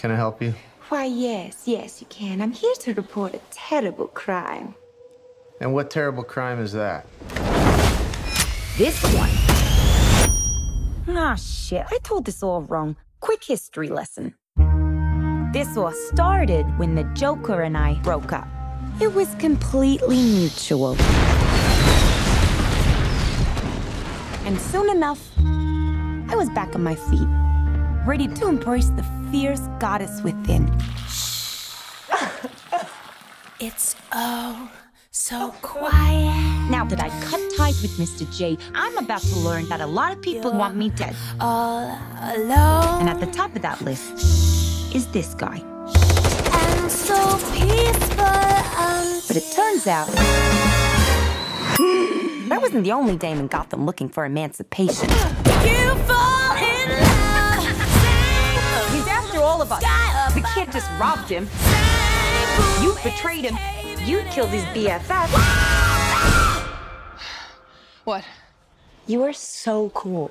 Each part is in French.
Can I help you? Why, yes, yes, you can. I'm here to report a terrible crime. And what terrible crime is that? This one. Ah, shit. I told this all wrong. Quick history lesson. This all started when the Joker and I broke up. It was completely mutual. And soon enough, I was back on my feet, ready to embrace the fierce goddess within. It's oh so quiet. Now that I cut ties with Mr. J, I'm about to learn that a lot of people want me dead. All alone And at the top of that list is this guy. and so peaceful. And But it turns out I wasn't the only dame in Gotham looking for emancipation. Just robbed him. You betrayed him. You killed his BFF. What? You are so cool.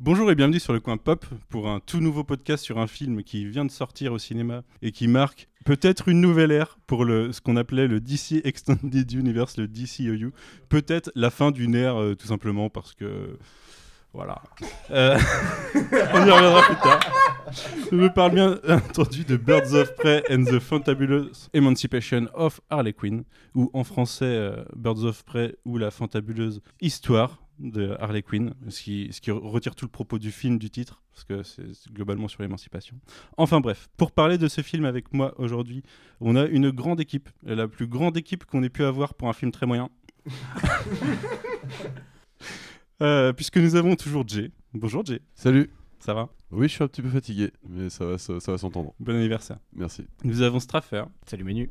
Bonjour et bienvenue sur le coin pop pour un tout nouveau podcast sur un film qui vient de sortir au cinéma et qui marque peut-être une nouvelle ère pour le, ce qu'on appelait le DC Extended Universe, le DCEU. Peut-être la fin d'une ère euh, tout simplement parce que... Voilà. Euh, on y reviendra plus tard. Je me parle bien entendu de Birds of Prey and the Fantabulous Emancipation of Harley Quinn, ou en français euh, Birds of Prey ou la fantabuleuse histoire de Harley Quinn, ce qui, ce qui retire tout le propos du film, du titre, parce que c'est globalement sur l'émancipation. Enfin bref, pour parler de ce film avec moi aujourd'hui, on a une grande équipe, la plus grande équipe qu'on ait pu avoir pour un film très moyen. Euh, puisque nous avons toujours Jay. Bonjour Jay, Salut. ça va? Oui, je suis un petit peu fatigué, mais ça va, ça, ça va s'entendre. Bon anniversaire. Merci. Nous avons Straffer, Salut Menu.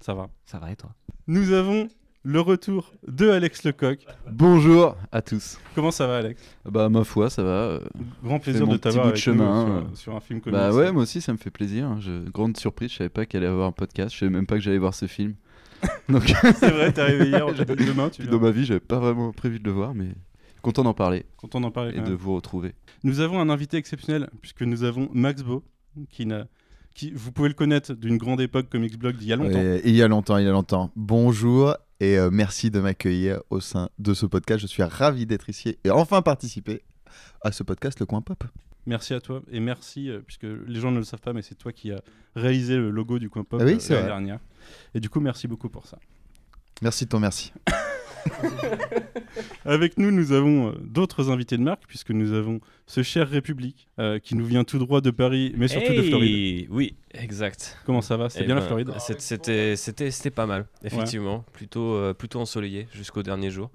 ça va? Ça va et toi? Nous avons le retour de Alex Lecoq. Bonjour à tous. Comment ça va Alex? Bah ma foi, ça va. euh, Grand plaisir mon de petit t'avoir bout de avec chemin, nous euh. sur, sur un film comics. Bah ouais, moi aussi ça me fait plaisir. Je... Grande surprise, je savais pas qu'elle allait avoir un podcast. Je savais même pas que j'allais voir ce film. Donc C'est vrai, t'es arrivé hier, demain tu dans viens. ma vie, j'avais pas vraiment prévu de le voir, mais content d'en parler Quand on en parlait et de vous retrouver. Nous avons un invité exceptionnel, puisque nous avons Max Beau, qui n'a... Qui, vous pouvez le connaître d'une grande époque Comics Blog d'il y a longtemps. Il y a longtemps, il y a longtemps. Bonjour et euh, merci de m'accueillir au sein de ce podcast. Je suis ravi d'être ici et enfin participer à ce podcast Le Coin Pop. Merci à toi et merci, euh, puisque les gens ne le savent pas, mais c'est toi qui as réalisé le logo du Coin Pop Ah oui, euh, c'est l'année vrai. dernière. Et du coup, merci beaucoup pour ça. Merci de ton merci. Avec nous, nous avons euh, d'autres invités de marque, puisque nous avons ce cher République, euh, qui nous vient tout droit de Paris, mais surtout de Floride. Oui, exact. Comment ça va? C'est Eh bien la ben, Floride? c'est- C'était, pas mal, effectivement. Plutôt, euh, plutôt ensoleillé jusqu'au dernier jour.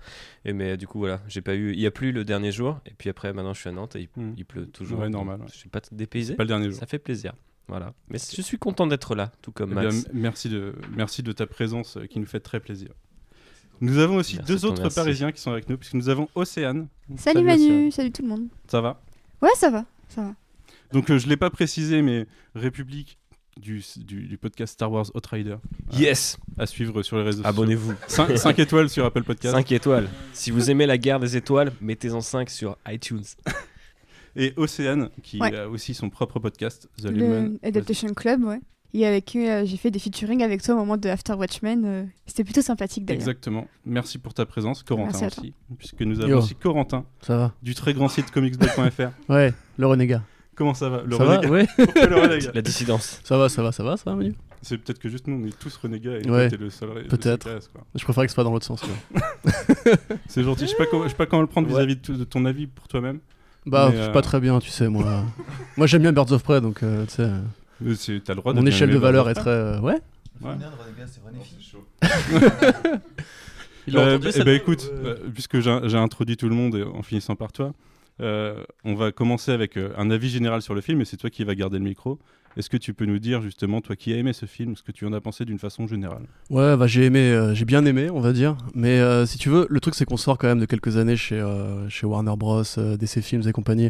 Et mais du coup voilà, j'ai pas eu, il y a plu le dernier jour. Et puis après, maintenant je suis à Nantes et il, Hmm. il pleut toujours. Ouais, normal, ouais. Je suis pas dépaysé. Pas le dernier jour. Ça fait plaisir. Voilà. Mais je suis content d'être là, tout comme Eh bien, Max. m- merci, de, merci de ta présence euh, qui nous fait très plaisir. Nous avons aussi Merci deux autres merci. Parisiens qui sont avec nous, puisque nous avons Océane. Salut, Océane. Manu, salut tout le monde. Ça va? Ouais, ça va, ça va. Donc euh, je ne l'ai pas précisé, mais République du, du, du podcast Star Wars Outrider Yes. à suivre sur les réseaux sociaux. Abonnez-vous. 5, étoiles sur Apple Podcast. 5 étoiles. Si vous aimez la guerre des étoiles, mettez-en 5 sur iTunes. Et Océane, qui Ouais. a aussi son propre podcast, The Lemon. Le Adaptation Club, ouais. Et avec qui euh, j'ai fait des featuring avec toi au moment de After Watchmen. euh, C'était plutôt sympathique d'ailleurs. Exactement. Merci pour ta présence, Corentin Merci aussi, puisque nous avons Yo. aussi Corentin Ça va du très grand site comicsblog.fr. Ouais, le renégat. Comment ça va Le ça va renégat Ouais. Pourquoi le renégat La dissidence. Ça va, ça va, ça va, ça va, Manu C'est peut-être que juste nous, on est tous renégats et Ouais. t'es le seul. Peut-être. Je préfère que ce soit dans l'autre sens. C'est gentil. Je sais pas comment, je sais pas comment le prendre Ouais. vis-à-vis de, ton avis pour toi-même. Bah, Mais, c'est euh, pas très bien, tu sais, moi. moi, j'aime bien Birds of Prey, donc, euh, tu sais, euh, Euh, c'est- T'as le droit mon échelle de valeur très. euh, ouais Ouais. Il l'a Euh, entendu, eh ben, écoute, euh, puisque j'ai j'ai introduit tout le monde en finissant par toi, euh, on va commencer avec euh, un avis général sur le film et c'est toi qui vas garder le micro. Est-ce que tu peux nous dire justement, toi qui as aimé ce film, ce que tu en as pensé d'une façon générale? Ouais, bah, j'ai aimé, euh, j'ai bien aimé, on va dire. Mais euh, si tu veux, le truc, c'est qu'on sort quand même de quelques années chez, euh, chez Warner Bros, euh, DC Films et compagnie.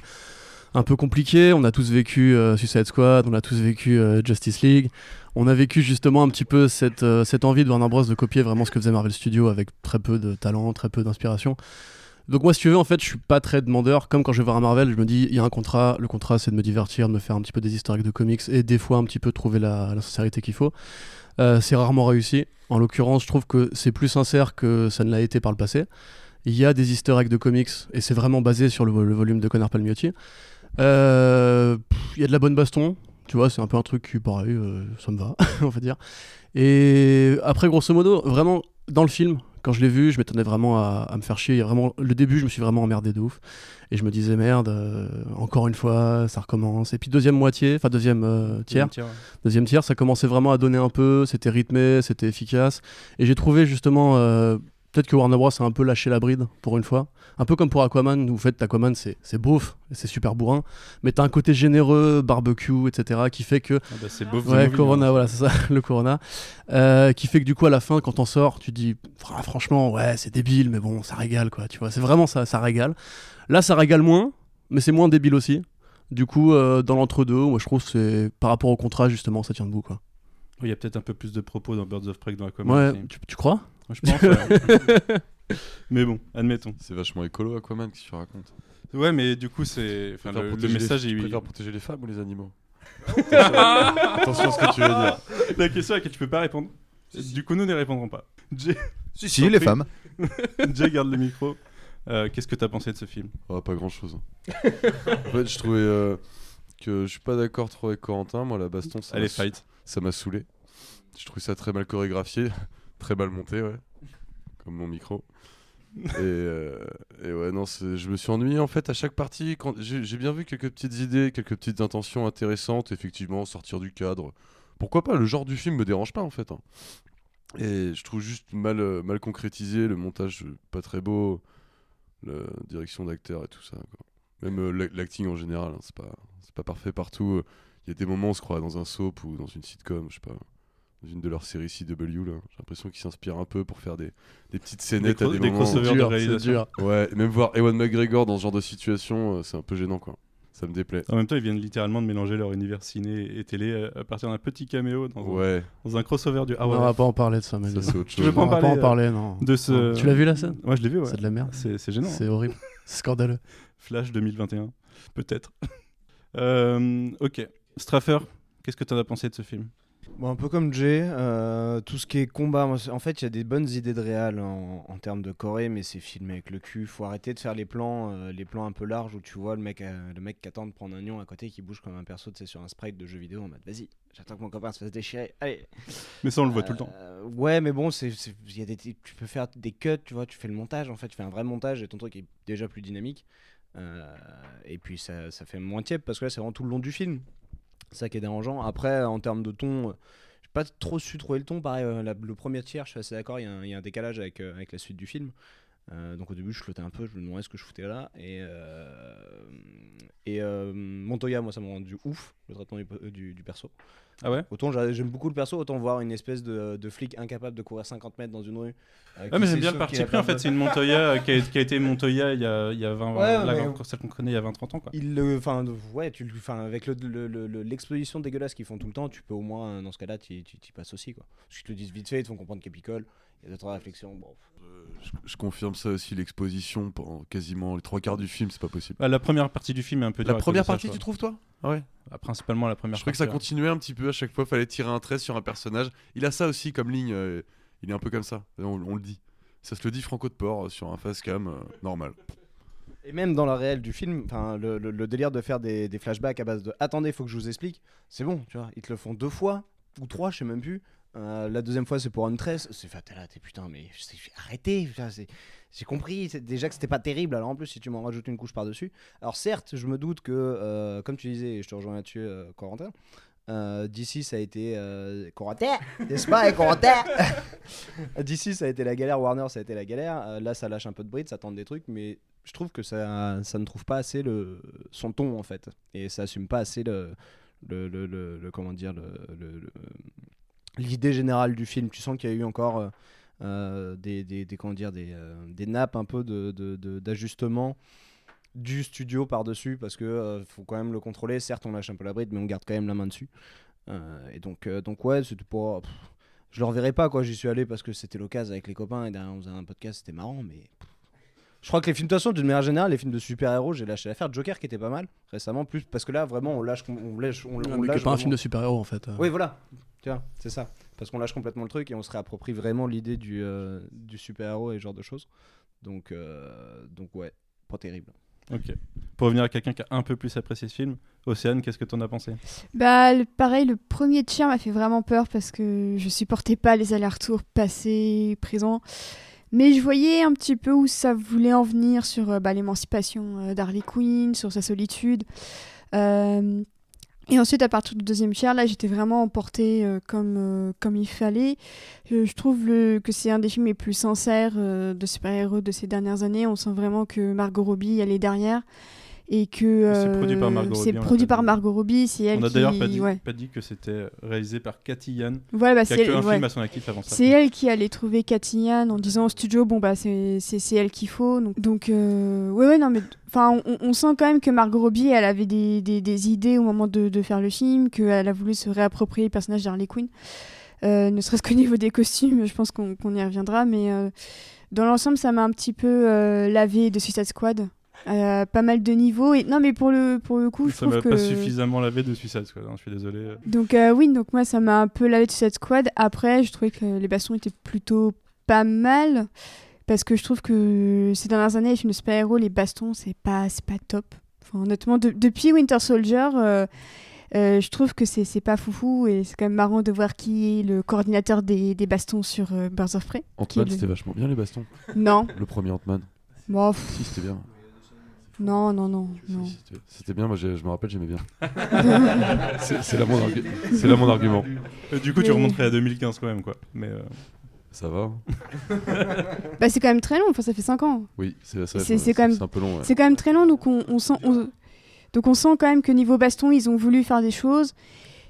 Un peu compliqué. On a tous vécu euh, Suicide Squad, on a tous vécu euh, Justice League. On a vécu justement un petit peu cette, euh, cette envie de Warner Bros de copier vraiment ce que faisait Marvel Studios avec très peu de talent, très peu d'inspiration. Donc moi, si tu veux, en fait, je suis pas très demandeur. Comme quand je vais voir un Marvel, je me dis, il y a un contrat. Le contrat, c'est de me divertir, de me faire un petit peu des historiques de comics et des fois un petit peu trouver la, sincérité qu'il faut. C'est rarement réussi. En l'occurrence, je trouve que c'est plus sincère que ça ne l'a été par le passé. Il y a des easter de comics et c'est vraiment basé sur le volume de Connor Palmiotti. Euh, Il y a de la bonne baston. Tu vois, c'est un peu un truc qui, pareil, euh, ça me va, on va dire. Et après, grosso modo, vraiment, dans le film, quand je l'ai vu, je m'étonnais vraiment à, à me faire chier. Il y a vraiment, le début, je me suis vraiment emmerdé de ouf. Et je me disais, merde, euh, encore une fois, ça recommence. Et puis, deuxième moitié, enfin, deuxième euh, tiers, Tiers, ouais. deuxième tiers, ça commençait vraiment à donner un peu. C'était rythmé, c'était efficace. Et j'ai trouvé justement. Peut-être que Warner Bros a un peu lâché la bride pour une fois. Un peu comme pour Aquaman, où vous faites Aquaman, c'est c'est beauf, c'est super bourrin, mais t'as un côté généreux, barbecue, etc., qui fait que Ah bah, c'est beau. Ouais, Corona, voilà, c'est ça, le Corona. Euh, qui fait que du coup, à la fin, quand on sort, tu te dis, Fra- franchement, ouais, c'est débile, mais bon, ça régale, quoi, tu vois. C'est vraiment ça, ça régale. Là, ça régale moins, mais c'est moins débile aussi. Du coup, euh, dans l'entre-deux, moi, je trouve que c'est, par rapport au contrat, justement, ça tient debout, quoi. Il y a peut-être un peu plus de propos dans Birds of Prey que dans Aquaman. Ouais, tu crois? Je pense. ouais. mais bon, admettons. C'est vachement écolo Aquaman qui se raconte. Ouais, mais du coup, c'est. Enfin, le, le protéger les- message tu est. préfères protéger les femmes ou les animaux? Attention à ce que tu veux dire. La question à laquelle tu peux pas répondre. Du coup, nous ne répondrons pas. Jay, Si, si, les femmes. Jay, garde le micro. Euh, Qu'est-ce que t'as pensé de ce film? Oh, pas grand chose. en fait, je trouvais euh, que je suis pas d'accord trop avec Corentin. Moi, la baston, ça m'a saoulé. Je trouvais ça très mal chorégraphié, très mal monté, ouais. Comme mon micro. Et, euh, ouais, non, je me suis ennuyé en fait à chaque partie. J'ai bien vu quelques petites idées, quelques petites intentions intéressantes, effectivement, sortir du cadre. Pourquoi pas Le genre du film me dérange pas en fait. hein. Et je trouve juste mal, euh, mal concrétisé, le montage euh, pas très beau, la direction d'acteur et tout ça. Même l'ac- l'acting en général, hein, c'est pas, pas parfait partout. Il y a des moments où on se croit dans un soap ou dans une sitcom, je sais pas, dans une de leurs séries CW. J'ai l'impression qu'ils s'inspirent un peu pour faire des, des petites scénettes Des à des, des moments. crossovers de Dur, réalisation. dur. Ouais, même voir Ewan McGregor dans ce genre de situation, euh, c'est un peu gênant quoi. Ça me déplaît. En même temps, ils viennent littéralement de mélanger leur univers ciné et télé euh, à partir d'un petit caméo dans, un, Ouais, dans un crossover du. Ah On ouais. va pas en parler de ça, mais ça c'est autre Tu chose. veux pas en on va pas parler, en euh, parler, non. De ce. Tu l'as vu la scène? Ouais, je l'ai vu, ouais. C'est de la merde. C'est c'est gênant. C'est hein. horrible. C'est scandaleux. Flash 2021, peut-être. Euh, ok. Straffer, qu'est-ce que t'en as pensé de ce film? Bon, un peu comme Jay, euh, tout ce qui est combat, moi, en fait, il y a des bonnes idées de réal en, en termes de Corée, mais c'est filmé avec le cul. Faut arrêter de faire les plans, euh, les plans un peu larges où tu vois le mec, euh, le mec qui attend de prendre un lion à côté qui bouge comme un perso, tu sais, sur un sprite de jeu vidéo en mode vas-y, j'attends que mon copain se fasse déchirer, allez. Mais ça, on le voit tout le temps. Ouais, mais bon, c'est, c'est- il y a des, tu peux faire des cuts, tu vois, tu fais le montage, en fait, tu fais un vrai montage et ton truc est déjà plus dynamique. Et puis ça, ça fait moins tiède parce que là, c'est vraiment tout le long du film. Ça qui est dérangeant. Après, en termes de ton, euh, j'ai pas trop su trouver le ton. Pareil, euh, le premier tiers, je suis assez d'accord, il y, a un- décalage euh, avec la suite du film. Euh, donc au début, je flottais un peu, je me demandais ce que je foutais là. Et, euh, et euh, Montoya, moi, ça m'a rendu ouf, le traitement du, du- du perso. Ah ouais? Autant j'a- j'aime beaucoup le perso, autant voir une espèce de, de flic incapable de courir 50 mètres dans une rue. euh, Ah, qui mais j'aime bien le parti pris. En fait, c'est une Montoya qui, a, qui a été Montoya il y a, il y a 20, Ouais, la mais- grande- celle qu'on connaît il y a 20-30 ans. Quoi. Il le, enfin, ouais, tu, enfin, avec le- le- le- le- l'exposition dégueulasse qu'ils font tout le temps, tu peux au moins, dans ce cas-là, tu tu- tu y passes aussi, quoi. Parce qu'ils te le disent vite fait, ils te font comprendre qu'il picole. Il y a d'autres réflexions. Bon. Je, je confirme ça aussi, l'exposition pendant quasiment les trois quarts du film, c'est pas possible. Ah, la première partie du film est un peu La première ça, partie, tu trouve. trouves toi? Ah ouais Ah, Principalement la première Je trouvais que ça continuait un petit peu à chaque fois, fallait tirer un trait sur un personnage. Il a ça aussi comme ligne, euh, il est un peu comme ça, on, on le dit. Ça se le dit Franco de Port euh, sur un face cam euh, normal. Et même dans la réelle du film, enfin, le, le- le délire de faire des, des flashbacks à base de attendez, faut que je vous explique, c'est bon, tu vois. Ils te le font deux fois ou trois, je sais même plus. Euh, la deuxième fois, c'est pour une tresse. C'est fait, t'es putain, mais arrêtez. J'ai compris déjà que c'était pas terrible. Alors en plus, si tu m'en rajoutes une couche par-dessus. Alors certes, je me doute que, euh, comme tu disais, et je te rejoins là-dessus, euh, Corentin. euh, D'ici, ça a été. Corentin N'est-ce pas, Corentin? D'ici, ça a été la galère. Warner, ça a été la galère. Là, ça lâche un peu de bride, ça tente des trucs. Mais je trouve que ça, ne trouve pas assez le, son ton, en fait. Et ça assume pas assez le. le, comment dire le- l'idée générale du film tu sens qu'il y a eu encore euh, euh, des, des, des- comment dire des, euh, des nappes un peu de, de- de- d'ajustement du studio par dessus parce que faut quand même le contrôler certes on lâche un peu la bride mais on garde quand même la main dessus et donc donc ouais c'était pas pff, je le reverrai pas quoi j'y suis allé parce que c'était l'occasion avec les copains et derrière on faisait un podcast c'était marrant mais Je crois que les films, de toute façon, d'une manière générale, les films de super-héros, j'ai lâché l'affaire. Joker qui était pas mal récemment, plus parce que là, vraiment, on lâche. On lâche, on, on lâche pas un film de super-héros en fait. euh. Oui, voilà. Tu vois, c'est ça. Parce qu'on lâche complètement le truc et on se réapproprie vraiment l'idée du, euh, du super-héros et ce genre de choses. Donc, euh, donc ouais, pas terrible. Ok. Pour revenir à quelqu'un qui a un peu plus apprécié ce film, Océane, qu'est-ce que t'en as pensé? Bah, le- pareil, le premier tiers m'a fait vraiment peur parce que je supportais pas les allers-retours passé, présent. Mais je voyais un petit peu où ça voulait en venir sur euh, bah, l'émancipation euh, d'Harley Quinn, sur sa solitude. Euh, et ensuite, à partir du deuxième tiers, là, j'étais vraiment emportée euh, comme, euh, comme il fallait. Je, je trouve le- que c'est un des films les plus sincères euh, de super-héros de ces dernières années. On sent vraiment que Margot Robbie, elle est derrière. Et que C'est produit par euh, Margot Robbie, produit par. Margot Robbie, c'est elle On a qui... d'ailleurs pas dit, ouais. pas dit que c'était réalisé par Cathy Yann, Ouais, bah, qui a c'est que elle, un ouais. film à son actif avant ça. C'est elle qui allait trouver Cathy Yan en disant au studio bon bah c'est c'est c'est elle qu'il faut donc donc euh, ouais ouais non mais enfin on, on sent quand même que Margot Robbie elle avait des, des, des idées au moment de, de faire le film qu'elle a voulu se réapproprier le personnage d'Harley Quinn Euh, ne serait-ce qu'au niveau des costumes je pense qu'on y reviendra mais euh, dans l'ensemble ça m'a un petit peu euh, lavé de Suicide Squad Euh, pas mal de niveaux et non mais pour le pour le coup je Ça trouve m'a que pas suffisamment lavé de Suicide Squad, hein, je suis désolé. donc euh, oui, donc moi ça m'a un peu lavé de cette squad. Après, je trouvais que les bastons étaient plutôt pas mal parce que je trouve que ces dernières années, les films de super-héros, les bastons, c'est pas c'est pas top. Enfin, honnêtement, de- depuis Winter Soldier, euh, euh, je trouve que c'est c'est pas foufou et c'est quand même marrant de voir qui est le coordinateur des, des bastons sur euh, Birds of Prey. Ant-Man, le- c'était vachement bien les bastons. Non. Le premier Ant-Man. Bon, Si, c'était bien. Non, non, non, non. C'était- bien, moi je me rappelle, j'aimais bien. C'est là, mon argu- c'est là mon argument. Du coup, tu remonterais à 2015 quand même, quoi. Mais euh, Ça va. hein. Bah, c'est quand même très long, enfin ça fait 5 ans. Oui, c'est quand même c'est un peu long, ouais. c'est quand même très long donc on, on sent on- donc on sent quand même que niveau baston ils ont voulu faire des choses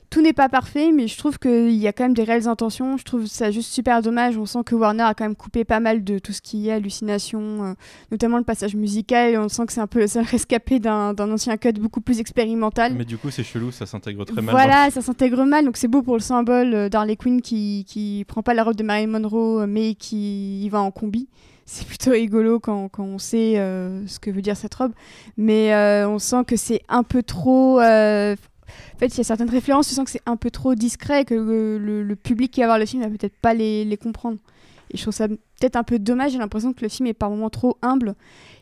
tout n'est pas parfait mais je trouve qu'il y a quand même des réelles intentions je trouve ça juste super dommage on sent que Warner a quand même coupé pas mal de tout ce qui est hallucination euh, notamment le passage musical et on sent que c'est un peu le seul rescapé d'un ancien cut beaucoup plus expérimental mais du coup, c'est chelou, ça s'intègre très mal. voilà, ça s'intègre mal, donc c'est beau pour le symbole euh, d'Harley Quinn qui, qui prend pas la robe de Marilyn Monroe, euh, mais qui y va en combi. C'est plutôt rigolo quand, quand on sait euh, ce que veut dire cette robe. Mais euh, on sent que c'est un peu trop. euh, En fait, il y a certaines références, tu sens que c'est un peu trop discret, que le, public qui va voir le film va peut-être pas les, comprendre. Et je trouve ça peut-être un peu dommage, j'ai l'impression que le film est par moments trop humble.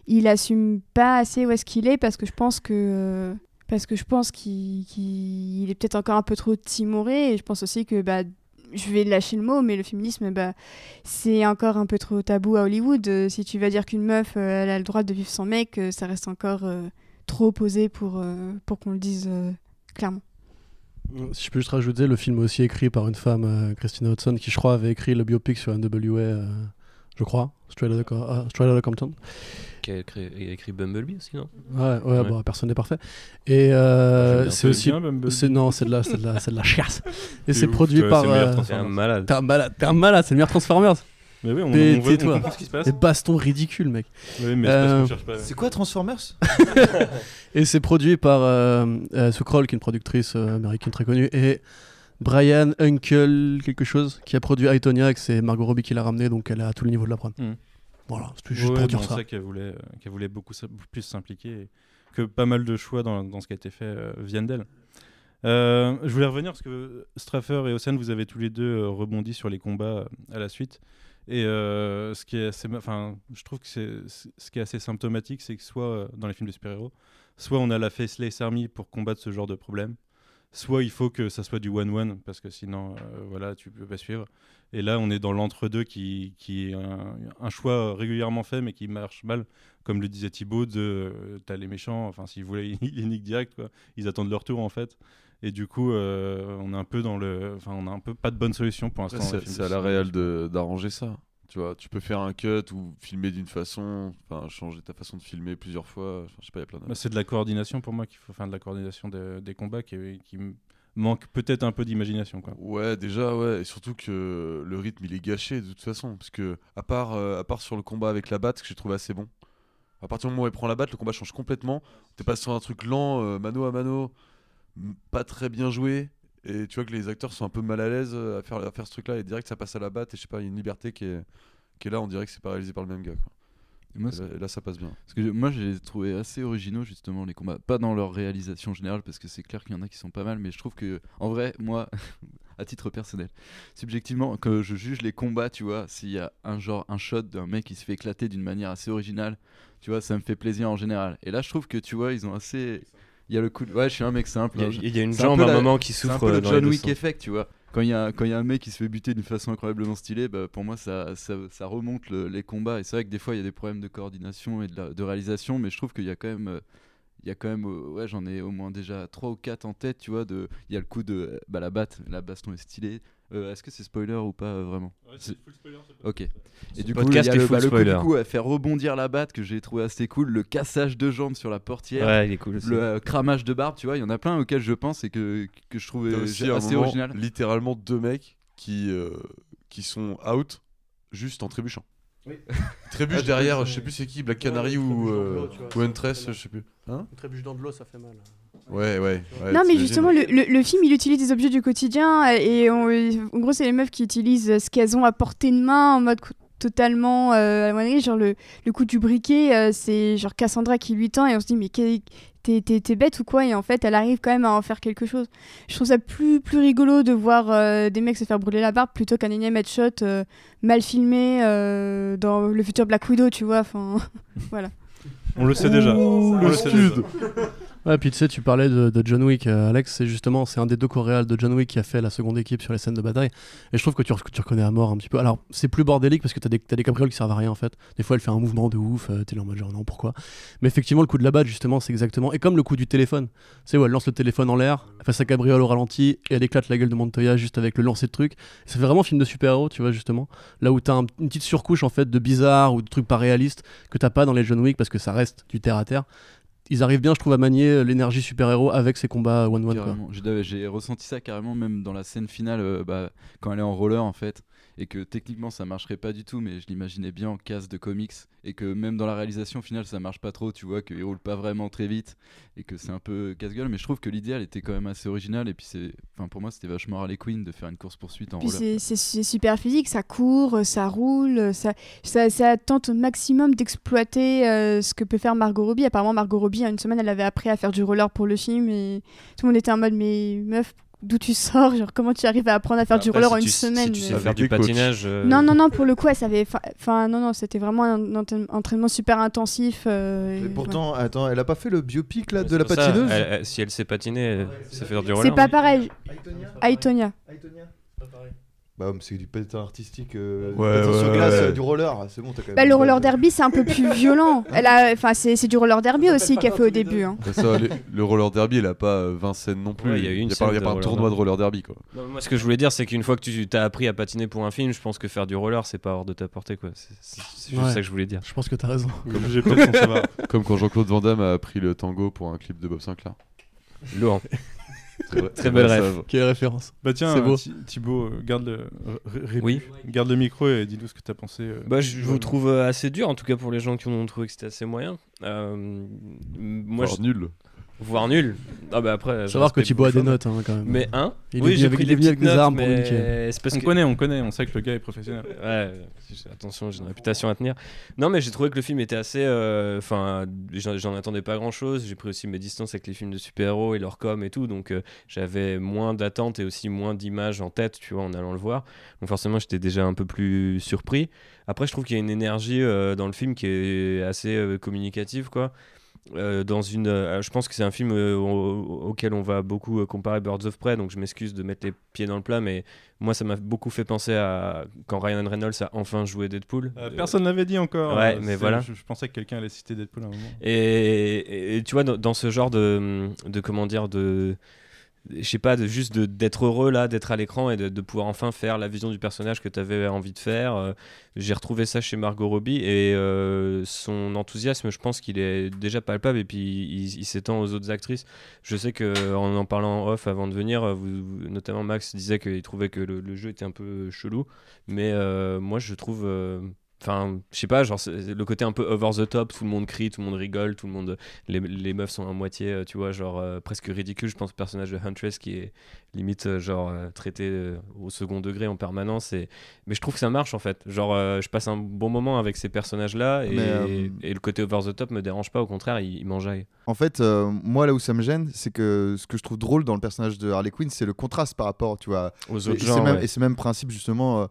Il assume pas assez où est-ce qu'il est parce que je pense que. euh, parce que je pense qu'il qu'il- il est peut-être encore un peu trop timoré et je pense aussi que bah, je vais lâcher le mot mais le féminisme bah, c'est encore un peu trop tabou à Hollywood Euh, si tu vas dire qu'une meuf euh, elle a le droit de vivre sans mec ça reste encore trop opposé pour, pour qu'on le dise clairement Si je peux juste rajouter, le film est aussi écrit par une femme, euh, Christina Hudson, qui je crois avait écrit le biopic sur NWA, euh, je crois, Straight Outta Outta Compton. Qui a écrit, il a écrit Bumblebee aussi, non? Ouais, ouais, Bon, personne n'est parfait. Et euh, c'est bien. aussi, Bumblebee c'est non, c'est de la, c'est de la, c'est de la chiasse. Et C'est produit par. c'est le meilleur euh, Transformers. T'es un malade. T'es un malade, t'es un malade, c'est le meilleur Transformers. Mais oui, on- Mais on veut- on comprend ce qui se passe. Les bastons ridicules, mec. Oui, mais c'est Euh. C'est quoi Transformers? Et c'est produit par euh, euh, qui est une productrice euh, américaine très connue, et Brian Uncle quelque chose, qui a produit Aitonia, et c'est Margot Robbie qui l'a ramené, donc elle est à tous les niveaux de la prod. Mm. Voilà, c'était juste Ouais, pour dire ça. c'est qu'elle voulait, euh, qu'elle voulait beaucoup plus s'impliquer et que pas mal de choix dans, dans ce qui a été fait euh, viennent d'elle. Euh, je voulais revenir parce que Straffer et Océane, vous avez tous les deux euh, rebondi sur les combats à la suite. Et euh, ce qui est assez, enfin, je trouve que c'est ce qui est assez symptomatique, c'est que soit euh, dans les films de super-héros, soit on a la Faceless Army pour combattre ce genre de problème, soit il faut que ça soit du one-one parce que sinon, euh, voilà, tu peux pas suivre. Et là, on est dans l'entre-deux qui, qui est un, choix régulièrement fait mais qui marche mal, comme le disait Thibaut. De, euh, t'as les méchants, enfin, s'ils voulaient, ils les niquent. Ils attendent leur tour en fait. Et du coup, euh, on est un peu dans le, enfin, on a un peu pas de bonne solution pour l'instant. les C'est à la réelle d'arranger ça. Tu vois, tu peux faire un cut ou filmer d'une façon, enfin changer ta façon de filmer plusieurs fois. Enfin, je sais pas, il y a plein de. Bah, c'est de la coordination pour moi qu'il faut, enfin, de la coordination de- des combats qui, qui manque peut-être un peu d'imagination, quoi. Ouais, déjà, ouais, et surtout que le rythme il est gâché de toute façon, parce que à part, euh, à part sur le combat avec la batte que j'ai trouvé assez bon. À partir du moment où elle prend la batte, le combat change complètement. T'es passé sur un truc lent, euh, mano à mano, pas très bien joué, et tu vois que les acteurs sont un peu mal à l'aise euh, à faire, à faire ce truc-là, et direct ça passe à la batte, et je sais pas, il y a une liberté qui est, qui est là, on dirait que c'est pas réalisé par le même gars. Quoi. Et moi, Et là, ça passe bien. Parce que je- moi, je les ai trouvés assez originaux, justement, les combats. Pas dans leur réalisation générale, parce que c'est clair qu'il y en a qui sont pas mal, mais je trouve que, en vrai, moi, à titre personnel, subjectivement, que je juge les combats, tu vois, s'il y a un genre, un shot d'un mec qui se fait éclater d'une manière assez originale, tu vois, ça me fait plaisir en général. Et là, je trouve que, tu vois, ils ont assez. Il y a le coup de... Ouais, je suis un mec simple. Il y a- hein, y a une jambe peu à un moment qui c'est un souffre, peu le dans John Wick effect, tu vois. Quand il y, a, quand il y a un mec qui se fait buter d'une façon incroyablement stylée, bah, pour moi ça, ça, ça remonte le- les combats. Et c'est vrai que des fois il y a des problèmes de coordination et de, la- de réalisation, mais je trouve qu'il y a quand même. euh, il y a quand même, euh, ouais, j'en ai au moins déjà 3 ou 4 en tête, tu vois. De, il y a le coup de euh, bah, la batte, la baston est stylée. Euh, Est-ce que c'est spoiler ou pas euh, vraiment Ouais, c'est full spoiler, Ok. Et du coup, il y a le, full bah, le coup, du coup, à faire rebondir la batte que j'ai trouvé assez cool, le cassage de jambes sur la portière, Ouais, il est cool aussi. le euh, cramage de barbe, tu vois. Il y en a plein auxquels je pense et que, que je trouve euh, assez moment, original. littéralement deux mecs qui, euh, qui sont out juste en trébuchant. Oui. Ils trébuchent Ah, je derrière, pense, je sais euh, plus c'est qui, Black ouais, Canary ils ou, euh, ou fait Huntress, je sais plus. Hein? Une trébuche dans de l'eau, ça fait mal. Ouais, ouais. ouais, non, mais justement, le, le- le film, il utilise des objets du quotidien et on- en gros, c'est les meufs qui utilisent ce qu'elles ont à portée de main en mode totalement euh, à la moindre, genre le, le coup du briquet, euh, c'est genre Cassandra qui lui tend et on se dit mais t'es t'es- t'es bête ou quoi? Et en fait elle arrive quand même à en faire quelque chose. Je trouve ça plus, plus rigolo de voir euh, des mecs se faire brûler la barbe plutôt qu'un énième headshot euh, mal filmé euh, dans le futur Black Widow, tu vois. Enfin, voilà. On le sait déjà. On le sait déjà. Ouais, puis tu sais, tu parlais de, John Wick, euh, Alex, c'est justement, c'est un des deux coréals de John Wick qui a fait la seconde équipe sur les scènes de bataille. Et je trouve que tu, tu reconnais à mort un petit peu. Alors, c'est plus bordélique parce que t'as des, des caprioles qui servent à rien en fait. Des fois, elle fait un mouvement de ouf, euh, t'es là en mode genre non, pourquoi? Mais effectivement, le coup de la batte, justement, c'est exactement. Et comme le coup du téléphone, c'est où elle lance le téléphone en l'air, elle fait sa cabriole au ralenti et elle éclate la gueule de Montoya juste avec le lancer de truc. Ça fait vraiment film de super-héros, tu vois, justement. Là où t'as un- une petite surcouche en fait de bizarre ou de trucs pas réalistes que t'as pas dans les John Wick parce que ça reste du terre à terre ils arrivent bien, je trouve, à manier euh, l'énergie super-héros avec ces combats one-one. j'ai ressenti ça carrément même dans la scène finale euh, bah, quand elle est en roller en fait et que techniquement ça marcherait pas du tout mais je l'imaginais bien en case de comics et que même dans la réalisation finale ça marche pas trop tu vois qu'il roule pas vraiment très vite et que c'est un peu casse-gueule mais je trouve que l'idéal était quand même assez original et puis c'est enfin pour moi c'était vachement Harley Quinn de faire une course poursuite en Puis roller. c'est- super physique, ça court, ça roule, ça, ça, ça tente au maximum d'exploiter euh, ce que peut faire Margot Robbie. Apparemment, Margot Robbie, il y a une semaine, elle avait appris à faire du roller pour le film et tout le monde était en mode Mais meuf, d'où tu sors Genre, comment tu arrives à apprendre à faire du Après, roller si en tu- une si semaine tu sais mais- faire du patinage. euh, Non, non, non, pour le coup, elle savait. Enfin, non, non, c'était vraiment un entraîne- entraînement super intensif. euh, Mais et pourtant, attends, elle a pas fait le biopic là de la patineuse elle- elle- Si elle sait patiner, elle sait faire du roller. C'est pas pareil. Aitonia. Bah, c'est du patin artistique. euh, Ouais, patin sur ouais, glace, ouais. euh, du roller. C'est bon, t'as quand même. Bah, le roller de- derby, c'est un peu plus violent. Elle a, enfin, c'est c'est du roller derby aussi qu'elle fait au début. hein. Bah, ça, le, le roller derby, il a pas euh, 20 scènes non plus. Ouais, il y a eu une y a pas un roller tournoi de roller derby quoi. Non, moi, ce que je voulais dire, c'est qu'une fois que tu t'as appris à patiner pour un film, je pense que faire du roller, c'est pas hors de ta portée, quoi. C'est juste Ouais. ça que je voulais dire. Je pense que t'as raison. Comme quand Jean-Claude Van Damme a pris le tango pour un clip de Bob Sinclair. Lourd. Très belle ça. Quelle référence. Bah tiens, beau. Thi- Thibaut, euh, garde le, Oui. garde le micro et dis-nous ce que t'as pensé. euh, Bah, je, je vous trouve euh, assez dur, en tout cas pour les gens qui ont trouvé que c'était assez moyen. Euh, moi, je- nul. Voire nul. Ah bah après, Savoir que a vos des notes hein, quand même. Mais un. Il est oui, venu j'ai avec- pris des est venu avec petites des notes, armes pour mais c'est parce On que connaît, on connaît, on sait que le gars est professionnel. Ouais, attention, j'ai une réputation à tenir. Non, mais j'ai trouvé que le film était assez. euh, Enfin, j'en j'en attendais pas grand chose. J'ai pris aussi mes distances avec les films de super-héros et leur com et tout. Donc, euh, j'avais moins d'attentes et aussi moins d'images en tête, tu vois, en allant le voir. Donc, forcément, j'étais déjà un peu plus surpris. Après, je trouve qu'il y a une énergie euh, dans le film qui est assez euh, communicative, quoi. Euh, dans une, euh, je pense que c'est un film euh, au- auquel on va beaucoup comparer Birds of Prey, donc je m'excuse de mettre les pieds dans le plat, mais moi ça m'a beaucoup fait penser à quand Ryan Reynolds a enfin joué Deadpool. Personne l'avait dit encore. Ouais, mais voilà. Je, je pensais que quelqu'un allait citer Deadpool à un moment. Et, et- et tu vois, dans, dans ce genre de, de comment dire, de, je sais pas, de juste d'être heureux là, d'être à l'écran et de, de pouvoir enfin faire la vision du personnage que tu avais envie de faire. euh, J'ai retrouvé ça chez Margot Robbie et euh, son enthousiasme, je pense qu'il est déjà palpable et puis il, s'étend aux autres actrices. Je sais que en en parlant off avant de venir, notamment Max disait qu'il trouvait que le, jeu était un peu chelou, mais euh, moi je trouve. Enfin, je sais pas, genre le côté un peu over the top, tout le monde crie, tout le monde rigole, tout le monde, les, les meufs sont à moitié, euh, tu vois, genre euh, presque ridicule. Je pense au personnage de Huntress qui est limite euh, genre euh, traité euh, au second degré en permanence. Et... Mais je trouve que ça marche en fait. Genre, euh, je passe un bon moment avec ces personnages-là et, Mais, euh, et le côté over the top me dérange pas. Au contraire, il, il m'enjaille. En fait, euh, moi là où ça me gêne, c'est que ce que je trouve drôle dans le personnage de Harley Quinn, c'est le contraste par rapport, tu vois, Aux et autres c'est gens. même, ouais. et c'est même principe justement,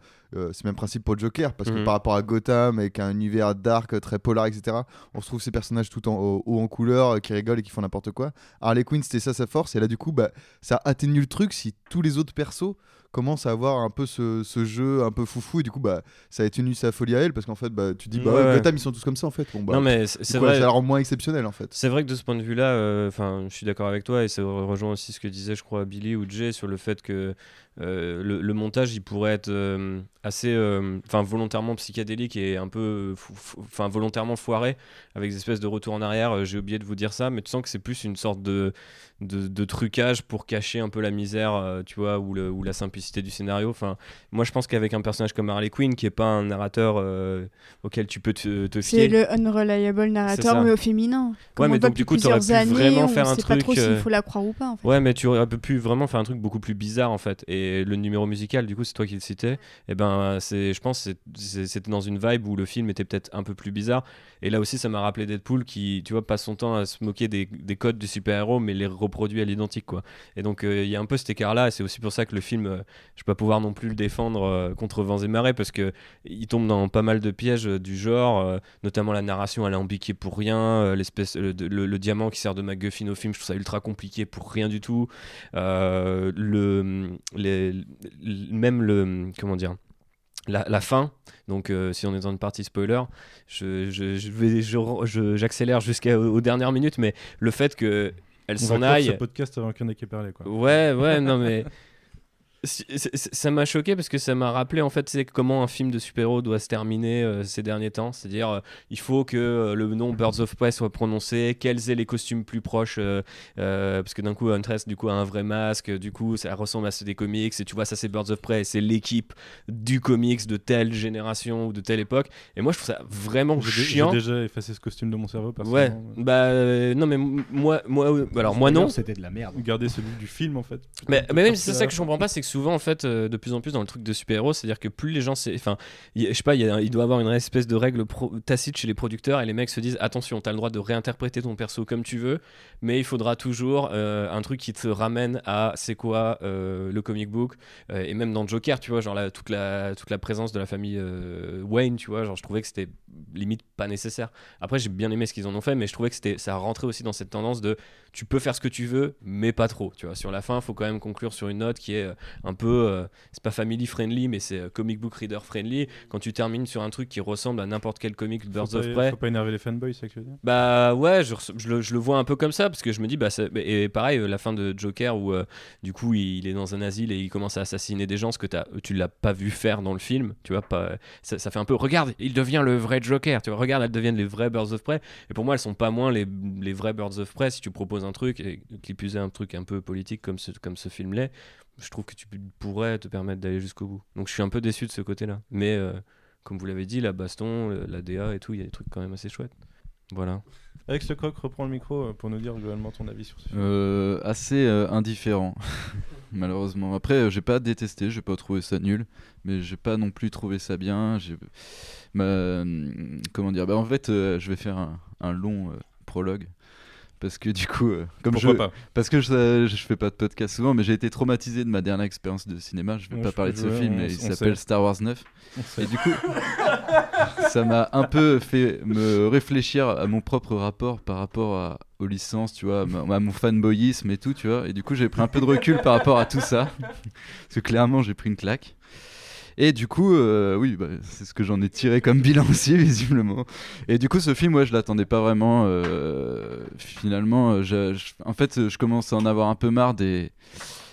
c'est même principe pour Joker, parce que Mhm. par rapport à Gotham avec un univers dark, très polar, etc. On retrouve ces personnages tout en haut en couleur, qui rigolent et qui font n'importe quoi. Harley Quinn, c'était ça sa force, et là du coup, bah, ça atténue le truc si tous les autres persos commencent à avoir un peu ce, ce jeu un peu foufou, et du coup, bah, ça atténue sa folie à elle, parce qu'en fait, bah, tu dis, bah Ouais. Gotham, ils sont tous comme ça en fait. Bon, bah, non mais c'est vrai. ça la rend moins exceptionnelle en fait. C'est vrai que de ce point de vue-là, euh, enfin, je suis d'accord avec toi et ça re- rejoint aussi ce que disait, je crois, Billy ou Jay sur le fait que euh, le, le montage, il pourrait être euh, assez, euh, enfin, volontairement psychédélique et un peu, enfin, volontairement foiré avec des espèces de retours en arrière. J'ai oublié de vous dire ça, mais tu sens que c'est plus une sorte de, de, de trucage pour cacher un peu la misère, tu vois, ou, le- ou la simplicité du scénario. Enfin, moi, je pense qu'avec un personnage comme Harley Quinn, qui est pas un narrateur auquel tu peux te, te C'est fier. le unreliable narrateur, mais au féminin. Comme Ouais, mais donc, du coup, t'aurais plusieurs pu années, vraiment on faire un sait pas trop truc, s'il faut la croire ou pas. En fait. Ouais, mais tu aurais pu vraiment faire un truc beaucoup plus bizarre en fait. Et le numéro musical, du coup, c'est toi qui le citais. Et ben, c'est, je pense, c'était dans une vibe où le film était peut-être un peu plus bizarre. Et là aussi, ça m'a rappelé Deadpool qui, tu vois, passe son temps à se moquer des, des codes du super-héros, mais les reproduit à l'identique, quoi. Et donc, euh, il y a un peu cet écart-là. Et c'est aussi pour ça que le film, euh, je vais pas pouvoir non plus le défendre euh, contre vents et marées parce que il tombe dans pas mal de pièges euh, du genre, notamment la narration alambiquée pour rien, l'espèce, le, diamant qui sert de MacGuffin au film, je trouve ça ultra compliqué pour rien du tout. Le, les- même le, comment dire, la, la fin. Donc, euh, si on est dans une partie spoiler, je, je, je j'accélère jusqu'aux aux dernières minutes, mais le fait que elle s'en aille. ce podcast avant en ait parlé, quoi. Ouais, ouais, non mais. Ça m'a choqué parce que ça m'a rappelé en fait c'est comment un film de super-héros doit se terminer euh, ces derniers temps. C'est-à-dire euh, il faut que euh, le nom Birds of Prey soit prononcé, quels aient les costumes plus proches, euh, euh, parce que d'un coup Huntress du coup a un vrai masque, du coup ça ressemble à ceux des comics et tu vois ça c'est Birds of Prey, et c'est l'équipe du comics de telle génération ou de telle époque. Et moi je trouve ça vraiment chiant. J'ai déjà effacé ce costume de mon cerveau. Ouais, personnellement. bah euh, non mais moi, moi, alors moi non. C'était de la merde. Garder celui du film en fait. Mais, mais même Parce c'est ça que je comprends pas, c'est que souvent en fait, euh, de plus en plus dans le truc de super-héros, c'est-à-dire que plus les gens, enfin, je sais pas, il doit avoir une espèce de règle tacite chez les producteurs et les mecs se disent attention, t'as le droit de réinterpréter ton perso comme tu veux, mais il faudra toujours euh, un truc qui te ramène à c'est quoi euh, le comic book et même dans Joker, tu vois, genre toute la toute la présence de la famille Wayne, tu vois, genre je trouvais que c'était limite pas nécessaire. Après, j'ai bien aimé ce qu'ils en ont fait, mais je trouvais que c'était ça rentrait aussi dans cette tendance de tu peux faire ce que tu veux, mais pas trop. Tu vois, sur la fin, faut quand même conclure sur une note qui est un peu, euh, c'est pas family friendly, mais c'est euh, comic book reader friendly. Quand tu termines sur un truc qui ressemble à n'importe quel comic de Birds Faut of Prey, Faut pas énerver les fanboys, c'est ça que tu veux dire. Bah ouais, je, je le, je le vois un peu comme ça parce que je me dis bah et pareil euh, la fin de Joker où euh, du coup il, est dans un asile et il commence à assassiner des gens ce que t'as- tu l'as pas vu faire dans le film, tu vois pas ça, ça fait un peu regarde il devient le vrai Joker, tu vois regarde elles deviennent les vrais Birds of Prey. Et pour moi elles sont pas moins les, les vrais Birds of Prey si tu proposes un truc et qui plus est un truc un peu politique comme ce comme ce film l'est, je trouve que tu pourrais te permettre d'aller jusqu'au bout. Donc je suis un peu déçu de ce côté-là, mais euh, comme vous l'avez dit la baston, le- la DA et tout, il y a des trucs quand même assez chouettes. Voilà. Alex Lecoq, reprends le micro euh, pour nous dire globalement ton avis sur ce film. Euh, assez euh, indifférent, malheureusement. Après, euh, j'ai pas détesté, j'ai pas trouvé ça nul, mais j'ai pas non plus trouvé ça bien. J'ai, ma- hum, comment dire? Bah, En fait, euh, je vais faire un, un long euh, prologue. Parce que du coup, euh, comme Pourquoi je, pas parce que je, je fais pas de podcast souvent, mais j'ai été traumatisé de ma dernière expérience de cinéma. Je vais Ouais, pas parler de ce film, on- mais il s'appelle Star Wars 9. On sait. Et du coup, ça m'a un peu fait me réfléchir à mon propre rapport par rapport à, aux licences, tu vois, à mon fanboyisme et tout, tu vois. Et du coup, j'ai pris un peu de recul par rapport à tout ça. Parce que clairement, j'ai pris une claque. Et du coup, euh, oui, bah, c'est ce que j'en ai tiré comme bilan aussi, visiblement. Et du coup, ce film, ouais, je l'attendais pas vraiment. euh, finalement, euh, je- en fait, je commence à en avoir un peu marre des,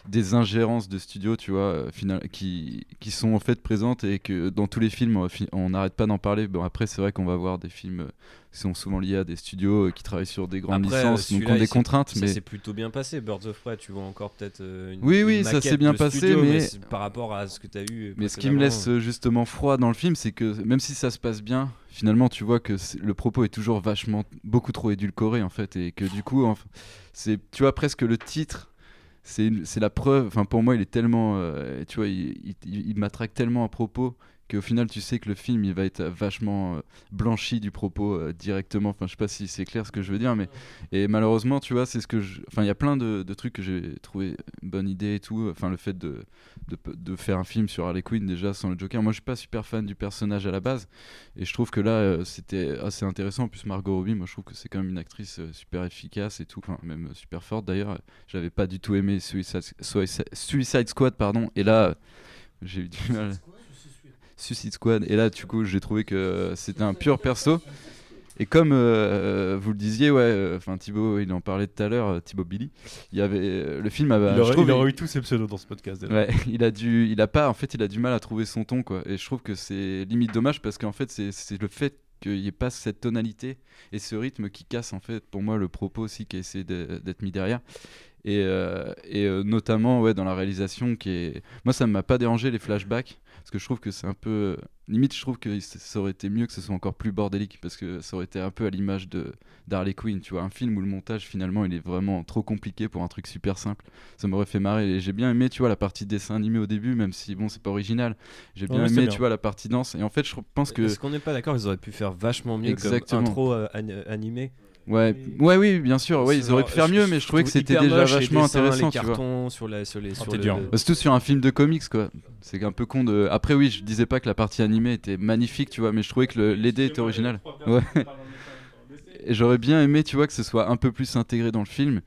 des ingérences de studio, tu vois, euh, final- qui, qui sont en fait présentes et que dans tous les films, on fi- on n'arrête pas d'en parler. Bon, après, c'est vrai qu'on va voir des films euh, qui sont souvent liés à des studios euh, qui travaillent sur des grandes Après, euh, licences, donc ont des contraintes. Ça mais s'est plutôt bien passé. Birds of Prey, tu vois encore peut-être euh, une. Oui, une oui, ça s'est bien passé, studio, mais- c'est par rapport à ce que tu as eu. Mais ce qui me laisse euh, justement froid dans le film, c'est que même si ça se passe bien, finalement, tu vois que c'est- le propos est toujours vachement, beaucoup trop édulcoré en fait, et que du coup, c'est, tu vois, presque le titre. C'est, la preuve. Enfin, pour moi, il est tellement, euh, tu vois, il, il, il- matraque tellement à propos qu'au final, tu sais que le film, il va être vachement euh, blanchi du propos euh, directement. Enfin, je sais pas si c'est clair ce que je veux dire, mais et malheureusement, tu vois, c'est ce que je. Enfin, il y a plein de, de trucs que j'ai trouvé une bonne idée et tout. Enfin, le fait de, de, de faire un film sur Harley Quinn déjà sans le Joker. Moi, je suis pas super fan du personnage à la base. Et je trouve que là, euh, c'était assez intéressant. En plus, Margot Robbie, moi, je trouve que c'est quand même une actrice super efficace et tout. Enfin, même super forte d'ailleurs. J'avais pas du tout aimé Suicide, Suicide- Suicide Squad, pardon. Et là, j'ai eu du mal. Suicide Squad. Et là, du coup, j'ai trouvé que euh, c'était un pur perso. Et comme euh, vous le disiez, ouais, euh, enfin Thibaut, il en parlait tout à l'heure, euh, Thibaut Billy. Il y avait euh, le film avait, Il je aurait, trouve, il aurait eu tous ses pseudos dans ce podcast. Ouais, il a dû, il a pas, en fait, il a du mal à trouver son ton, quoi. Et je trouve que c'est limite dommage parce qu'en fait, c'est- le fait qu'il n'y ait pas cette tonalité et ce rythme qui casse, en fait, pour moi, le propos aussi qui a essayé d'être mis derrière. Et, euh, et euh, notamment, ouais, dans la réalisation, qui est, moi, ça ne m'a pas dérangé les flashbacks parce que je trouve que c'est un peu, limite, je trouve que ça aurait été mieux que ce soit encore plus bordélique parce que ça aurait été un peu à l'image de d'Harley Quinn, tu vois, un film où le montage finalement il est vraiment trop compliqué pour un truc super simple ça m'aurait fait marrer et j'ai bien aimé tu vois la partie dessin animé au début même si bon c'est pas original j'ai bien Ouais, aimé bien. tu vois la partie danse et en fait je pense que Est-ce qu'on n'est pas d'accord Ils auraient pu faire vachement mieux Exactement. comme intro euh, an- animé? Ouais ouais oui bien sûr ouais ils auraient pu faire mieux mais je trouvais que c'était déjà vachement dessins, intéressant Les tu vois cartons sur la sur les. sur t'es le- dur. Bah, Surtout sur un film de comics quoi. C'est un peu con de. Après oui, je disais pas que la partie animée était magnifique, tu vois, mais je trouvais que le- l'idée était originale. Ouais. Et j'aurais bien aimé, tu vois, que ce soit un peu plus intégré dans le film.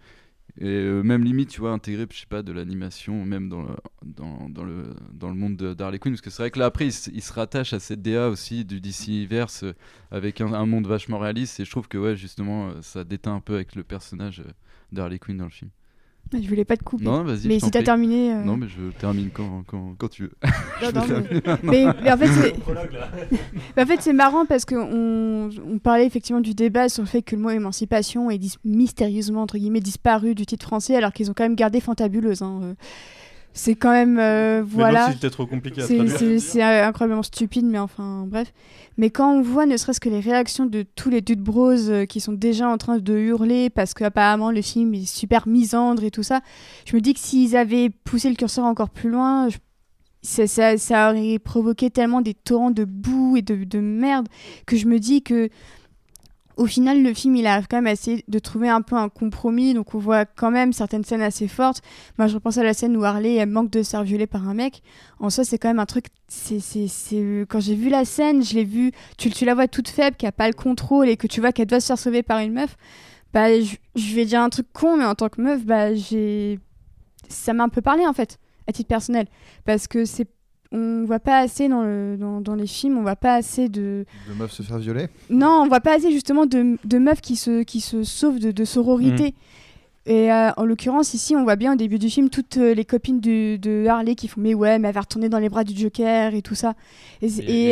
Et euh, même limite, tu vois, intégré, je sais pas, de l'animation, même dans le, dans, le, dans le monde de- d'Harley Quinn. Parce que c'est vrai que là, après, il, se- rattache à cette DA aussi du DC-verse euh, avec un, un monde vachement réaliste. Et je trouve que, ouais, justement, euh, ça déteint un peu avec le personnage euh, d'Harley Quinn dans le film. Je voulais pas te couper. Non, vas-y. Mais si t'as terminé. euh, Non, mais je termine quand, quand, quand tu veux. Non, non, mais- mais, mais en fait, c'est- mais en fait, c'est marrant parce qu'on on parlait effectivement du débat sur le fait que le mot émancipation est dis- mystérieusement entre guillemets disparu du titre français alors qu'ils ont quand même gardé fantabuleuse. hein, euh. C'est quand même euh, voilà. non, c'était trop compliqué à C'est- incroyablement stupide, mais enfin bref. Mais quand on voit ne serait-ce que les réactions de tous les dudes bros euh, qui sont déjà en train de hurler parce qu'apparemment le film est super misandre et tout ça, je me dis que s'ils avaient poussé le curseur encore plus loin, je- ça, ça, ça aurait provoqué tellement des torrents de boue et de, de merde que je me dis que au final, le film, il arrive quand même à essayer de trouver un peu un compromis. Donc, on voit quand même certaines scènes assez fortes. Moi, je repense à la scène où Harley manque de se faire violer par un mec. En soi, c'est quand même un truc. C'est, c'est, c'est... Quand j'ai vu la scène, je l'ai vue. Tu, la vois toute faible, qui a pas le contrôle et que tu vois qu'elle doit se faire sauver par une meuf. Bah, je, je vais dire un truc con, mais en tant que meuf, bah, j'ai. Ça m'a un peu parlé, en fait, à titre personnel. Parce que c'est. On voit pas assez dans, le, dans, dans les films, on voit pas assez de. De meufs se faire violer? Non, on voit pas assez justement de, de meufs qui se, qui se sauvent de, de sororité. Et euh, en l'occurrence, ici, on voit bien au début du film toutes euh, les copines du- de Harley qui font Mais ouais, mais elle va retourner dans les bras du Joker et tout ça. Et,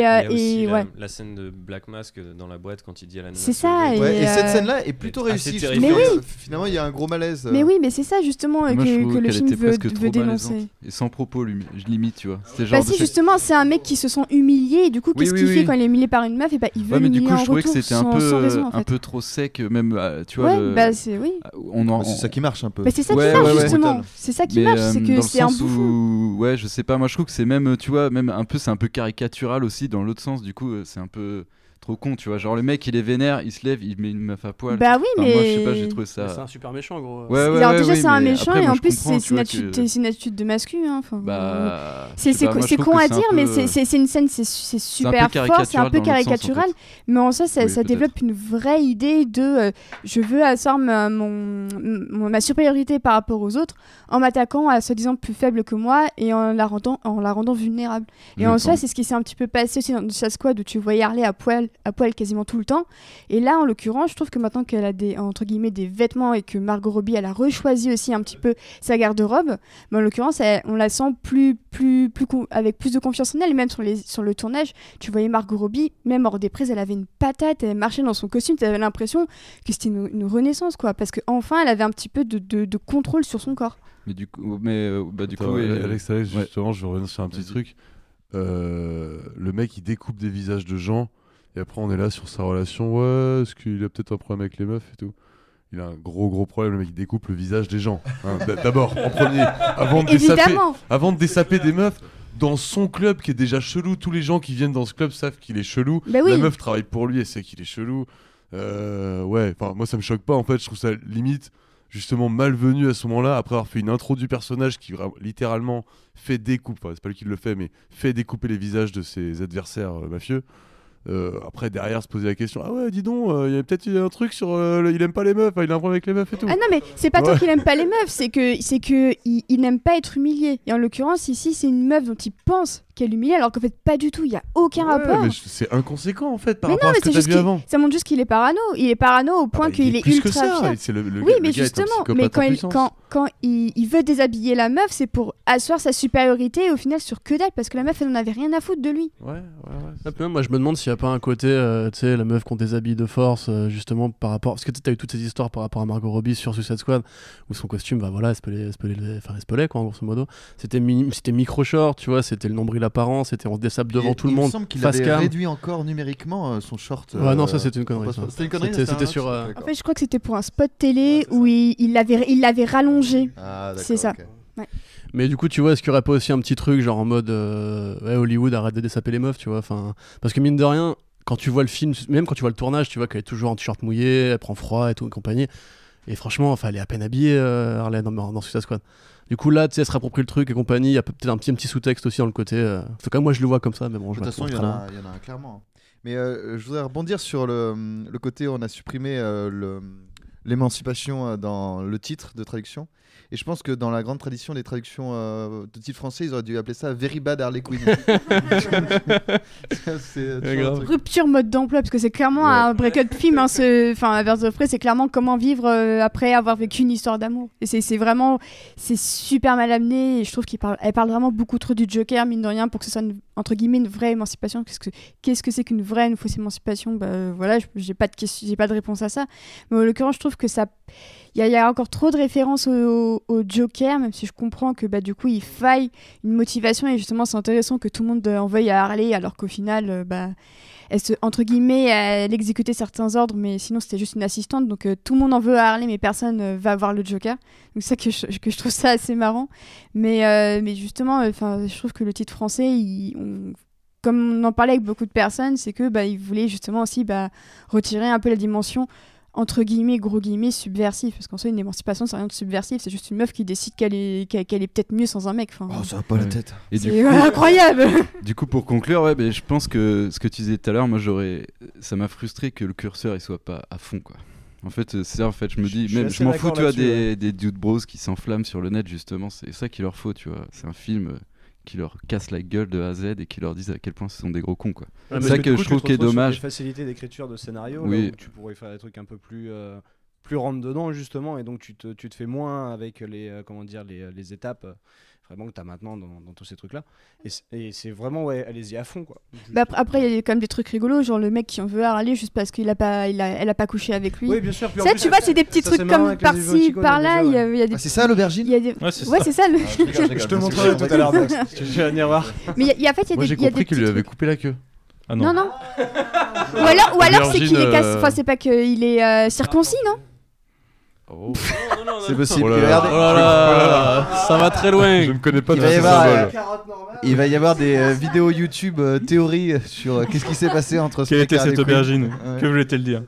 euh, et la, ouais. la scène de Black Mask dans la boîte quand il dit à la nana. C'est ça. Ouais, et, Et, cette scène-là est plutôt réussie. Mais que, Finalement, il y a un gros malaise. Mais oui, mais c'est ça justement Moi, que, le film veut, dénoncer. Et sans propos, lui, je limite, tu vois. C'était genre Bah si justement c'est un mec qui se sent humilié et du coup Oui, qu'est-ce oui, qu'il oui. fait quand il est humilié par une meuf et bah il veut Ouais, mais du coup, en je trouvais que retour c'était un sans, peu, sans raison en un fait. peu trop sec, même, tu vois. ouais, bah c'est oui. on en- C'est ça qui marche un peu. Bah, c'est ça Ouais, qui marche ouais, ouais. justement. C'est ça qui Mais, marche, euh, c'est dans que c'est un bouffon. où- ouais, je sais pas, moi je trouve que c'est même, tu vois, même un peu, c'est un peu caricatural aussi dans l'autre sens. Du coup, euh, c'est un peu trop con, tu vois. Genre le mec, il est vénère, il se lève, il met une meuf à poil. Bah oui, Enfin, mais Moi, je sais pas, j'ai trouvé ça. C'est un super méchant, gros. Ouais, ouais, Alors ouais, déjà c'est un méchant après, et moi, en plus c'est une, que- c'est une attitude de mascu. Hein, enfin, Bah, c'est con à dire, mais peu, c'est- c'est c'est une scène, c'est super fort, c'est un peu caricatural mais en ça, ça, Oui, ça peut-être. développe une vraie idée de euh, je veux asseoir ma, mon, mon- ma supériorité par rapport aux autres en m'attaquant à soi-disant plus faible que moi et en la rendant, en la rendant vulnérable. Et en soi, c'est ce qui s'est un petit peu passé aussi dans Squad où tu voyais Harley à poil à poil quasiment tout le temps. Et là, en l'occurrence, je trouve que maintenant qu'elle a des, entre guillemets, des vêtements et que Margot Robbie, elle a rechoisi aussi un petit peu sa garde-robe, mais en l'occurrence, elle- on la sent plus, plus, plus, avec plus de confiance en elle. Et même sur, les, sur le tournage, tu voyais Margot Robbie, même hors des prises, elle avait une patate, elle marchait dans son costume, tu avais l'impression que c'était une, une renaissance, quoi. Parce qu'enfin, elle avait un petit peu de, de- de contrôle sur son corps. Mais du coup, mais, euh, bah, du Attends, coup, euh, ouais, Alex, Alex, ouais. justement, je vais revenir sur un petit truc. Euh, le mec, il découpe des visages de gens, et après, on est là sur sa relation. Ouais, est-ce qu'il a peut-être un problème avec les meufs et tout Il a un gros, gros problème. Le mec, il découpe le visage des gens. hein. D'abord, en premier, avant de, dessaper, Évidemment avant de dessaper des meufs. Dans son club qui est déjà chelou, tous les gens qui viennent dans ce club savent qu'il est chelou. Bah oui. La meuf travaille pour lui et sait qu'il est chelou. Euh, ouais, enfin moi ça me choque pas en fait, je trouve ça limite justement malvenu à ce moment-là après avoir fait une intro du personnage qui littéralement fait découper, enfin, c'est pas lui qui le fait mais fait découper les visages de ses adversaires euh, mafieux. Euh, après derrière se poser la question ah ouais dis donc euh, il y a peut-être un truc sur euh, il aime pas les meufs hein, il a un problème avec les meufs et tout Ah non, mais c'est pas tant Ouais. qu'il aime pas les meufs, c'est que, c'est que il, il n'aime pas être humilié. Et en l'occurrence, ici, c'est une meuf dont il pense qu'elle humilie, alors qu'en fait, pas du tout. Il y a aucun Ouais, rapport. mais c'est inconséquent en fait par Mais rapport non, à mais ce que juste vu qu'il- avant ça montre juste qu'il est parano. Il est parano au point Ah bah, qu'il il est, plus que ultra ça, fier. c'est le- le oui, mais le gars est un justement, mais quand, il, quand, quand il, il veut déshabiller la meuf, c'est pour asseoir sa supériorité au final sur que dalle, parce que la meuf, elle en avait rien à foutre de lui. ouais ouais ouais Ah, même, moi je me demande s'il n'y a pas un côté, euh, tu sais, la meuf qu'on déshabille de force, euh, justement par rapport. Parce que tu as eu toutes ces histoires par rapport à Margot Robbie sur Suicide Squad, où son costume, bah voilà, pelait le- enfin, pelait, quoi, en grosso modo. C'était c'était micro-short, tu vois, c'était le nombril apparent, c'était on se dessape devant Et tout le il me monde, semble qu'il avait cam. réduit encore numériquement euh, son short. Ouais, non, ça euh, c'était une connerie. C'était une connerie. C'était- ça, C'était hein, sur. euh. En fait, je crois que c'était pour un spot télé où il il l'avait il l'avait rallongé. Ah, d'accord, c'est ça. Mais du coup, tu vois, est-ce qu'il n'y aurait pas aussi un petit truc, genre en mode euh, ouais, Hollywood arrête de dessaper les meufs, tu vois enfin, Parce que mine de rien, quand tu vois le film, même quand tu vois le tournage, tu vois qu'elle est toujours en t-shirt mouillé, elle prend froid et tout, et compagnie. Et franchement, enfin, elle est à peine habillée, euh, Harley, dans, dans Suicide Squad. Du coup, là, tu sais, elle se rapproprie le truc et compagnie. Il y a peut-être un petit, un petit sous-texte aussi dans le côté. euh, En tout cas, moi, je le vois comme ça, mais bon, De toute façon, il y, en a- il y en a clairement. hein. Mais euh, je voudrais rebondir sur le, le côté où on a supprimé euh, l'émancipation euh, dans le titre de traduction. Et je pense que dans la grande tradition des traductions euh, de titres français, ils auraient dû appeler ça Very Bad Harley Quinn. C'est truc. Rupture mode d'emploi, parce que c'est clairement Ouais. un break-up film. Hein, ce- enfin, of Prey, c'est clairement comment vivre euh, après avoir vécu une histoire d'amour. Et c'est c'est vraiment, c'est super mal amené. Et je trouve qu'elle parle, elle parle vraiment beaucoup trop du Joker, mine de rien, pour que ce soit une- entre guillemets une vraie émancipation. Qu'est-ce que qu'est-ce que c'est qu'une vraie, une fausse émancipation? Bah euh, voilà, j'ai pas de j'ai pas de réponse à ça. Mais en l'occurrence, je trouve que ça, il y, a- encore trop de références au, au Joker, même si je comprends que bah du coup il faille une motivation et justement c'est intéressant que tout le monde en veuille à Harley alors qu'au final euh, bah elle se, entre guillemets elle exécutait certains ordres mais sinon c'était juste une assistante. Donc euh, tout le monde en veut à Harley mais personne euh, va voir le Joker. Donc c'est ça que je, trouve ça assez marrant. Mais euh, mais justement enfin je trouve que le titre français il- comme on en parlait avec beaucoup de personnes c'est que bah ils voulaient justement aussi bah retirer un peu la dimension entre guillemets, gros guillemets, subversif. Parce qu'en soi, une émancipation, c'est rien de subversif. C'est juste une meuf qui décide qu'elle est, qu'elle, est peut-être mieux sans un mec. Enfin, Oh, ça va pas la Ouais. tête. Et du c'est coup, incroyable du coup, pour conclure, ouais, ben, je pense que ce que tu disais tout à l'heure, moi, j'aurais, ça m'a frustré que le curseur il soit pas à fond, quoi. En fait, euh, c'est ça. En fait, je me dis, je même, je m'en fous, tu vois, des, ouais. des dude bros qui s'enflamment sur le net, justement. C'est ça qu'il leur faut, tu vois. C'est un film euh, qui leur casse la gueule de A à Z et qui leur disent à quel point ce sont des gros cons, quoi. Ouais, c'est ça que coup, je trouve qui est dommage. des facilités d'écriture de scénario Oui. là où tu pourrais faire des trucs un peu plus euh, plus rentre dedans justement et donc tu te, tu te fais moins avec les euh, comment dire les, les étapes euh, vraiment que tu as maintenant dans, dans tous ces trucs là et c'est- vraiment ouais allez-y à fond quoi Bah, après- après, il y a quand même des trucs rigolos, genre le mec qui en veut à Harley juste parce qu'il a pas, il a, elle a pas couché avec lui. oui bien sûr puis en ça, plus, tu vois, c'est des petits ça, trucs comme par-ci, par-là. Il y a, des. Ah, c'est ça l'aubergine il y a des- Ouais, c'est Ouais, ça. le- je rigole, je je te montrerai tout à l'heure tu vas venir voir Mais il y a- il y a, en fait, il y a Moi des, j'ai il y a compris des qu'il lui avait coupé la queue. Ah Non, non. ou alors, ou alors c'est qu'il est euh, Enfin, c'est pas qu'il est euh, circoncis, non? Oh. C'est possible. Oh là là. regardez, Oh là là, ça va très loin. Je ne connais pas Il de va y avoir, il va y avoir des euh, vidéos YouTube euh, théories sur euh, qu'est-ce qui s'est passé entre ce Quelle était cette aubergine Ouais. Que voulait-elle dire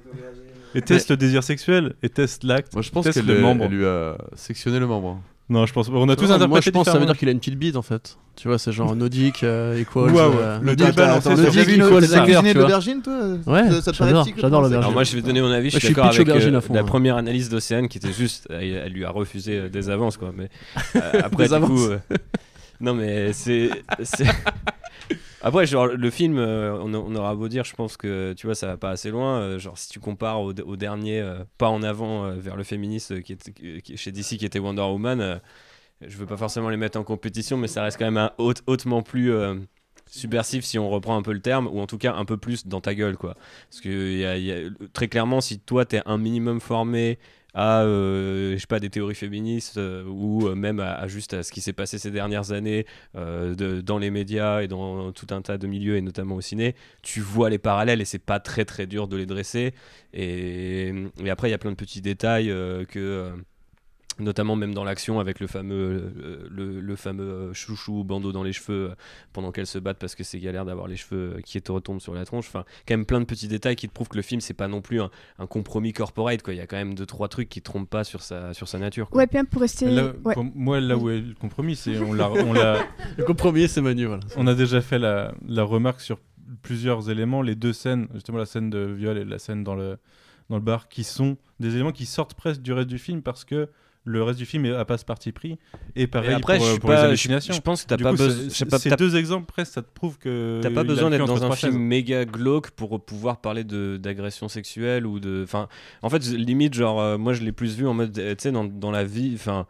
Et teste le désir sexuel et teste l'acte. Moi je pense qu'elle le elle membre. lui a sectionné le membre. Non, je pense. On a tous interprété moi je pense que ça veut dire qu'il a une petite bite en fait. Tu vois, c'est genre Nodic, euh, Equals. Euh, le débat vu une- Equals, Zacker, tu l'aubergine, toi Ouais, Ça- j'adore, l'aubergine. Alors moi je vais donner mon avis, je suis d'accord avec euh, la hein. première analyse d'Océane qui était juste, elle, lui a refusé des avances quoi. Mais après du coup, non mais c'est, c'est- Après, genre, le film, euh, on, on aura beau dire, je pense que tu vois, ça va pas assez loin. euh, genre, si tu compares au, dernier, euh, pas en avant vers le féministe qui était chez DC, qui était Wonder Woman, je veux pas forcément les mettre en compétition, mais ça reste quand même un haute- hautement plus subversif si on reprend un peu le terme, ou en tout cas un peu plus dans ta gueule, quoi. Parce que très clairement, si toi t'es un minimum formé à euh, je sais pas des théories féministes euh, ou euh, même à, juste à ce qui s'est passé ces dernières années dans les médias et dans tout un tas de milieux et notamment au ciné tu vois les parallèles et c'est pas très très dur de les dresser. Et, et après il y a plein de petits détails que notamment même dans l'action avec le fameux euh, le, le fameux euh, chouchou bandeau dans les cheveux euh, pendant qu'elles se battent parce que c'est galère d'avoir les cheveux qui te retombent sur la tronche enfin quand même plein de petits détails qui te prouvent que le film c'est pas non plus un, un compromis corporate quoi il y a quand même deux trois trucs qui trompent pas sur sa sur sa nature quoi. Ouais, puis même pour rester. Là, ouais. pour moi, là où est le compromis, c'est on l'a, on l'a. Le compromis, c'est Manu, voilà. On a déjà fait la, la remarque sur plusieurs éléments, les deux scènes, justement la scène de viol et la scène dans le dans le bar, qui sont des éléments qui sortent presque du reste du film parce que le reste du film est- a pas ce parti pris. Et pareil Et après, pour, je suis pour les pas- je- hallucinations. je pense que t'as pas besoin- je Ces deux exemples presque, ça te prouve que T'as pas besoin d'être dans un film chaises. méga glauque pour pouvoir parler d'agression sexuelle ou de. Enfin, en fait, limite, genre, euh, moi je l'ai plus vu en mode, euh, tu sais, dans, dans la vie, enfin,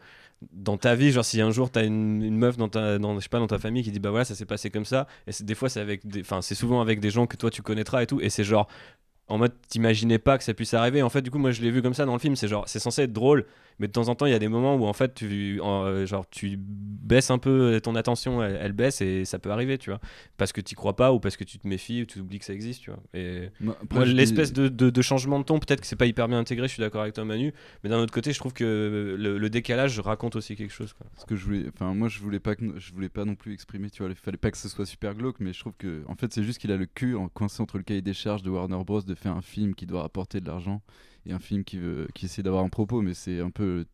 dans ta vie, genre, si un jour t'as une, une meuf dans ta, dans, je sais pas, dans ta famille qui dit, bah voilà, ça s'est passé comme ça, et des fois, c'est avec. Enfin, c'est souvent avec des gens que toi tu connaîtras et tout, et c'est genre. En mode, t'imaginais pas que ça puisse arriver. En fait, du coup, moi, je l'ai vu comme ça dans le film. C'est genre, c'est censé être drôle, mais de temps en temps, il y a des moments où en fait, tu, en, euh, genre, tu baisses un peu ton attention, elle, elle baisse et ça peut arriver, tu vois, parce que tu crois pas ou parce que tu te méfies ou tu oublies que ça existe, tu vois. Et Moi, moi, l'espèce de, de- de changement de ton, peut-être que c'est pas hyper bien intégré. Je suis d'accord avec toi, Manu, mais d'un autre côté, je trouve que le, le décalage raconte aussi quelque chose. Quoi. Ce que je voulais, enfin moi je voulais pas, que, je voulais pas non plus exprimer, tu vois, il fallait pas que ce soit super glauque, mais je trouve que, en fait, c'est juste qu'il a le cul en coincé entre le cahier des charges de Warner Bros de faire un film qui doit rapporter de l'argent et un film qui veut, qui essaie d'avoir un propos, mais c'est un peu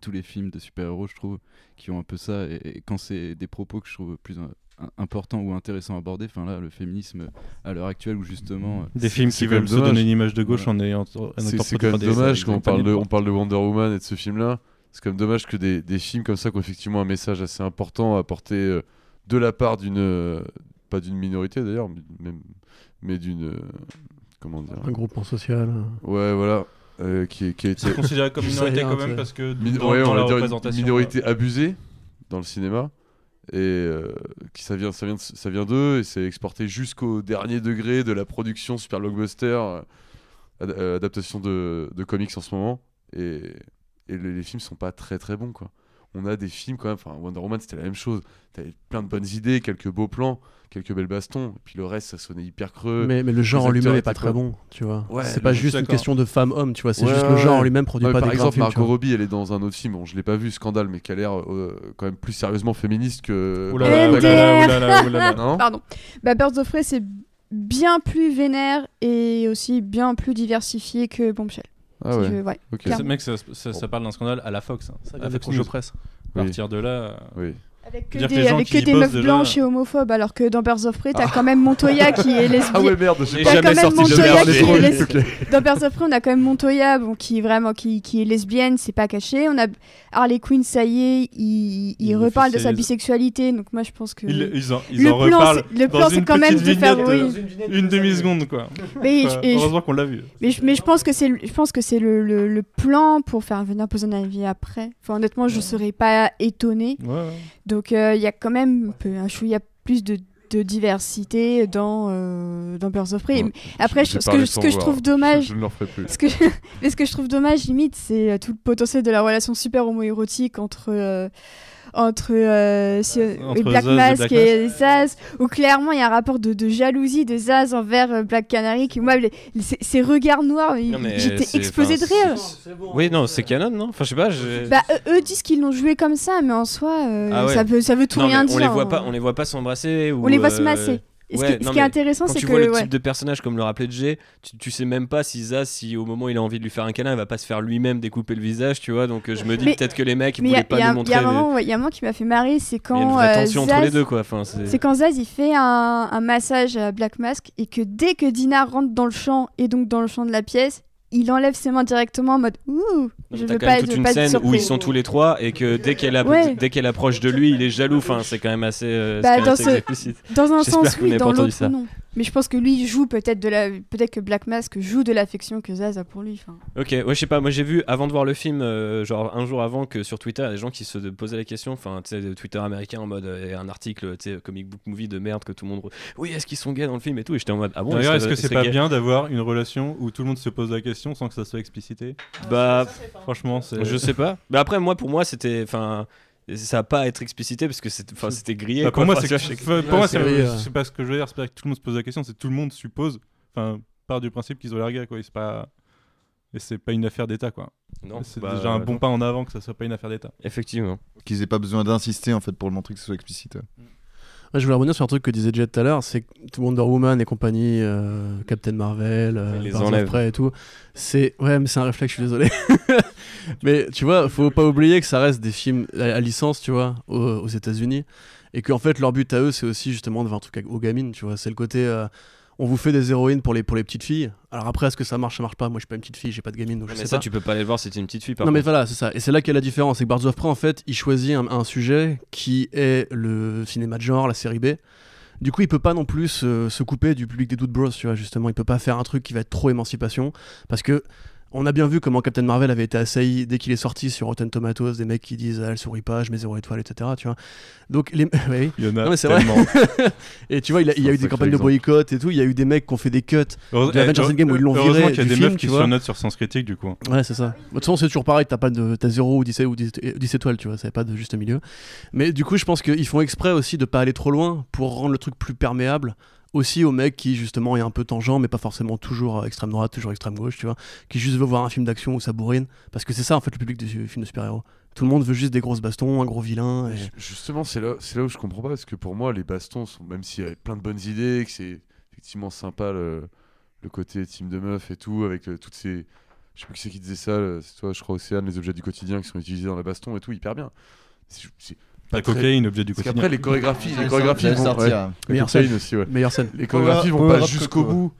tous les films de super-héros, je trouve, qui ont un peu ça, et, et quand c'est des propos que je trouve plus un- un- importants ou intéressants à aborder, enfin là, le féminisme à l'heure actuelle où justement euh, Des films c'est qui veulent se dommage. donner une image de gauche en ayant C'est quand même dommage des quand on parle, de, on parle de Wonder Woman et de ce film-là. C'est quand même dommage que des, des films comme ça, qui ont effectivement un message assez important à apporter euh, de la part d'une. euh, pas d'une minorité d'ailleurs, mais- même- mais d'une. euh, comment dire Un groupement social. euh. Ouais, voilà. euh, qui, qui a été. C'est considéré comme minorité quand même parce que Min- dans, ouais, dans on la va dire une représentation. minorité abusée dans le cinéma et euh, qui ça vient ça vient ça vient d'eux et c'est exporté jusqu'au dernier degré de la production super blockbuster euh, ad- euh, adaptation de, de comics en ce moment et, et les, les films sont pas très très bons quoi on a des films quand même enfin Wonder Woman c'était la même chose t'avais plein de bonnes idées quelques beaux plans quelques belles bastons et puis le reste ça sonnait hyper creux Mais, mais le genre en lui-même est pas très bon, tu vois. Ouais, c'est pas juste une question de femme-homme, tu vois. C'est Ouais, juste ouais, le genre ouais. en lui-même produit pas par des grands exemple, films. Margot. Robbie, elle est dans un autre film, bon, je l'ai pas vu, Scandale, mais qui a l'air euh, quand même plus sérieusement féministe que. Pardon. Bah, Birds of Prey, c'est bien plus vénère et aussi bien plus diversifié que Bombshell. Ah Si ouais. ouais. Ok. Clairement. Ce mec, ça, ça- ça parle d'un scandale à la Fox. hein. Ça À des Fox News. presse. À Oui. partir de là. euh, Oui. Avec que des, avec que des meufs déjà- blanches et homophobes, alors que dans Birds of Prey, t'as quand même Montoya qui est lesbienne. Ah ouais, merde, j'ai quand même sorti de Montoya qui est trop les- vite, ok. Dans Birds of Prey, on a quand même Montoya bon, qui, est vraiment, qui, qui est lesbienne, c'est pas caché. On a Harley Quinn, ça y est, il, il Il reparle de sa bisexualité. Donc moi, je pense que. Ils, ils en, ils le en plan, le plan, c'est quand même de faire. euh, Une demi-seconde, quoi. Mais Enfin, je- et je- heureusement qu'on l'a vu. Mais je, pense que c'est le- je pense que c'est le, le, le plan pour faire venir Poison Ivy après. Enfin, honnêtement, je serais pas étonnée. Ouais. Donc euh, il y a quand même un peu un chouïa plus de, de diversité dans euh, dans Birds of Prey. Ouais. Après, je- ce que ce sans que je trouve dommage, Je, je ne le referai plus. ce que mais ce que je trouve dommage limite, c'est euh, tout le potentiel de la relation super homoérotique entre euh, entre, euh, si- Entre et Black Zaz et Mask Black et, Zaz, où clairement il y a un rapport de, de jalousie de Zaz envers euh, Black Canary qui moi les- les- ses, ses regards noirs, j'étais explosée de rire. Oui, non, c'est canon, non? Enfin, je sais pas. Bah, eux, eux disent qu'ils l'ont joué comme ça, mais en soi, euh, Ah ouais. ça, veut, ça veut tout Non, rien dire. on les voit hein. pas, on les voit pas s'embrasser ou On les voit se euh, masser. Et ce ouais, qui, est- ce qui est intéressant, Quand c'est tu que. vois le ouais. type de personnage comme le rappelait Jay, tu, tu sais même pas si Zaz, si au moment où il a envie de lui faire un câlin, il va pas se faire lui-même découper le visage, tu vois. Donc euh, je me dis peut-être que les mecs ils a- voulaient pas nous il montrer. y a un des- moment, ouais, il y a un moment qui m'a fait marrer, c'est Il y a quand. une vraie euh, tension entre Zaz- les deux, quoi. Enfin. C'est quand Zaz il fait un, un massage à Black Mask et que dès que Dina rentre dans le champ et donc dans le champ de la pièce, il enlève ses mains directement en mode ouh, je veux quand pas même être, toute je veux une pas scène où ils sont tous les trois et que dès qu'elle a- Ouais. dès qu'elle approche de lui, il est jaloux. Enfin, c'est quand même assez, euh, Bah, c'est quand même dans assez ce-. Dans un sens, oui, dans pas entendu l'autre, ça. non. Mais je pense que lui joue peut-être de la, peut-être que Black Mask joue de l'affection que Zaz a pour lui. Ok, ouais, je sais pas, moi j'ai vu avant de voir le film, euh, genre un jour avant que sur Twitter, il y a des gens qui se posaient la question, enfin, tu sais, Twitter américain en mode euh, un article, tu sais, comic book movie de merde que tout le monde. Oui, est-ce qu'ils sont gays dans le film et tout Et j'étais en mode, ah bon D'ailleurs, est-ce que c'est pas bien d'avoir une relation où tout le monde se pose la question sans que ça soit explicité? Bah, franchement, c'est. je sais pas. Mais après, moi, pour moi, c'était. Enfin. Ça va pas être explicité parce que c'était grillé. Bah, pour moi, c'est moi, euh. c'est pas ce que je veux dire. C'est pas que tout le monde se pose la question, c'est tout le monde suppose. Enfin, part du principe qu'ils ont l'air gays, quoi. Et c'est pas. Et c'est pas une affaire d'État, quoi. Non, c'est bah, déjà un bon non. pas en avant que ça soit pas une affaire d'État. Effectivement. Qu'ils aient pas besoin d'insister en fait pour le montrer que ce soit explicite. ouais. Ouais, je voulais revenir sur un truc que disait Jet tout à l'heure, c'est que Wonder Woman et compagnie, euh, Captain Marvel, euh, les. Prey et tout, c'est ouais, mais c'est un réflexe, je suis désolé. mais tu vois, faut pas oublier que ça reste des films à, licence, tu vois, aux, aux États-Unis, et qu'en fait leur but à eux, c'est aussi justement de faire un truc aux gamines, tu vois. C'est le côté, euh, on vous fait des héroïnes pour les pour les petites filles. Alors après, est-ce que ça marche, ça marche pas? Moi, je suis pas une petite fille, j'ai pas de gamine, donc Non, je mais sais ça, pas. tu peux pas aller le voir si t'es une petite fille. Par Non mais voilà, c'est ça. Et c'est là qu'est la différence. C'est que Prey, en fait, il choisit un, un sujet qui est le cinéma de genre, la série B. Du coup, il peut pas non plus se, se couper du public des Dude Bros, tu vois, justement. Il peut pas faire un truc qui va être trop émancipation. Parce que on a bien vu comment Captain Marvel avait été assailli dès qu'il est sorti sur Rotten Tomatoes, des mecs qui disent ah, elle sourit pas, je mets zéro étoile, etc. Tu vois. Donc les. oui. Il y en a Non, mais c'est vrai. et tu vois, il, a- il y a eu C'est des campagnes de boycott et tout. Il y a eu des mecs qui ont fait des cuts de Avengers eh, Endgame où ils l'ont heureusement viré qu'il y a des film, meufs qui surnotent sur Sens Critique, du coup. Ouais, c'est ça. De toute façon, c'est toujours pareil, t'as pas de t'as 0 ou 17 ou 10, 10 étoiles, tu vois, ça pas de juste milieu. Mais du coup, je pense qu'ils font exprès aussi de pas aller trop loin pour rendre le truc plus perméable aussi aux mecs qui justement est un peu tangent mais pas forcément toujours euh, extrême droite, toujours extrême gauche, tu vois, qui juste veut voir un film d'action où ça bourrine parce que c'est ça en fait le public du film de super-héros. Tout le monde veut juste des grosses bastons, un gros vilain Justement, c'est là, c'est là où je comprends pas parce que pour moi, les bastons sont, même s'il y a plein de bonnes idées, que c'est effectivement sympa le, le côté team de meufs et tout, avec euh, toutes ces. Je sais plus qui c'est qui disait ça, c'est toi, je crois, Océane, les objets du quotidien qui sont utilisés dans la baston et tout, hyper bien. C'est La cocaïne, objet du Parce quotidien. qu'après, les chorégraphies, les chorégraphies vont. Meilleure scène. aussi, ouais. meilleure scène. Les chorégraphies vont pas jusqu'au bout.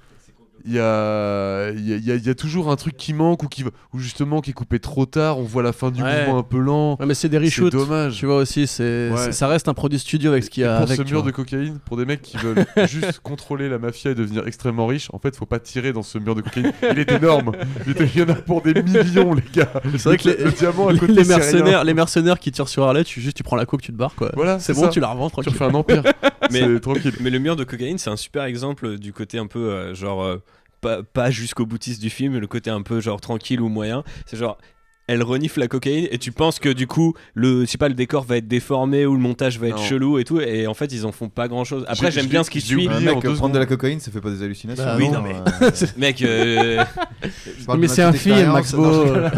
Il y a, il y, a, y a- il y a toujours un truc qui manque ou, qui, ou justement qui est coupé trop tard, on voit la fin du Ouais. mouvement un peu lent. Ouais, mais c'est des C'est reshoots. dommage. Tu vois aussi, c'est Ouais. c'est- ça reste un produit studio avec ce qu'il y a pour avec. ce tu mur vois. de cocaïne, pour des mecs qui veulent juste contrôler la mafia et devenir extrêmement riches, en fait, faut pas tirer dans ce mur de cocaïne. Il est énorme. Il, y en a pour des millions, les gars. C'est vrai que le, les, le diamant à côté, les c'est rien. mercenaires, les mercenaires qui tirent sur Harley, tu juste tu prends la coupe, tu te barres quoi. Voilà, c'est bon, ça. tu la revends Tu tranquille. refais un empire. Mais- c'est tranquille. Mais le mur de cocaïne, c'est un super exemple du côté un peu euh, genre euh, pas, pas jusqu'au boutiste du film, le côté un peu genre tranquille ou moyen. C'est genre elle renifle la cocaïne et tu penses que du coup le je sais pas le décor va être déformé ou le montage va être Non. chelou et tout et en fait ils en font pas grand chose. Après J'ai- j'aime bien ce qui suit. Mec prendre de la cocaïne, ça fait pas des hallucinations. Bah, oui, non, non, mais- euh, Mec, euh, Mais c'est un film, Max Beau. non,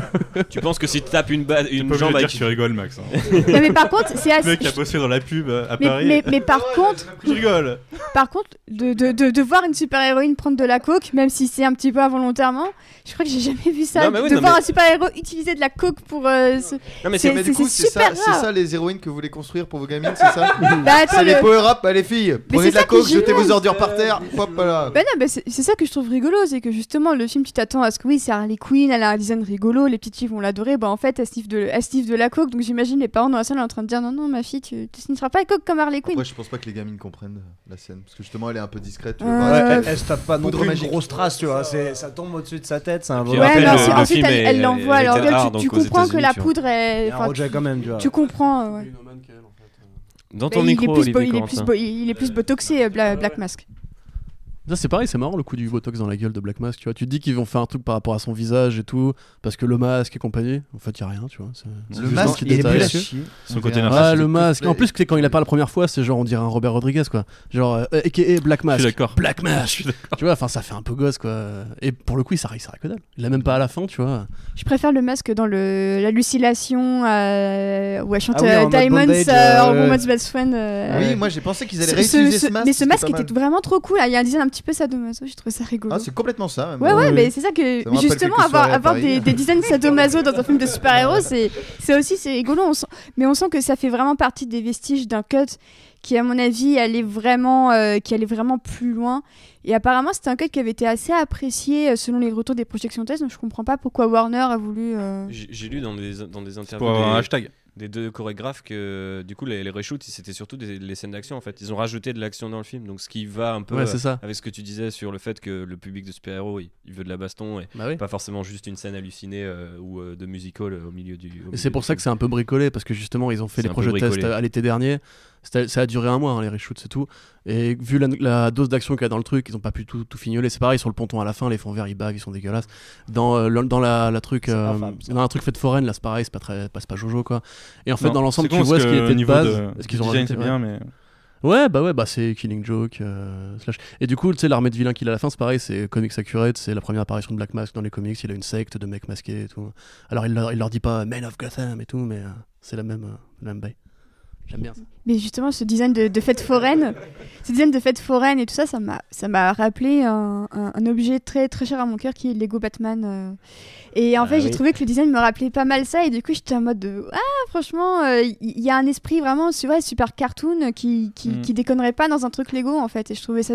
tu penses que si tu tapes une, ba- une jambe avec que tu rigoles, Max. hein. Non, mais par contre, c'est Le assez. mec a bossé dans la pub à Mais, Paris. mais, mais par contre, Je rigole. par contre, de, de, de, de voir une super héroïne prendre de la coke, même si c'est un petit peu involontairement, je crois que j'ai jamais vu ça. De voir un super héros utiliser de la coke pour. euh, se- Non mais C'est- c'est Mais du coup, c'est c'est ça, c'est les héroïnes que vous voulez construire pour vos gamines, c'est ça Bah attends, C'est les le- power-up, bah les filles Prenez de la coke, jetez vos ordures par terre, hop là Bah non, bah c'est c'est ça que je trouve rigolo, c'est que justement le film tu t'attends à ce que oui c'est Harley Quinn, elle a un design rigolo, les petites filles vont l'adorer, bah en fait elle sniffe de, elle sniffe de la coke, donc j'imagine les parents dans la salle en train de dire non non ma fille tu, tu snifferas pas la coke comme Harley Quinn. Après, je pense pas que les gamines comprennent la scène, parce que justement elle est un peu discrète. Tu vois, Ouais, bah, elle, elle se tape pas non plus une grosse trace, tu vois. Ça tombe au-dessus de sa tête, c'est un vrai- ouais le- ensuite, le ensuite, film elle, l'envoie à est leur gueule, Tu, donc tu aux comprends que la tu vois. poudre est... enfin, quand même, tu vois. tu comprends, euh, ouais. Dans ton il, micro, est plus, Olivier bo- il, est Corentin. plus bo- il est plus botoxé, euh, Bla- Black Mask. Ça c'est pareil, c'est marrant le coup du botox dans la gueule de Black Mask, tu vois. Tu te dis qu'ils vont faire un truc par rapport à son visage et tout, parce que le masque et compagnie. En fait, y a rien, tu vois. c'est- Le masque, il est plus chier. Son On côté. Ah, le masque. En plus, que quand il a parlé la première fois, c'est genre on dirait un Robert Rodriguez, quoi. Genre, euh, aka Black Je Mask. suis d'accord. Black Je Mask. Tu vois, enfin, ça fait un peu gosse, quoi. Et pour le coup, il s'arrête, il s'arrête que dalle. Il l'a même pas à la fin, tu vois. Je préfère le masque dans le la lucillation euh, où elle chante Ah oui, euh, en Diamonds, bondage, euh, euh, Woman's Best Friend. euh, Oui, moi j'ai pensé qu'ils allaient réutiliser ce- masque. mais ce masque était vraiment trop cool. Il y a un design un petit petit peu sadomaso, j'ai trouvé ça rigolo. Ah, c'est complètement ça. même. Ouais, ouais, Oui. mais c'est ça que Ça justement avoir, avoir des, des dizaines de sadomaso dans un film de super-héros, c'est c'est aussi c'est rigolo. On sent, mais on sent que ça fait vraiment partie des vestiges d'un cut qui, à mon avis, allait vraiment, euh, qui allait vraiment plus loin. Et apparemment, c'était un cut qui avait été assez apprécié euh, selon les retours des projections tests. Donc je comprends pas pourquoi Warner a voulu. euh, J'ai lu dans des, dans des interviews pour avoir un hashtag. Des deux chorégraphes que du coup les, les reshoots c'était surtout des, les scènes d'action en fait. Ils ont rajouté de l'action dans le film, donc ce qui va un peu Ouais, euh, ça. avec ce que tu disais sur le fait que le public de super-héros il, il veut de la baston et Bah oui. pas forcément juste une scène hallucinée euh, ou euh, de musical au milieu du. au Et milieu c'est pour ça que c'est un peu bricolé parce que justement ils ont fait les projets tests à l'été dernier. Ça a duré un mois hein, les reshoots c'est tout. Et vu la, la dose d'action qu'il y a dans le truc, ils ont pas pu tout, tout fignoler. C'est pareil sur le ponton à la fin, les fonds verts ils baguent, ils sont dégueulasses. Dans, euh, le- dans la, la truc, euh, infâme, dans un truc fait de foraine là c'est pareil, c'est pas très, pas, pas Jojo quoi. Et en fait Non, dans l'ensemble tu vois ce qui était de base, de- ce qu'ils ont rajouté, bien, ouais. mais- Ouais, bah ouais, bah c'est Killing Joke, euh, slash. Et du coup, tu sais, l'armée de vilains qu'il a à la fin, c'est pareil, c'est Comics Accurate, c'est la première apparition de Black Mask dans les comics, il a une secte de mecs masqués et tout. Alors il leur, il leur dit pas Men of Gotham et tout, mais euh, c'est la même, la même bail. J'aime bien ça. Mais justement, ce design de, de fête foraine, ce design de fête foraine et tout ça, ça m'a, ça m'a rappelé un, un- un objet très très cher à mon cœur qui est Lego Batman. euh. Et en Ah fait, j'ai oui. trouvé que le design me rappelait pas mal ça. Et du coup, j'étais en mode de ah, franchement, euh, il il y, a un esprit vraiment, super cartoon qui qui, Mm. qui déconnerait pas dans un truc Lego en fait. Et je trouvais ça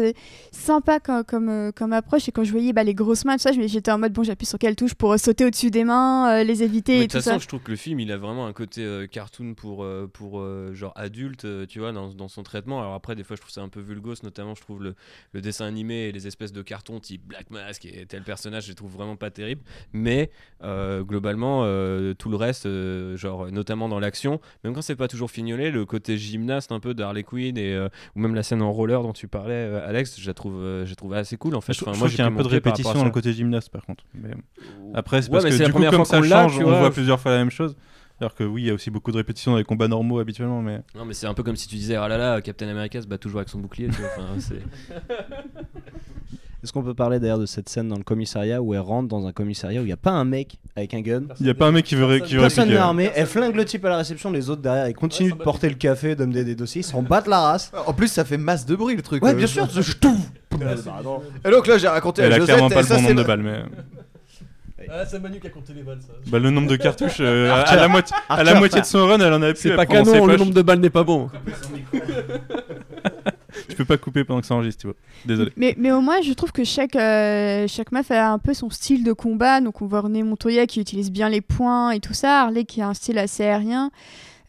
sympa comme comme, euh, comme approche. Et quand je voyais bah, les grosses mains, tout ça, je j'étais en mode bon, j'appuie sur quelle touche pour euh, sauter au-dessus des mains, euh, les éviter Mais et de tout toute ça. façon, je trouve que le film, il a vraiment un côté euh, cartoon pour, euh, pour euh, genre adulte, euh, tu vois, dans, dans son traitement. Alors après, des fois, je trouve ça un peu vulgose, notamment, je trouve le, le dessin animé et les espèces de cartons type Black Mask et tel personnage, je les trouve vraiment pas terribles. Mais euh, globalement, euh, tout le reste, euh, genre notamment dans l'action, même quand c'est pas toujours fignolé, le côté gymnaste un peu d'Harley Quinn et ou même la scène en roller dont tu parlais, Alex, je la trouve, je la trouve assez cool en fait. Je, Enfin, je moi, trouve j'ai qu'il y a un peu de répétition dans le côté gymnaste par contre. Mais après, c'est parce que du coup, première comme fois ça change, on voit plusieurs fois la même chose. Alors que oui, il y a aussi beaucoup de répétitions dans les combats normaux habituellement, mais. Non, mais c'est un peu comme si tu disais, ah là là, Captain America se bat toujours avec son bouclier. tu vois. Enfin, c'est- Est-ce qu'on peut parler d'ailleurs de cette scène dans le commissariat où elle rentre dans un commissariat où il n'y a pas un mec avec un gun? Il y a pas un mec qui veut qui Personne n'est ouais. armé, elle flingue le type à la réception, les autres derrière, ils continuent de porter le café, de me des dossiers, ils s'en battent la race. En plus, ça fait masse de bruit le truc. Ouais, euh, bien sûr, je tout. Et donc là, j'ai raconté Elle à a Josette, clairement pas le bon nombre de le- balles, mais. Ah, c'est Manu qui a compté les balles, ça. Bah, le nombre de cartouches, euh, à, la moitié, à la Archer. moitié de son run, elle en avait plus. C'est pas canon, le nombre de balles n'est pas bon. Je peux pas couper pendant que ça enregistre, tu vois. Désolé. Mais, mais au moins, je trouve que chaque, euh, chaque meuf a un peu son style de combat. Donc, on voit René Montoya qui utilise bien les poings et tout ça. Harley qui a un style assez aérien.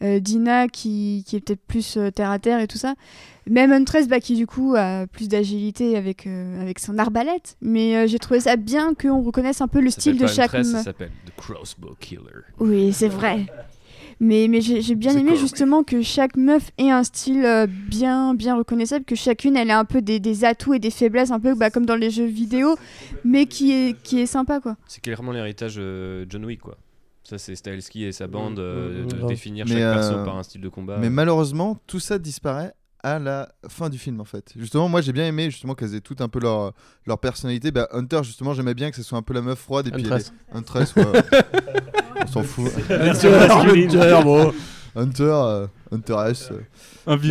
Euh, Dina qui, qui est peut-être plus euh, terre à terre et tout ça. Même Huntress bah, qui, du coup, a plus d'agilité avec, euh, avec son arbalète. Mais euh, j'ai trouvé ça bien qu'on reconnaisse un peu le Ça style de chaque Huntress. Ça s'appelle The Crossbow Killer. Oui, c'est vrai. Mais, mais j'ai j'ai bien C'est aimé justement que chaque meuf ait un style bien, bien reconnaissable, que chacune elle a un peu des, des atouts et des faiblesses, un peu bah, comme dans les jeux vidéo, mais qui est, qui est sympa quoi. C'est clairement l'héritage euh, John Wick, quoi. Ça, c'est Stahelski et sa bande euh, mmh, de définir Mais, chaque perso euh, par un style de combat. Mais malheureusement, tout ça disparaît à la fin du film en fait. Justement, moi j'ai bien aimé justement qu'elles aient toutes un peu leur, leur personnalité. Bah, Hunter, justement, j'aimais bien que ce soit un peu la meuf froide et puis Huntress. elle est- Huntress, ouais. On s'en fout. Hunter, Hunter, bon. Hunter, euh, Hunter S. euh.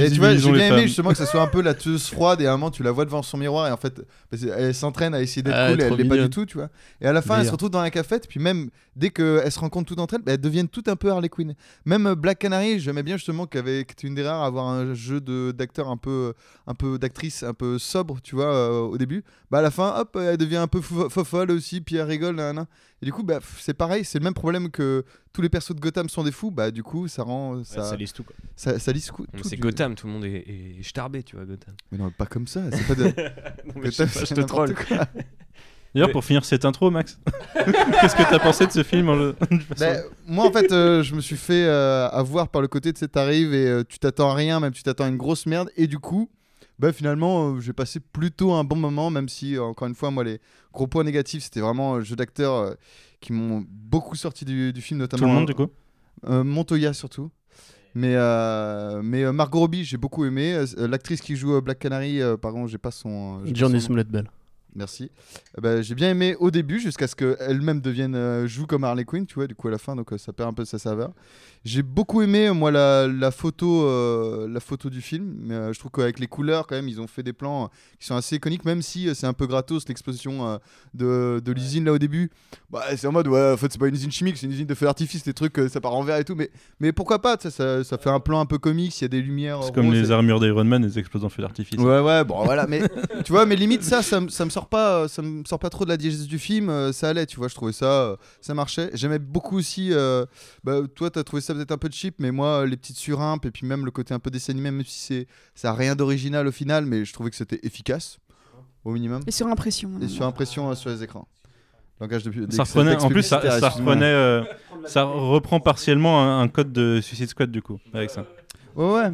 Et tu vois, j'ai bien aimé justement que ce soit un peu la tueuse froide et à un moment tu la vois devant son miroir et en fait elle s'entraîne à essayer d'être Ah, cool et elle l'est pas du tout, tu vois. Et à la fin, elle se retrouve dans la cafette, puis même dès qu'elles se rencontrent toutes entre elles, bah, elles deviennent toutes un peu Harley Quinn. Même euh, Black Canary, j'aimais bien justement c'était une des rares à avoir un jeu de d'acteur un peu un peu d'actrice un peu sobre, tu vois, euh, au début. Bah à la fin, hop, elle devient un peu fo- fofolle aussi, puis elle rigole, nanana. Et du coup, bah c'est pareil, c'est le même problème que tous les persos de Gotham sont des fous, bah du coup, ça rend ça ça lisse tout, quoi. Ça, ça lisse C'est du- Gotham, tout le monde est, est starbé, tu vois, Gotham. Mais non, pas comme ça, c'est pas de Non, mais je sais Gotham, pas, je c'est te troll. D'ailleurs, Mais- pour finir cette intro, Max, qu'est-ce que t'as pensé de ce film en le- de façon- Bah, moi en fait euh, je me suis fait euh, avoir par le côté de cette arrive et euh, tu t'attends à rien même tu t'attends à une grosse merde et du coup bah finalement euh, j'ai passé plutôt un bon moment même si euh, encore une fois moi les gros points négatifs c'était vraiment euh, jeu d'acteurs euh, qui m'ont beaucoup sorti du, du film notamment Tout le monde, du coup euh, Montoya surtout mais euh, mais euh, Margot Robbie j'ai beaucoup aimé Euh, l'actrice qui joue Black Canary par contre j'ai pas son Johnny son Bell. Merci. Bah, j'ai bien aimé au début jusqu'à ce qu'elle-même devienne joue comme Harley Quinn, tu vois, du coup à la fin, donc ça perd un peu de sa saveur. J'ai beaucoup aimé moi la, la photo, euh, la photo du film. Mais, euh, je trouve qu'avec les couleurs quand même, ils ont fait des plans euh, qui sont assez iconiques, même si euh, c'est un peu gratos l'explosion de, de l'usine là au début. Bah, c'est en mode ouais, en fait c'est pas une usine chimique, c'est une usine de feu d'artifice, des trucs ça part en vert et tout. Mais mais pourquoi pas ça, ça, ça fait un plan un peu comique, il y a des lumières. C'est comme les et- armures d'Iron Man, les explosions en feu d'artifice. Ouais, ouais, bon voilà, mais tu vois, mais limite ça, ça, me- ça me sort pas, ça me sort pas trop de la diégèse du film, ça allait, tu vois, je trouvais ça, ça marchait. J'aimais beaucoup aussi, bah, toi t'as trouvé ça peut-être un peu cheap, mais moi les petites surimpes et puis même le côté un peu dessin animé, même si c'est, ça a rien d'original au final, mais je trouvais que c'était efficace, au minimum. Et sur impression. Et sur impression euh, sur les écrans. Langage de, Ça reprenait, en plus, ça, reprenait, euh, ça reprend partiellement un, un code de Suicide Squad du coup, avec ça. Ouais, ouais.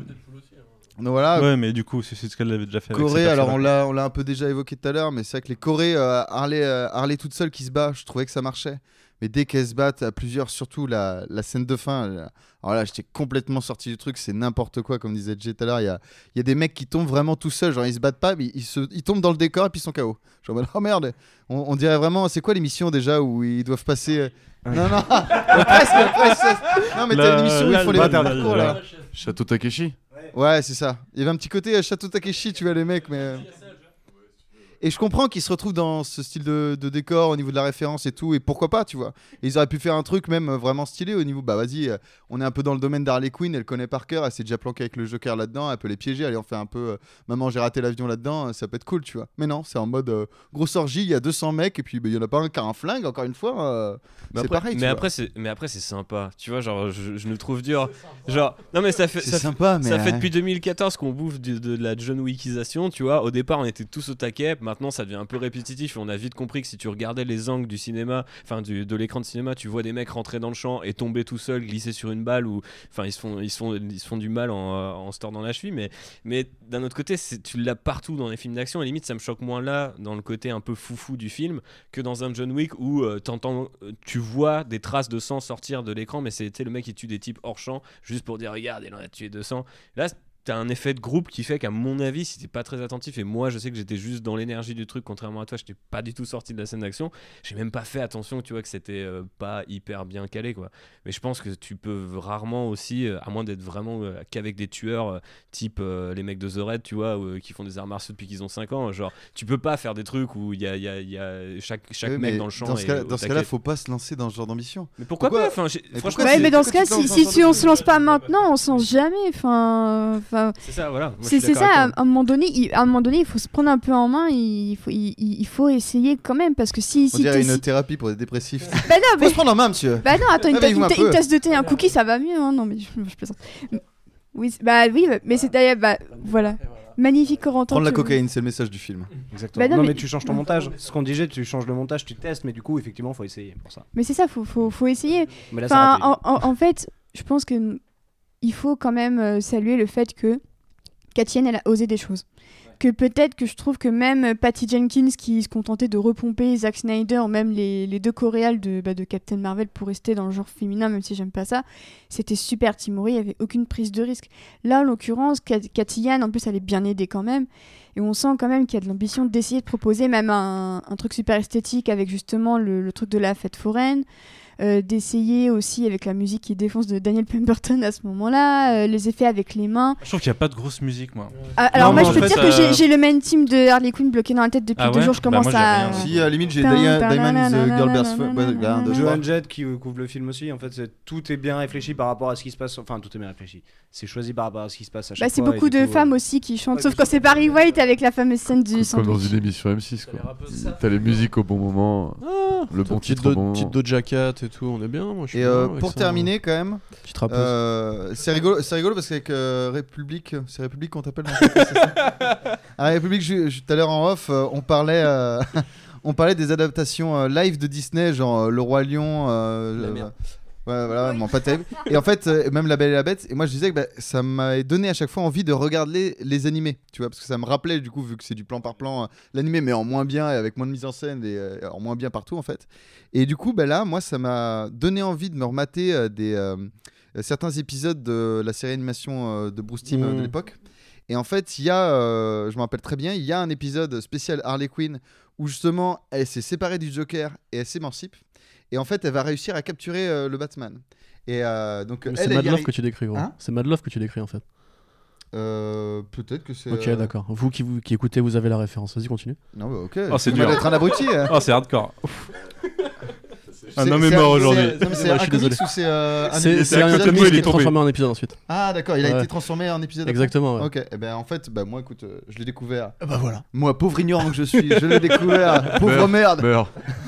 Donc voilà. Ouais, mais du coup, Suicide Squad l'avait déjà fait. avec Corée, alors on l'a, on l'a un peu déjà évoqué tout à l'heure, mais c'est vrai que les Corées, euh, Harley, euh, Harley toute seule qui se bat, je trouvais que ça marchait. Mais dès qu'elles se battent à plusieurs, surtout la, la scène de fin, euh, alors là j'étais complètement sorti du truc, c'est n'importe quoi, comme disait Jay tout à l'heure. Il y a, il y a des mecs qui tombent vraiment tout seuls, genre ils se battent pas, mais ils, se, ils tombent dans le décor et puis ils sont KO. Genre, oh merde, on, on dirait vraiment, c'est quoi l'émission déjà où ils doivent passer. euh, Non, non, presque, presque. Non, mais t'as une émission où ils font les parcours là. là. Château Takeshi. Ouais, c'est ça. Il y avait un petit côté euh, Château Takeshi, tu vois, les mecs, mais. Et je comprends qu'ils se retrouvent dans ce style de, de décor au niveau de la référence et tout, et pourquoi pas, tu vois. Et ils auraient pu faire un truc même euh, vraiment stylé au niveau, bah vas-y, euh, on est un peu dans le domaine d'Harley Quinn, elle connaît par cœur, elle s'est déjà planquée avec le Joker là-dedans, elle peut les piéger, allez, on fait un peu, euh, maman, j'ai raté l'avion là-dedans, ça peut être cool, tu vois. Mais non, c'est en mode euh, grosse orgie, il y a 200 mecs, et puis bah, il y en a pas un qui a un flingue, encore une fois. euh, c'est pareil, mais après, c'est, mais après c'est sympa. Tu vois, genre, je, je nous trouve dur. Genre, non mais ça fait, C'est ça sympa, mais ça fait depuis 2014 qu'on bouffe de la John Wickisation. Tu vois, au départ, on était tous au taquet. Maintenant, ça devient un peu répétitif. On a vite compris que si tu regardais les angles du cinéma, enfin de l'écran de cinéma, tu vois des mecs rentrer dans le champ et tomber tout seul, glisser sur une balle ou, enfin, ils se font, ils font, ils font du mal en, euh, en se tordant la cheville. Mais, mais d'un autre côté, tu l'as partout dans les films d'action. Et limite, ça me choque moins là, dans le côté un peu foufou du film, que dans un John Wick où euh, t'entends, euh, tu vois des traces de sang sortir de l'écran, mais c'était le mec qui tue des types hors champ juste pour dire regarde, il en a tué 200. Là, t'as un effet de groupe qui fait qu'à mon avis, si t'es pas très attentif, et moi je sais que j'étais juste dans l'énergie du truc, contrairement à toi, j'étais pas du tout sorti de la scène d'action, j'ai même pas fait attention, tu vois, que c'était euh, pas hyper bien calé, quoi. Mais je pense que tu peux rarement aussi, euh, à moins d'être vraiment euh, qu'avec des tueurs euh, type euh, les mecs de The Red, tu vois, euh, qui font des arts martiaux depuis qu'ils ont 5 ans, genre, tu peux pas faire des trucs où il y a, il y a- il y a chaque, chaque mec dans le champ. Dans ce est cas- cas-là, faut pas se lancer dans ce genre d'ambition. Mais pourquoi, pas Enfin, Mais franchement, mais dans ce cas, si, si, si on se lance pas maintenant, on se lance jamais. Enfin, enfin, C'est ça, voilà. C'est ça. À, à un moment donné, il, à un moment donné, il faut se prendre un peu en main. Il faut, il, il- il faut essayer quand même parce que si, On si dirait une si- thérapie pour les dépressifs. Bah non, Faut mais se prendre en main, monsieur. Bah non, attends, une, ta- Réveillez-vous une un ta- une tasse de thé, un cookie, ça va mieux. Hein non, mais je, je plaisante. Oui, bah oui, mais c'est d'ailleurs, bah voilà. Magnifique Corentin. Prendre la cocaïne, c'est le message du film. Exactement. Bah non, non, mais... mais- tu changes ton montage. Ce qu'on disait, tu changes le montage, tu testes, mais du coup, effectivement, faut essayer pour ça. Mais c'est ça, faut, faut, faut essayer. Mais là, enfin, a en, en- en fait, je pense que il faut quand même euh, saluer le fait que Katienne, elle a osé des choses. Que peut-être que je trouve que même euh, Patty Jenkins, qui se contentait de repomper Zack Snyder, ou même les, les deux coréales de, bah, de Captain Marvel pour rester dans le genre féminin, même si j'aime pas ça, c'était super timoré, il n'y avait aucune prise de risque. Là, en l'occurrence, Cathy en plus, elle est bien aidée quand même. Et on sent quand même qu'il y a de l'ambition d'essayer de proposer même un, un truc super esthétique avec justement le, le truc de la fête foraine. Euh, d'essayer aussi avec la musique qui défonce de Daniel Pemberton à ce moment-là, euh, les effets avec les mains. Je trouve qu'il n'y a pas de grosse musique, moi. Ah, alors Non, moi je peux te fait, dire que j'ai- euh, j'ai le main team de Harley Quinn bloqué dans la tête depuis Ah deux jours, je Bah, commence moi, j'ai à... rien. Si, à la limite, j'ai Diamond nanana. de- Joan Jett qui couvre le film aussi, en fait, c'est- tout est bien réfléchi par rapport à ce qui se passe. Enfin, tout est bien réfléchi. C'est choisi par rapport à ce qui se passe à chaque Bah, c'est beaucoup de femmes aussi qui chantent, sauf quand c'est Barry White avec la fameuse scène du Comme dans une émission M6, quoi. T'as les musiques au bon moment, Ah, le bon titre Doja Cat et tout, on est bien. Moi, je suis Et bien euh, avec pour ça. terminer, quand même, Petite euh, c'est rigolo, c'est rigolo parce qu'avec euh, République, c'est République qu'on t'appelle À République, tout à l'heure en off, euh, on parlait, euh, on parlait des adaptations euh, live de Disney, genre euh, Le Roi Lion. Ouais, voilà, vraiment pas terrible. Et en fait, euh, même La Belle et la Bête. Et moi, je disais que bah, ça m'avait donné à chaque fois envie de regarder les, les animés, tu vois, parce que ça me rappelait, du coup, vu que c'est du plan par plan, euh, l'animé, mais en moins bien et avec moins de mise en scène et euh, en moins bien partout, en fait. Et du coup, bah, là, moi, ça m'a donné envie de me remater euh, des, certains épisodes de la série animation euh, de Bruce Timm euh, de l'époque. Et en fait, il y a, euh, je me rappelle très bien, il y a un épisode spécial Harley Quinn où justement elle s'est séparée du Joker et elle s'émancipe. Et en fait, elle va réussir à capturer euh, le Batman. Et euh, donc, C'est Mad Love que tu décris, gros. Hein c'est Mad Love que tu décris en fait. Euh, Peut-être que c'est. Ok, euh, d'accord. Vous qui, vous qui écoutez, vous avez la référence. Vas-y, continue. Non, bah ok. Oh, c'est dur. d'être un abruti. hein. Oh, c'est hardcore. Un C'est- homme est mort c'est- aujourd'hui. non, mais C'est Ouais, un je suis comics désolé. ou c'est euh, un C'est épisode c'est un comics il qui est est tombé. transformé en épisode ensuite. Ah d'accord, il a Ouais. été transformé en épisode. après Exactement, ouais. Ok, et ben en fait, bah moi écoute, euh, je l'ai découvert. bah voilà. Moi, pauvre ignorant que je suis, je l'ai découvert. pauvre merde.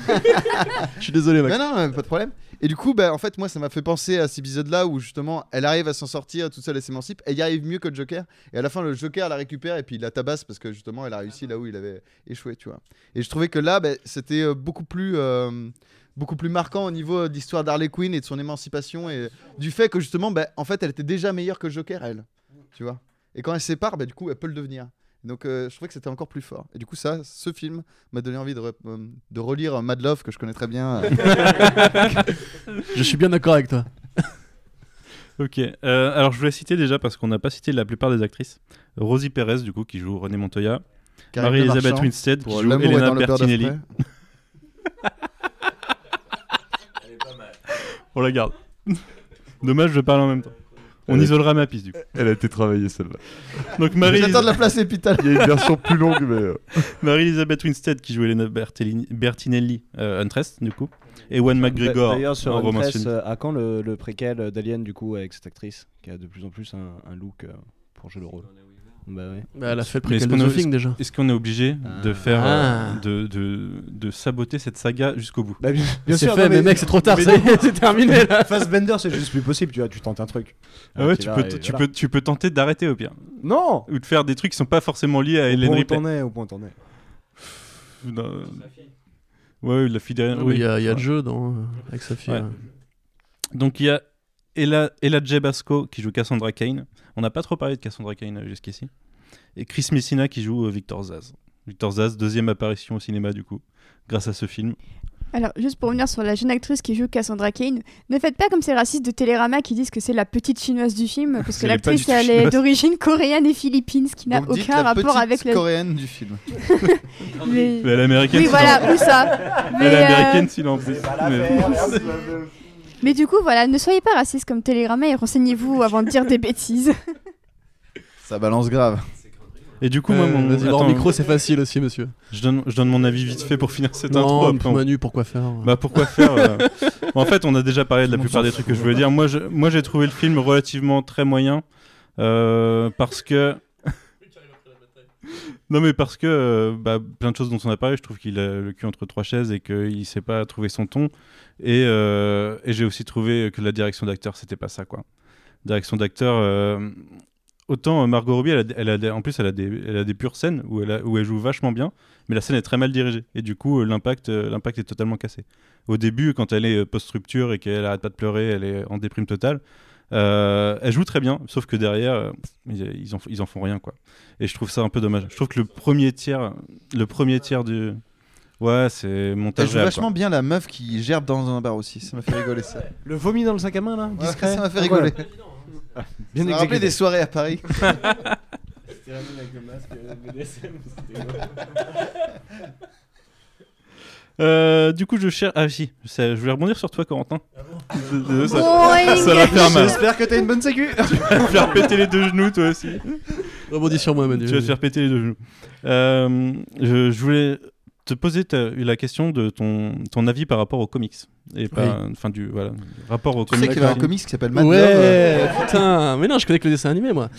Je suis désolé, Max. Mais non, non, pas de problème. Et du coup, bah, en fait, moi, ça m'a fait penser à cet épisode-là où justement, elle arrive à s'en sortir toute seule et s'émancipe. Elle y arrive mieux que le Joker. Et à la fin, le Joker la récupère et puis il la tabasse parce que justement, elle a réussi là où il avait échoué, tu vois. Et je trouvais que là, bah, c'était euh, beaucoup plus. euh, Beaucoup plus marquant au niveau de l'histoire d'Harley Quinn et de son émancipation et du fait que justement, bah, en fait, elle était déjà meilleure que le Joker, elle. Tu vois. Et quand elle se sépare, bah, du coup, elle peut le devenir. Donc, euh, je trouvais que c'était encore plus fort. Et du coup, ça, ce film m'a donné envie de, re- euh, de relire Mad Love que je connais très bien. euh, Je suis bien d'accord avec toi. Ok, euh, alors je voulais citer déjà parce qu'on n'a pas cité la plupart des actrices. Rosie Perez, du coup, qui joue René Montoya. Marie-Elisabeth Winstead, qui pour joue est Elena dans le beurre de Bertinelli. frais. On la garde. Dommage, je parle en même temps. On Elle est- isolera ma piste, du coup. Elle a été travaillée celle-là. Donc Marie J'attends de la place épitale. Il y a une version plus longue, mais. euh, Marie-Elisabeth Winstead, qui joue Elena Bertellini- Bertinelli, euh, Huntress, du coup. Et Ewan McGregor, D'ailleurs, sur Stone. euh, à quand le, le préquel d'Alien, du coup, avec cette actrice qui a de plus en plus un, un look euh, pour jouer le rôle? Bah ouais. Bah, elle a fait le qu'on de est- The Thing déjà. Est-ce qu'on est obligé de Ah. faire, euh, Ah. de, de, de saboter cette saga jusqu'au bout Bah, bien, sûr, fait, non, mais mec, c'est trop tard, c'est terminé là. Fassbender, c'est juste plus possible, tu vois, tu tentes un truc. Ah ouais, tu là, peux, tu, voilà. peux, tu peux tenter d'arrêter au pire. Non Ou de faire des trucs qui sont pas forcément liés à Au Hélène point où Ripley. t'en es, au point où t'en es. Euh, Ouais, la fille derrière. Il oui. y a, il y a Ouais. le jeu dans, avec sa fille. Donc il y a Ella, Ella J. Basco qui joue Cassandra Kane. On n'a pas trop parlé de Cassandra Kane euh, jusqu'ici. Et Chris Messina qui joue euh, Victor Zaz. Victor Zaz, deuxième apparition au cinéma du coup, grâce à ce film. Alors, juste pour revenir sur la jeune actrice qui joue Cassandra Kane, ne faites pas comme ces racistes de Télérama qui disent que c'est la petite chinoise du film, parce que l'actrice, elle est d'origine coréenne et philippine, ce qui n'a aucun la rapport avec la. coréenne du film. Mais- Mais elle est américaine. Oui, voilà, où ça? Mais, Elle est euh. Mais- du coup, voilà, ne soyez pas racistes comme Télérama et renseignez-vous avant de dire des bêtises. Ça balance grave. Et du coup, moi, Euh, mon hors attends, micro, c'est facile aussi, monsieur. je donne, je donne mon avis vite fait pour finir cette intro. Non, après on- Manu, pourquoi faire Bah pourquoi faire euh, En fait, on a déjà parlé de la plupart des trucs que je voulais dire. Moi, je, moi, j'ai trouvé le film relativement très moyen euh, parce que. Non, mais parce que euh, bah, plein de choses dont on a parlé, je trouve qu'il a le cul entre trois chaises et qu'il sait pas trouver son ton. Et, euh, et j'ai aussi trouvé que la direction d'acteur, c'était pas ça, quoi. Direction d'acteur. euh, Autant Margot Robbie, en plus, elle a, des, pures scènes où elle, joue vachement bien, mais la scène est très mal dirigée. Et du coup, l'impact l'impact est totalement cassé. Au début, quand elle est post-rupture et qu'elle arrête pas de pleurer, elle est en déprime totale. Euh, elle joue très bien, sauf que derrière, euh, ils, ils en, ils en font rien, quoi. Et je trouve ça un peu dommage. Je trouve que le premier tiers, le premier tiers du. Ouais, c'est Elle montage joue réel, vachement bien la meuf qui gerbe dans un bar aussi. Ça m'a fait rigoler ça. Le vomi dans le sac à main, là Ouais, Discret ça m'a fait Incroyable. rigoler. Bien Ça m'a rappelé des soirées à Paris. Euh, du coup, je cherche. Ah, si, ça- je voulais rebondir sur toi, Corentin. Désolé, ça, Boing ça va faire mal. J'espère que t'as une bonne sécu tu vas te faire péter les deux genoux, toi aussi. Rebondis sur moi, Manu. Tu vas te faire péter les deux genoux. Euh, je, je voulais te poser ta- la question de ton, ton avis par rapport aux comics. Et pas, enfin, du voilà, rapport aux Tu sais comics. qu'il y avait un comics qui s'appelle Mad Love. Ouais, euh, putain, mais non, je connais que le dessin animé, moi.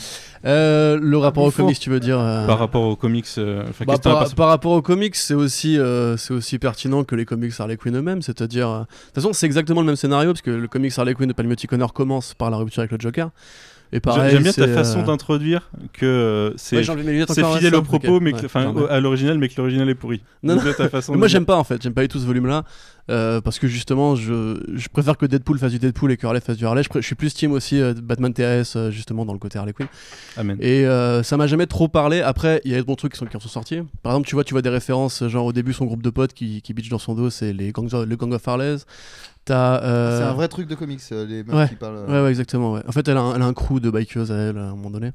Euh, le rapport aux bouffon. comics, tu veux dire euh, Par rapport aux comics. euh, enfin, bah, qu'est-ce que t'en as par, pensé par rapport aux comics, c'est aussi, euh, c'est aussi pertinent que les comics Harley Quinn eux-mêmes. C'est-à-dire, euh, de toute façon, c'est exactement le même scénario, parce que le comics Harley Quinn de Palmiotti Connor commence par la rupture avec le Joker. Et pareil, J'aime bien ta c'est, façon euh, d'introduire que euh, c'est Ouais, fidèle au propos, mais enfin à l'original, mais que l'original est pourri. Non, non. ta façon moi j'aime pas en fait, j'aime pas du tout ce volume là parce que justement je, je préfère que Deadpool fasse du Deadpool et que Harley fasse du Harley. Je, suis plus team aussi euh, Batman TS euh, justement dans le côté Harley Quinn. Amen. Et euh, ça m'a jamais trop parlé. Après il y a des bons trucs qui, sont, qui en sont sortis. Par exemple tu vois tu vois des références genre au début son groupe de potes qui, qui bitch dans son dos c'est les gangs le gang of Harleys. T'as. euh, C'est un vrai truc de comics, euh, les meufs ouais. qui parlent. euh. Ouais, ouais, exactement. Ouais. En fait, elle a, un, elle a un crew de bikeuses à elle à un moment donné.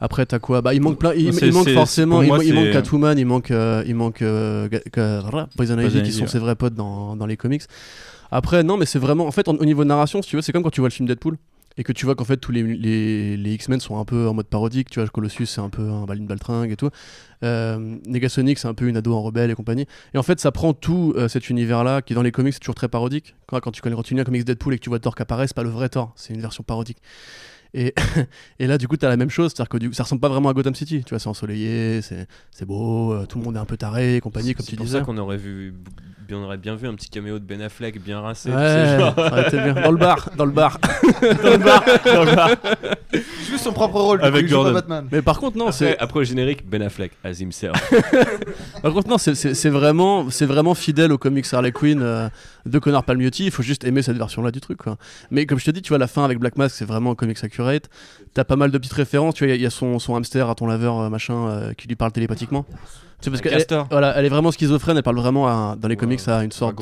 Après, t'as quoi? Bah, il manque plein. Il, C'est- il manque c'est- forcément. Il, il manque Catwoman, il manque, euh, il manque euh, Poison Ivy, qui sont ouais. ses vrais potes dans, dans les comics. Après, non, mais c'est vraiment. En fait, en- au niveau de narration, si tu veux, c'est comme quand tu vois le film Deadpool. Et que tu vois qu'en fait tous les, les, X-Men sont un peu en mode parodique, tu vois, Colossus c'est un peu un baline baltringue et tout. Euh, Negasonic c'est un peu une ado en rebelle et compagnie. Et en fait ça prend tout euh, cet univers-là qui dans les comics c'est toujours très parodique. Quand, tu connais un comics Deadpool et que tu vois Thor qui apparaît, c'est pas le vrai Thor, c'est une version parodique. Et, et là, du coup, t'as la même chose, c'est-à-dire que du ça ressemble pas vraiment à Gotham City. Tu vois, c'est ensoleillé, c'est c'est beau, euh, tout le monde est un peu taré et compagnie, comme C'est tu pour disais. ça qu'on aurait vu, on aurait bien vu un petit caméo de Ben Affleck bien rincé. tu Ouais, sais, genre. ça aurait été bien. Dans le bar, dans le bar. dans le bar, dans le bar. Joue son propre rôle, Avec Gordon. Batman. Mais par contre, non, Après, c'est. après au générique, Ben Affleck as himself. Par contre, non, c'est- c'est c'est vraiment, c'est vraiment fidèle au comics Harley Quinn euh, de Connor Palmiotti. Il faut juste aimer cette version-là du truc. Quoi. Mais comme je te dis, tu vois, la fin avec Black Mask, c'est vraiment comics accurate. T'as pas mal de petites références. Tu vois, il y a- il y, a son, son hamster à ton laveur, euh, machin, euh, qui lui parle télépathiquement. C'est parce voilà, elle est vraiment schizophrène. Elle parle vraiment à- dans les comics à une sorte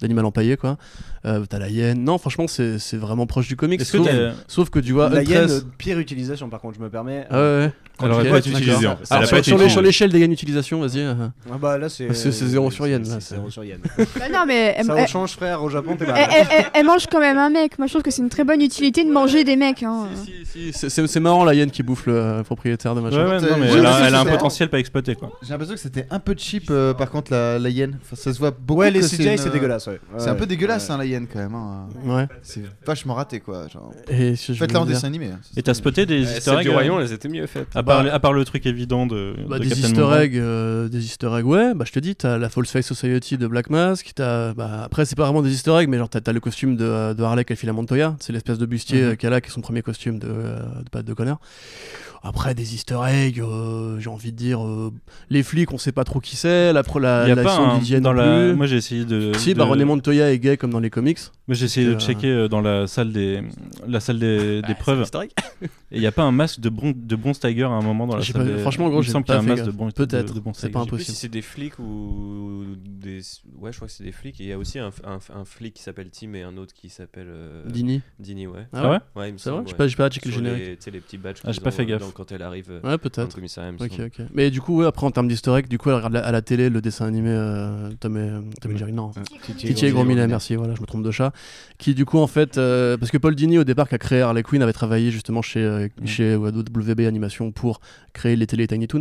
d'animal empaillé, quoi. Euh, T'as la hyène. Non, franchement, c'est c'est vraiment proche du comics. Est-ce que Sauf, sauf que tu vois, La hyène, Huntress- euh, pire utilisation par contre, je me permets. Ah ouais, ouais. Quand Elle pas été utilisée, Alors, sur, l'échelle des gains d'utilisation, vas-y. euh. Ah bah là c'est. C'est- c'est zéro sur yen, là, C'est c'est- zéro sur yen. Bah non, mais elle, Ça change frère, au Japon t'es elle- mal. elle- elle- elle mange quand même un mec. Moi, je trouve que c'est une très bonne utilité de manger des mecs. Hein. Si, C'est c'est- c'est marrant la hyène qui bouffe le euh, propriétaire de machin. ouais, non, mais J'ai elle a, elle a un potentiel pas exploité quoi. J'ai l'impression que c'était un peu cheap euh, par contre la, la hyène. Enfin, ça se voit beaucoup. Ouais, les CGI une, c'est dégueulasse, ouais. C'est Ouais, un peu dégueulasse hein, la quand même. hein. Ouais. C'est vachement raté quoi. Genre. Et je- Faites-la en dessin animé. hein. Et t'as spoté des Euh, easter eggs du euh, Royaume, elles étaient mieux faites. à part, à part le truc évident de, Bah, de des Captain easter Marvel. eggs, euh, des easter eggs, ouais. Bah je te dis, t'as la False Face Society de Black Mask. T'as, bah, après c'est pas vraiment des easter eggs, mais genre t'as, t'as le costume de, euh, de Harley qu'elle file à Montoya. C'est l'espèce de bustier Mhm. euh, qu'elle a, qui est son premier costume de, euh, de Pat de Connor. Après des easter eggs, euh, j'ai envie de dire, euh, les flics, on sait pas trop qui c'est. La, pro- la, Il y a la pas un- dans la. Moi j'ai essayé de. Si, de- bah René Montoya est gay comme dans les comics. Moi j'ai essayé de Euh, checker euh, dans la salle des, la salle des, des preuves. historique. Et il y a pas un masque de, Bron de Bronze Tiger à un moment dans la salle pas- des... franchement, gros, il me j'ai pas un masque de gaffe. Bronze Peut-être, de, de Bronze c'est pas Je sais plus impossible. si c'est des flics ou des. Ouais, je crois que c'est des flics. Et il y a aussi un, un, un flic qui s'appelle Tim et un autre qui s'appelle. euh, Dini. Dini, ouais. Ah ouais Ouais, il me C'est vrai semble, J'ai pas- j'ai pas checké le générique. les- Tu sais, les petits badges. Ah, j'ai pas fait euh, gaffe. Quand elle arrive Ouais, peut-être. Ok, ok. Mais du coup, après en termes egg, du coup, elle regarde à la télé le dessin animé Tom et, Jerry, non. Titi et Gros merci, voilà, je me trompe de chat. Qui du coup, en fait, euh, parce que Paul Dini, au départ, qui a créé Harley Quinn, avait travaillé justement chez, euh, chez WB Animation pour créer les télé Tiny Toons.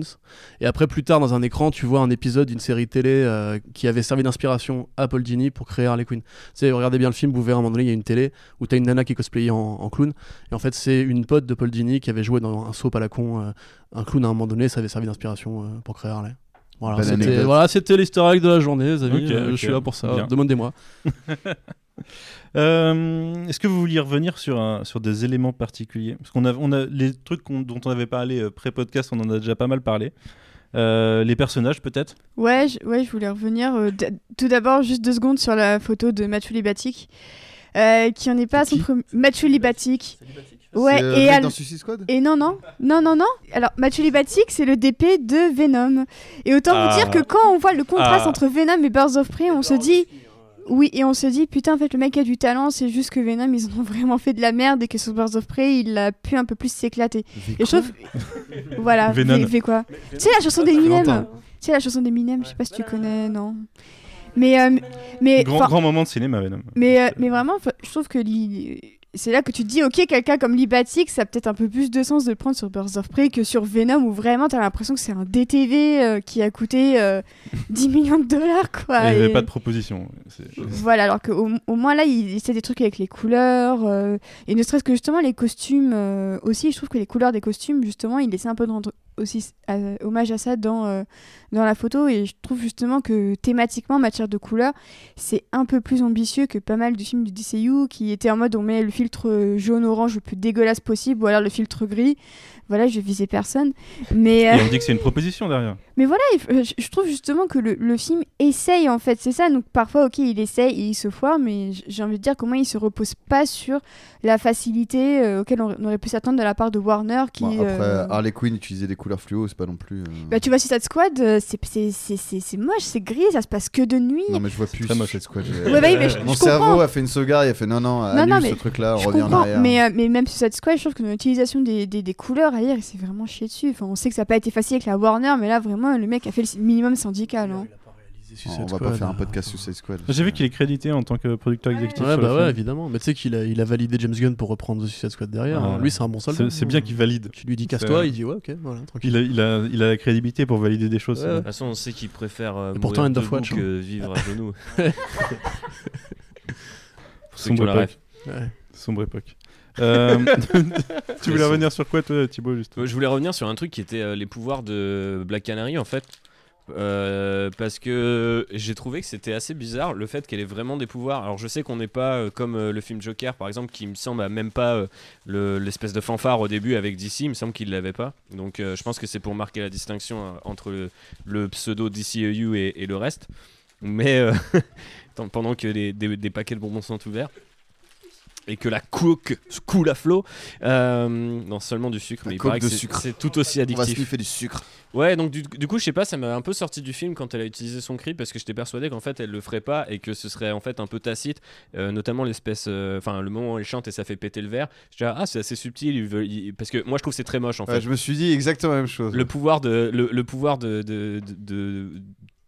Et après, plus tard, dans un écran, tu vois un épisode d'une série télé euh, qui avait servi d'inspiration à Paul Dini pour créer Harley Quinn. Tu sais, regardez bien le film, vous verrez à un moment donné, il y a une télé où t'as une nana qui est cosplayée en, en clown. Et en fait, c'est une pote de Paul Dini qui avait joué dans un soap à la con, euh, un clown à un moment donné, ça avait servi d'inspiration euh, pour créer Harley. Voilà, c'était voilà, egg de la journée, les amis. Ok, Euh. Je suis là pour ça. Demandez-moi. Euh, Est-ce que vous vouliez revenir sur, un, sur des éléments particuliers? Parce qu'on a, on a les trucs qu'on- dont on avait parlé euh, pré-podcast, on en a déjà pas mal parlé. Euh, les personnages peut-être? Ouais, je, ouais, je voulais revenir. euh, tout d'abord, juste deux secondes sur la photo de Mathieu Libatic, euh, qui en est pas à son premier. Mathieu Libatic. Ouais, euh, et, mec al- dans Suicide Squad? et non, non, non, non, non. Alors, Mathieu Libatic, c'est le DP de Venom. Et autant Ah. vous dire que quand on voit le contraste Ah. entre Venom et Birds of Prey, on se dit. Oui, et on se dit, putain, en fait, le mec a du talent, c'est juste que Venom, ils en ont vraiment fait de la merde et que sur Birds of Prey, il a pu un peu plus s'éclater. Et je trouve. voilà, Venom. V quoi. Tu sais, la chanson d'Eminem Tu sais, la chanson d'Eminem, je sais pas si tu connais, non. Mais. euh, mais grand, grand moment de cinéma, Venom. mais, euh, mais vraiment, je trouve que c'est là que tu te dis, ok, quelqu'un comme Libatic, ça a peut-être un peu plus de sens de le prendre sur Birds of Prey que sur Venom, où vraiment t'as l'impression que c'est un DTV euh, qui a coûté euh, 10 millions de dollars, quoi. Il n'y avait pas de proposition. C'est- Voilà, alors qu'au au moins là, il essaie des trucs avec les couleurs, euh, et ne serait-ce que justement les costumes euh, aussi, je trouve que les couleurs des costumes, justement, il essaie un peu de rendre aussi hommage à ça dans, euh, dans la photo, et je trouve justement que thématiquement, en matière de couleurs, c'est un peu plus ambitieux que pas mal de films du DCU qui étaient en mode on met le filtre euh, jaune-orange le plus dégueulasse possible, ou alors le filtre gris. Voilà, je vais viser personne. Mais, euh, Et on dit que c'est une proposition derrière. mais voilà, euh, je trouve justement que le, le film essaye en fait, c'est ça. Donc parfois, ok, il essaye et il se foire, mais j'ai envie de dire comment il se repose pas sur la facilité euh, auquel on on aurait pu s'attendre de la part de Warner qui. Bon, après, euh, Harley Quinn utilisait des couleurs fluo, c'est pas non plus. euh, Bah, tu vois, Suicide Squad, euh, c'est- c'est c'est- c'est- c'est moche, c'est gris, ça se passe que de nuit. Non, mais je vois plus très moche. Suicide Squad. Ouais, bah je- Mon je cerveau a fait une sauvegarde, il a fait non, non, Non, annule non, mais ce truc-là, on revient en arrière. mais, euh, mais même Suicide Squad, je trouve que l'utilisation des, des, des couleurs, lire, il s'est vraiment chié dessus. Enfin, on sait que ça n'a pas été facile avec la Warner, mais là, vraiment, le mec a fait le minimum syndical. hein. on va pas faire un podcast Suicide Squad. J'ai vu qu'il est crédité en tant que producteur exécutif. Ouais, sur bah ouais, film. évidemment. Mais tu sais qu'il a, il a validé James Gunn pour reprendre The Suicide Squad derrière. Ah, Lui, c'est un bon soldat. C'est bien qu'il valide. Tu lui dis casse-toi, il dit ouais, ok, voilà, tranquille. Il a, il, a, il a la crédibilité pour valider des choses. Ouais, c'est ouais. De toute façon, on sait qu'il préfère euh, pourtant, mourir End of Watch, hein. que vivre à genoux. Sombre époque. Sombre époque. Euh, tu voulais revenir sur quoi, toi, Thibaut, juste Euh, Je voulais revenir sur un truc qui était euh, les pouvoirs de Black Canary en fait. Euh, parce que j'ai trouvé que c'était assez bizarre le fait qu'elle ait vraiment des pouvoirs. Alors je sais qu'on n'est pas euh, comme euh, le film Joker par exemple qui me semble a même pas euh, le- l'espèce de fanfare au début avec DC, il me semble qu'il l'avait pas. Donc euh, je pense que c'est pour marquer la distinction euh, entre le, le pseudo DCEU et, et le reste. Mais euh, pendant que des paquets de bonbons sont ouverts et que la coke coule à flot, euh, non seulement du sucre, mais il paraît que de c'est- sucre. c'est tout aussi On addictif. va sniffer du sucre. Ouais, donc du, du coup, je sais pas, ça m'a un peu sorti du film quand elle a utilisé son cri parce que j'étais persuadé qu'en fait elle le ferait pas et que ce serait en fait un peu tacite, euh, notamment l'espèce, euh, enfin le moment où elle chante et ça fait péter le verre. Je dis ah c'est assez subtil, il veut- il- parce que moi je trouve que c'est très moche en Ouais, fait. je me suis dit exactement la même chose. Le pouvoir de le, le pouvoir de de, de, de-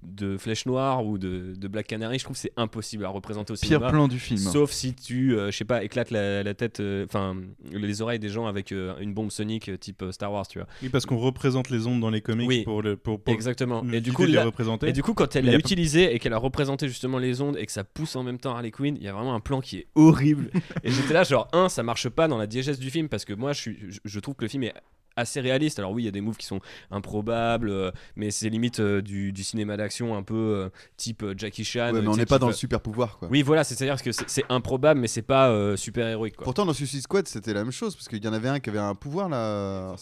de Flèche Noire ou de, de Black Canary, je trouve que c'est impossible à représenter au Pire cinéma. plan du film. Sauf si tu, euh, je sais pas, éclates la, la tête, euh, enfin les oreilles des gens avec euh, une bombe sonique euh, type Star Wars, tu vois. Oui, parce qu'on représente les ondes dans les comics Oui. pour, le, pour, pour Exactement. le- Et du coup, représenter. Et du coup, quand elle l'a utilisé et qu'elle a représenté justement les ondes et que ça pousse en même temps Harley Quinn, il y a vraiment un plan qui est horrible. et j'étais là, genre, un, ça marche pas dans la diégèse du film parce que moi, je, suis, je, je trouve que le film est assez réaliste. Alors oui, il y a des moves qui sont improbables, euh, mais c'est limite euh, du, du cinéma d'action un peu euh, type Jackie Chan. Ouais, mais on n'est pas dans le super pouvoir quoi. Oui, voilà, c'est-à-dire que c'est improbable, mais c'est pas euh, super héroïque. Quoi. Pourtant, dans Suicide Squad, c'était la même chose parce qu'il y en avait un qui avait un pouvoir là.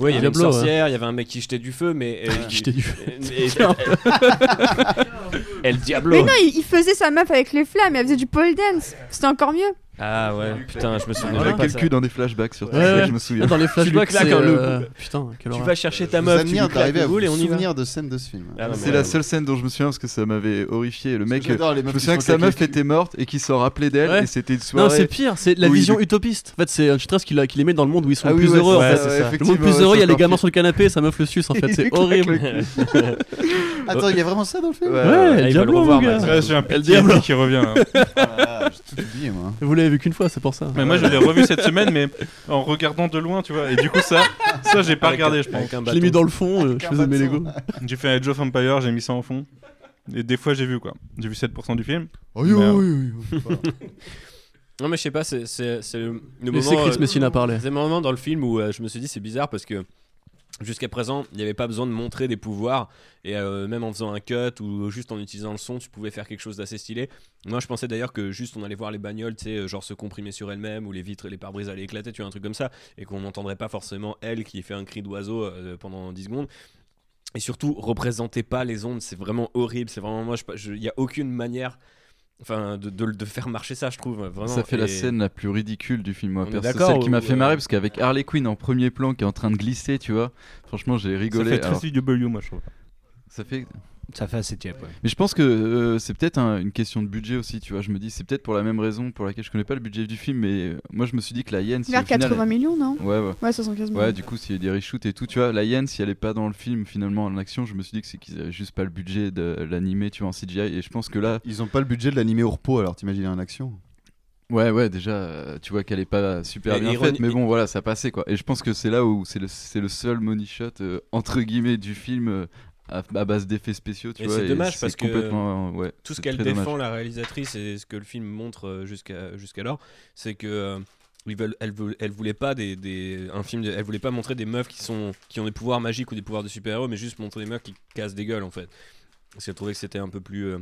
Ouais, il y avait une sorcière, il y avait un mec qui jetait du feu, mais. euh, Qui jetait du feu. et- El Diablo. Mais non, il, il faisait sa meuf avec les flammes, elle faisait du pole dance. C'était encore mieux. Ah ouais, putain, je me souviens quel ça. cul dans des flashbacks sur Ouais, ouais. je me souviens. Ah, dans les flashbacks, c'est, un euh, Putain, quelle Tu vas chercher ta meuf, tu d'arriver le à vous et on y va. souvenir de scènes de ce film. Ah non, C'est la ouais. seule scène dont je me souviens parce que ça m'avait horrifié. Le mec, je me souviens que sa meuf le cul. était morte et qu'il s'en rappelait d'elle Ouais. et c'était une Non, soirée. c'est pire, c'est la vision utopiste. En fait, c'est qui, l'a- qui les met dans le monde où ils sont Ah le plus heureux. Le monde plus heureux, il y a les gamins sur le canapé, sa meuf le suce. En fait, c'est horrible. Attends, il y a vraiment ça dans le film Ouais, Ouais, ouais. Ah, il va le Diablo, revoir, mon gars. Ouais, j'ai un El Diablo. qui revient. là. Ah, J'ai tout oublié moi. Vous l'avez vu qu'une fois, c'est pour ça. Mais moi, je l'ai revu cette semaine, mais en regardant de loin, tu vois. Et du coup, ça, ça j'ai pas Avec regardé, un- je pense. Je l'ai mis dans le fond, euh, je faisais mes Lego. J'ai fait un Age of Empire, j'ai mis ça en fond. Et des fois, j'ai vu quoi. J'ai vu 7% du film. Oh, oui, euh, oui, oui, oui. Non, mais je sais pas, c'est c'est- c'est le, le moment. Chris euh, Messina parler. C'est le moment dans le film où euh, je me suis dit c'est bizarre parce que jusqu'à présent il n'y avait pas besoin de montrer des pouvoirs et euh, même en faisant un cut ou juste en utilisant le son tu pouvais faire quelque chose d'assez stylé. Moi je pensais d'ailleurs que juste on allait voir les bagnoles, tu sais, euh, genre se comprimer sur elles-mêmes ou les vitres et les pare-brises allaient éclater, tu vois, un truc comme ça et qu'on n'entendrait pas forcément elle qui fait un cri d'oiseau euh, pendant 10 secondes. Et surtout, représentez pas les ondes, c'est vraiment horrible, c'est vraiment. Il n'y a aucune manière enfin, de, de, de faire marcher ça, je trouve. Vraiment. Ça fait la scène la plus ridicule du film. C'est celle qui m'a fait marrer parce qu'avec Harley Quinn en premier plan qui est en train de glisser, tu vois. Franchement, j'ai Ça rigolé. fait très alors- CW, moi, je trouve. ça fait. Ça fait assez tiep, ouais. Mais je pense que euh, c'est peut-être un- une question de budget aussi, tu vois. Je me dis, c'est peut-être pour la même raison pour laquelle je connais pas le budget du film, mais euh, moi je me suis dit que la hyène. si Vers final, 80 millions, non? Ouais, ouais. Ouais, 75 millions. Ouais, du coup, s'il y a des reshoots et tout, tu vois, la hyène, si elle est pas dans le film finalement en action, je me suis dit que c'est qu'ils avaient juste pas le budget de l'animer, tu vois, en CGI. Et je pense que là, Ils ont pas le budget de l'animer au repos, alors t'imagines en action? Ouais, ouais, déjà, euh, tu vois qu'elle est pas super Et bien ironi- faite, mais bon, voilà, ça passait quoi. Et je pense que c'est là où c'est le, c'est le seul money shot, euh, entre guillemets, du film euh, à, à base d'effets spéciaux, tu Et vois. c'est dommage parce que complètement, euh, ouais, tout ce qu'elle défend, dommage. la réalisatrice, et ce que le film montre euh, jusqu'à jusqu'alors, c'est que euh, ils veulent, elle, veut- elle voulait pas des, des- un film, de- elle voulait pas montrer des meufs qui sont qui ont des pouvoirs magiques ou des pouvoirs de super-héros, mais juste montrer des meufs qui cassent des gueules en fait. Parce qu'elle trouvait que c'était un peu plus euh,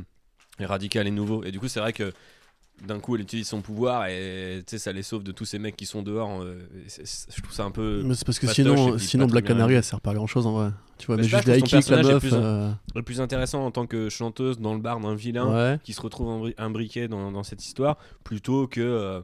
radical et nouveau. Et du coup, c'est vrai que d'un coup, elle utilise son pouvoir et ça les sauve de tous ces mecs qui sont dehors. euh, je trouve ça un peu. Mais c'est parce que sinon, sinon Black Canary, elle sert pas à grand chose en vrai. Tu vois, Mais mais juste son kicks, la meuf. plus- euh, le plus intéressant en tant que chanteuse dans le bar d'un vilain Ouais. qui se retrouve imbri- imbriqué dans, dans cette histoire plutôt que euh,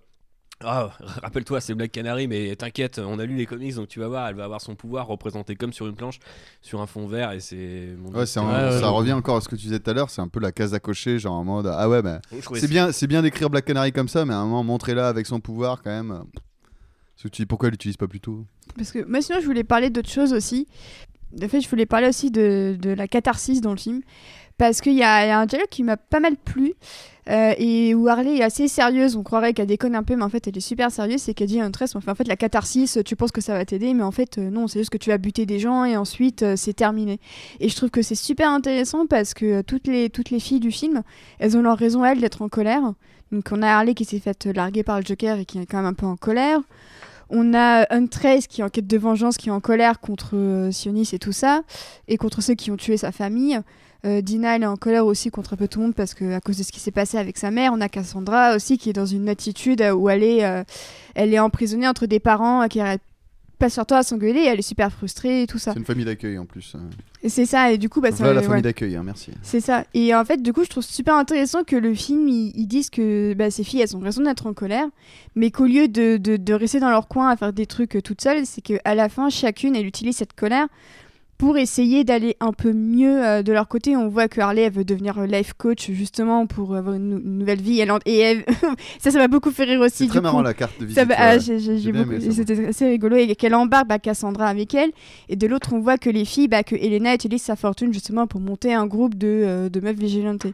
Ah, rappelle-toi, c'est Black Canary, mais t'inquiète, on a lu les comics, donc tu vas voir, elle va avoir son pouvoir représenté comme sur une planche, sur un fond vert, et c'est. Ouais, ça revient encore à ce que tu disais tout à l'heure, c'est un peu la case à cocher, genre en mode ah ouais, bah, c'est bien, c'est bien d'écrire Black Canary comme ça, mais à un moment montrer-la avec son pouvoir quand même. parce que tu dis pourquoi elle l'utilise pas plus tôt? Parce que moi, sinon, je voulais parler d'autre chose aussi. En fait, je voulais parler aussi de, de la catharsis dans le film. Parce qu'il y, a un dialogue qui m'a pas mal plu. euh, et où Harley est assez sérieuse. On croirait qu'elle déconne un peu, mais en fait, elle est super sérieuse. C'est qu'elle dit à un tresse en fait, la catharsis, tu penses que ça va t'aider, mais en fait, euh, non, c'est juste que tu vas buter des gens et ensuite, euh, c'est terminé. Et je trouve que c'est super intéressant parce que toutes les, toutes les filles du film, elles ont leur raison, elles, d'être en colère. Donc, on a Harley qui s'est faite larguer par le Joker et qui est quand même un peu en colère. On a Huntress qui est en quête de vengeance, qui est en colère contre Sionis et tout ça, et contre ceux qui ont tué sa famille. Euh, Dina, elle est en colère aussi contre un peu tout le monde parce que à cause de ce qui s'est passé avec sa mère. On a Cassandra aussi qui est dans une attitude euh, où elle est, euh, elle est emprisonnée entre des parents euh, qui arrêtent pas sur toi à s'engueuler. Elle est super frustrée et tout ça. C'est une famille d'accueil en plus. euh. Et c'est ça. Et du coup, bah, ça, Voilà la ouais. famille d'accueil, hein, merci. C'est ça. Et en fait, du coup, je trouve super intéressant que le film, ils ils disent que bah, ces filles, elles ont raison d'être en colère, mais qu'au lieu de, de, de rester dans leur coin à faire des trucs euh, toutes seules, c'est qu'à la fin, chacune, elle utilise cette colère pour essayer d'aller un peu mieux euh, de leur côté. On voit que Harley, elle veut devenir euh, life coach, justement, pour avoir une, nou- une nouvelle vie. Elle en- Et elle- ça, ça m'a beaucoup fait rire aussi. C'est très marrant la carte de visite. ah. C'était assez rigolo. Et qu'elle embarque bah, Cassandra avec elle. Et de l'autre, on voit que les filles, bah, que Elena utilise sa fortune justement pour monter un groupe de, euh, de meufs vigilantes.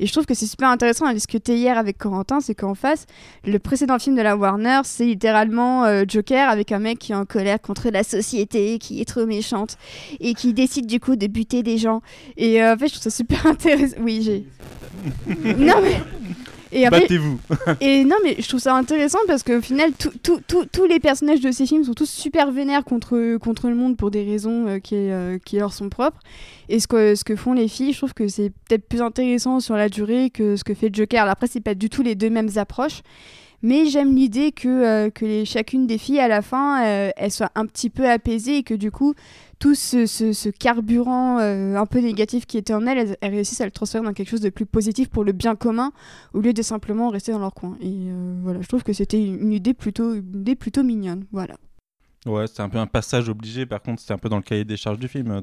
Et je trouve que c'est super intéressant à discuter hier avec Corentin, c'est qu'en face, le précédent film de la Warner, c'est littéralement euh, Joker avec un mec qui est en colère contre la société, qui est trop méchante et qui décide du coup de buter des gens. Et euh, en fait, je trouve ça super intéressant. Oui, j'ai. non mais. Et après- Battez-vous. et non, mais je trouve ça intéressant parce qu'au final, tout- tout- tout- tous les personnages de ces films sont tous super vénères contre, contre le monde pour des raisons euh, qui, euh, qui leur sont propres. Et ce que, ce que font les filles, je trouve que c'est peut-être plus intéressant sur la durée que ce que fait Joker. Alors après, c'est pas du tout les deux mêmes approches. Mais j'aime l'idée que, euh, que chacune des filles, à la fin, euh, elle soit un petit peu apaisée et que du coup, tout ce, ce- carburant euh, un peu négatif qui était en elle, elles, elles réussissent à le transférer dans quelque chose de plus positif pour le bien commun, au lieu de simplement rester dans leur coin. Et voilà, je trouve que c'était une, idée plutôt, une idée plutôt mignonne. Voilà. Ouais, c'est un peu un passage obligé. Par contre, c'était un peu dans le cahier des charges du film.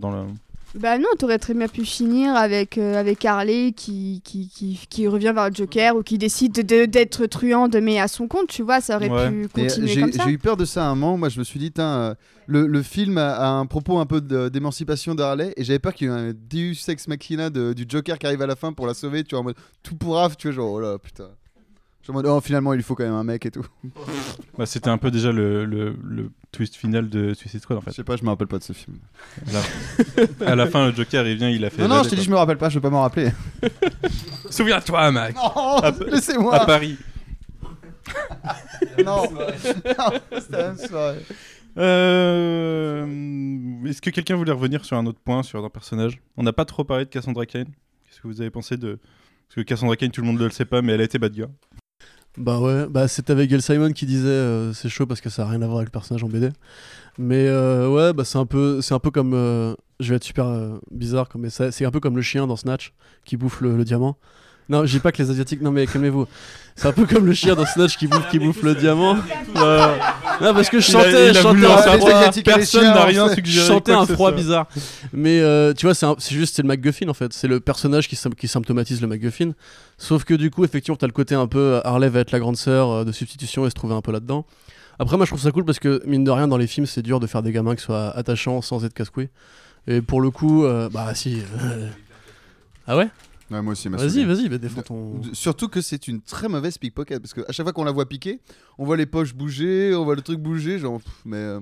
Bah non, t'aurais très bien pu finir avec, euh, avec Harley qui, qui, qui, qui revient vers le Joker ou qui décide de- d'être truande mais à son compte, tu vois, ça aurait pu euh, continuer J'ai comme ça. j'ai eu peur de ça à un moment. Moi, je me suis dit, euh, le, le film a, a un propos un peu de- d'émancipation d'Harley, et j'avais peur qu'il y ait un Deus Ex Machina de- du Joker qui arrive à la fin pour la sauver, tu vois, en mode tout pourrave, tu vois, genre, oh là, putain. Je en mode, oh, finalement, il faut quand même un mec et tout. Bah, c'était un peu déjà le, le, le twist final de Suicide Squad en fait. Je sais pas, je me rappelle pas de ce film. Là- à la fin, le Joker il vient, il a fait. Non, non, je t'ai dit, je me rappelle pas, je vais pas m'en rappeler. Souviens-toi, mec. Non, laissez-moi. À Paris. non, non, c'était la même soirée. Euh, Est-ce que quelqu'un voulait revenir sur un autre point sur un personnage? On n'a pas trop parlé de Cassandra Cain. Qu'est-ce que vous avez pensé de Parce que Cassandra Cain, tout le monde ne le sait pas, mais elle a été bad girl. Bah ouais, bah c'était avec Gail Simon qui disait euh, c'est chaud parce que ça a rien à voir avec le personnage en BD. Mais euh, ouais, bah c'est un peu c'est un peu comme euh, je vais être super bizarre mais c'est un peu comme le chien dans Snatch qui bouffe le diamant. Non, je dis pas que les asiatiques non mais calmez-vous. C'est un peu comme le chien dans Snatch qui bouffe qui bouffe le diamant. Euh, Non parce que je chantais, je chantais un froid. Personne n'a rien Je suggéré. chantais quoi un froid bizarre. Mais euh, tu vois, c'est un- juste c'est le MacGuffin en fait. C'est le personnage qui, qui symptomatise le MacGuffin. Sauf que du coup, effectivement, t'as le côté un peu euh, Harley va être la grande sœur euh, de substitution et se trouver un peu là-dedans. Après, moi, je trouve ça cool parce que mine de rien, dans les films, c'est dur de faire des gamins qui soient attachants sans être casse-couilles. Et pour le coup, euh, bah si. euh, Ah ouais? Ouais, moi aussi, Vas-y, vas-y, bah, défends De- ton- de- Surtout que c'est une très mauvaise pickpocket parce qu'à chaque fois qu'on la voit piquer, on voit les poches bouger, on voit le truc bouger, genre. pff, mais euh,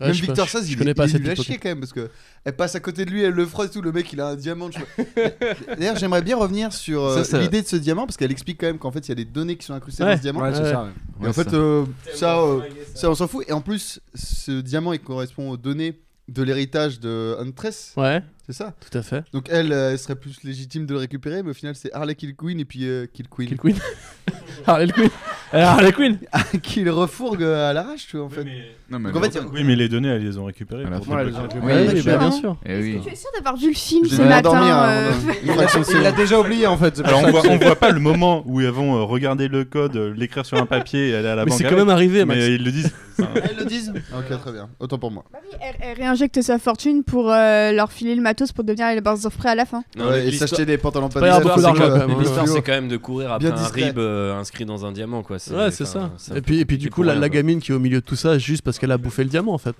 Ouais, même je sais Victor pas, Saz, je il, connais est- pas il assez est de nul à pickpocket. chier quand même parce que elle passe à côté de lui, elle le frotte et tout. Le mec, il a un diamant. je- D'ailleurs, j'aimerais bien revenir sur euh, Ça, ça- l'idée de ce diamant parce qu'elle explique quand même qu'en fait, il y a des données qui sont incrustées Ouais. dans ce diamant. Ouais, c'est Ouais. ça, ouais. Et Ouais, en fait, ça. euh, ça, euh, ça, on s'en fout. Et en plus, ce diamant, il correspond aux données de l'héritage de Huntress. Ouais. C'est ça Tout à fait. Donc elle, euh, elle serait plus légitime de le récupérer, mais au final c'est Harley Kill Queen et puis euh, Kill Queen. Kill Queen. Harley Quinn. Alors, Harley Quinn Qu'il refourgue à l'arrache, tu vois, en fait. Non, mais Donc, en fait, Gordon- Oui, mais les données, elles les ont récupérées. La pour fin, débloquer. Oui, sûr, bah, bien sûr. Eh oui. Je suis sûre d'avoir vu le film Je ce matin. euh, hein, fraction de Il l'a déjà oublié en fait. c'est pour Alors ça on que voit, c'est- on voit pas le moment où elles vont euh, regarder le code, euh, l'écrire sur un papier et aller à la Mais banque. c'est quand avec, même arrivé, Max. Mais ils le disent. Enfin, Elles le disent Ok, très bien. Autant pour moi. elle, elle réinjecte sa fortune pour euh, leur filer le matos pour devenir les Birds of Prey à la fin. Non, Ouais, et s'acheter des pantalons pas des. L'histoire, c'est quand même de courir après Bien un discret. rib euh, inscrit dans un diamant, quoi. C'est- Ouais, c'est ça. Et puis, et puis c'est du coup, la, gamine qui est au milieu de tout ça, juste parce qu'elle a bouffé le diamant en fait.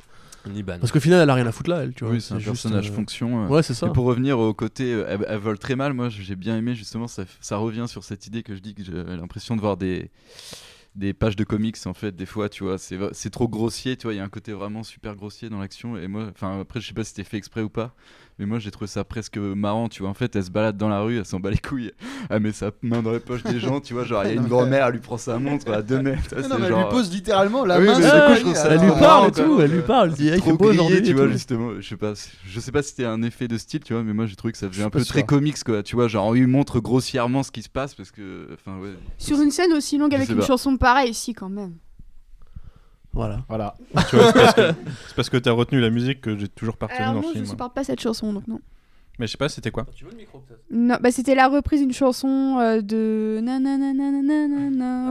Niban. Parce qu'au final, elle a rien à foutre là, elle, tu vois. Oui, c'est un juste, personnage euh, fonction. euh. Ouais, c'est ça. Et pour revenir au côté, euh, elle, elle vole très mal. Moi, j'ai bien aimé justement. Ça, ça revient sur cette idée que je dis que j'ai l'impression de voir des des pages de comics en fait des fois tu vois c'est c'est trop grossier tu vois il y a un côté vraiment super grossier dans l'action et moi enfin après je sais pas si c'était fait exprès ou pas mais moi j'ai trouvé ça presque marrant tu vois. En fait elle se balade dans la rue elle s'en bat les couilles. Elle met sa main dans les poches des gens tu vois. Genre il y a une grand-mère elle lui prend sa montre à deux mètres. Non, mais elle lui pose littéralement la Oui, main coup, ça Elle lui parle et tout, elle lui parle, elle dit, hey, il trop grillé, aujourd'hui. tu vois justement. Je sais pas je sais pas si c'était un effet de style tu vois mais moi j'ai trouvé que ça faisait un peu très comics quoi. Tu vois genre il montre grossièrement ce qui se passe parce que enfin ouais. Sur une scène aussi longue avec une chanson pareille, si quand même. Voilà. Voilà. tu vois, c'est parce que- que t'as retenu la musique que j'ai toujours pas retenu Alors dans non, le je film. ne supporte pas cette chanson, donc non. Mais je sais pas, c'était quoi Non, bah c'était la reprise d'une chanson euh, de.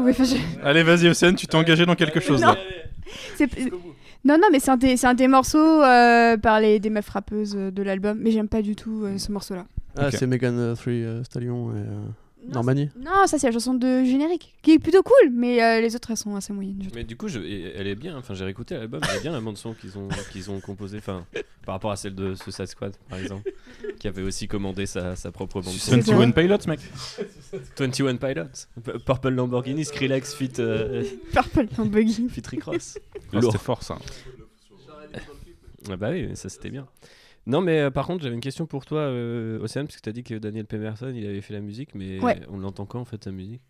Ouais, enfin, je- Allez, vas-y, Océane, tu t'es engagé dans quelque chose Non. là. c'est- Non, non, mais c'est un, des- c'est un des morceaux euh, par les des meufs rappeuses euh, de l'album, mais j'aime pas du tout euh, ce morceau-là. Ah, Ok. c'est Megan euh, Three euh, Stallion et euh, Normani. Non, ça c'est la chanson de générique, qui est plutôt cool, mais euh, les autres elles sont assez moyennes. Mais du coup, je- elle est bien. Enfin, j'ai réécouté l'album. Elle est bien la bande son qu'ils ont qu'ils ont composé. Enfin, par rapport à celle de Suicide Squad, par exemple, qui avait aussi commandé sa, sa propre bande son. 21 Pilots, mec. 21 Pilots, Purple Lamborghini, Skrillex, fit euh, Purple Lamborghini. fit Rick Ross. C'était fort ça. Ah bah oui, ça c'était bien. Non, mais euh, par contre, j'avais une question pour toi, euh, Océane, parce que tu as dit que Daniel Pemerson il avait fait la musique, mais Ouais. on l'entend quand en fait sa musique?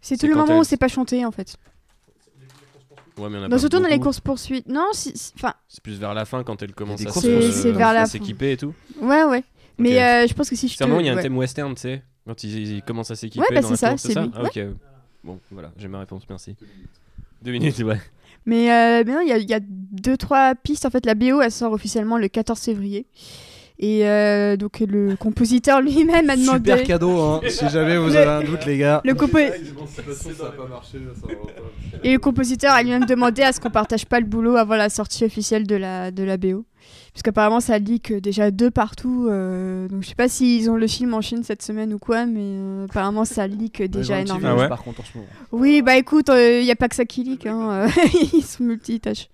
C'est tout le moment où c'est pas chanté en fait. Ouais, mais en a surtout dans les courses poursuites. Non, si- si- enfin, C'est plus vers la fin quand elle commence à s'équiper et tout. ouais, ouais. Mais euh, je pense que si je te. C'est vraiment, il y a un ouais. thème western, tu sais, quand ils, ils commencent à s'équiper Ouais, bah, dans c'est ça, c'est lui. Ah, ok. Bon, voilà, j'ai ma réponse, merci. Deux minutes, ouais. Mais, euh, il y a, il y a deux, trois pistes. En fait, la BO, elle sort officiellement le 14 février. Et euh, donc, le compositeur lui-même a demandé. Super cadeau, hein. si jamais vous Le- avez un doute, les gars. Le compo- ça a pas marché, ça va longtemps. Et le compositeur a lui-même demandé à ce qu'on partage pas le boulot avant la sortie officielle de la, de la BO. Puisqu'apparemment, ça leak déjà deux partout. euh, donc, je sais pas s'ils ont le film en Chine cette semaine ou quoi, mais euh, apparemment, ça leak déjà énormément. Ah ouais Par contre, en ce moment. Oui, bah écoute, il n'y a pas que ça qui leak. Hein, euh, ils sont multitâches.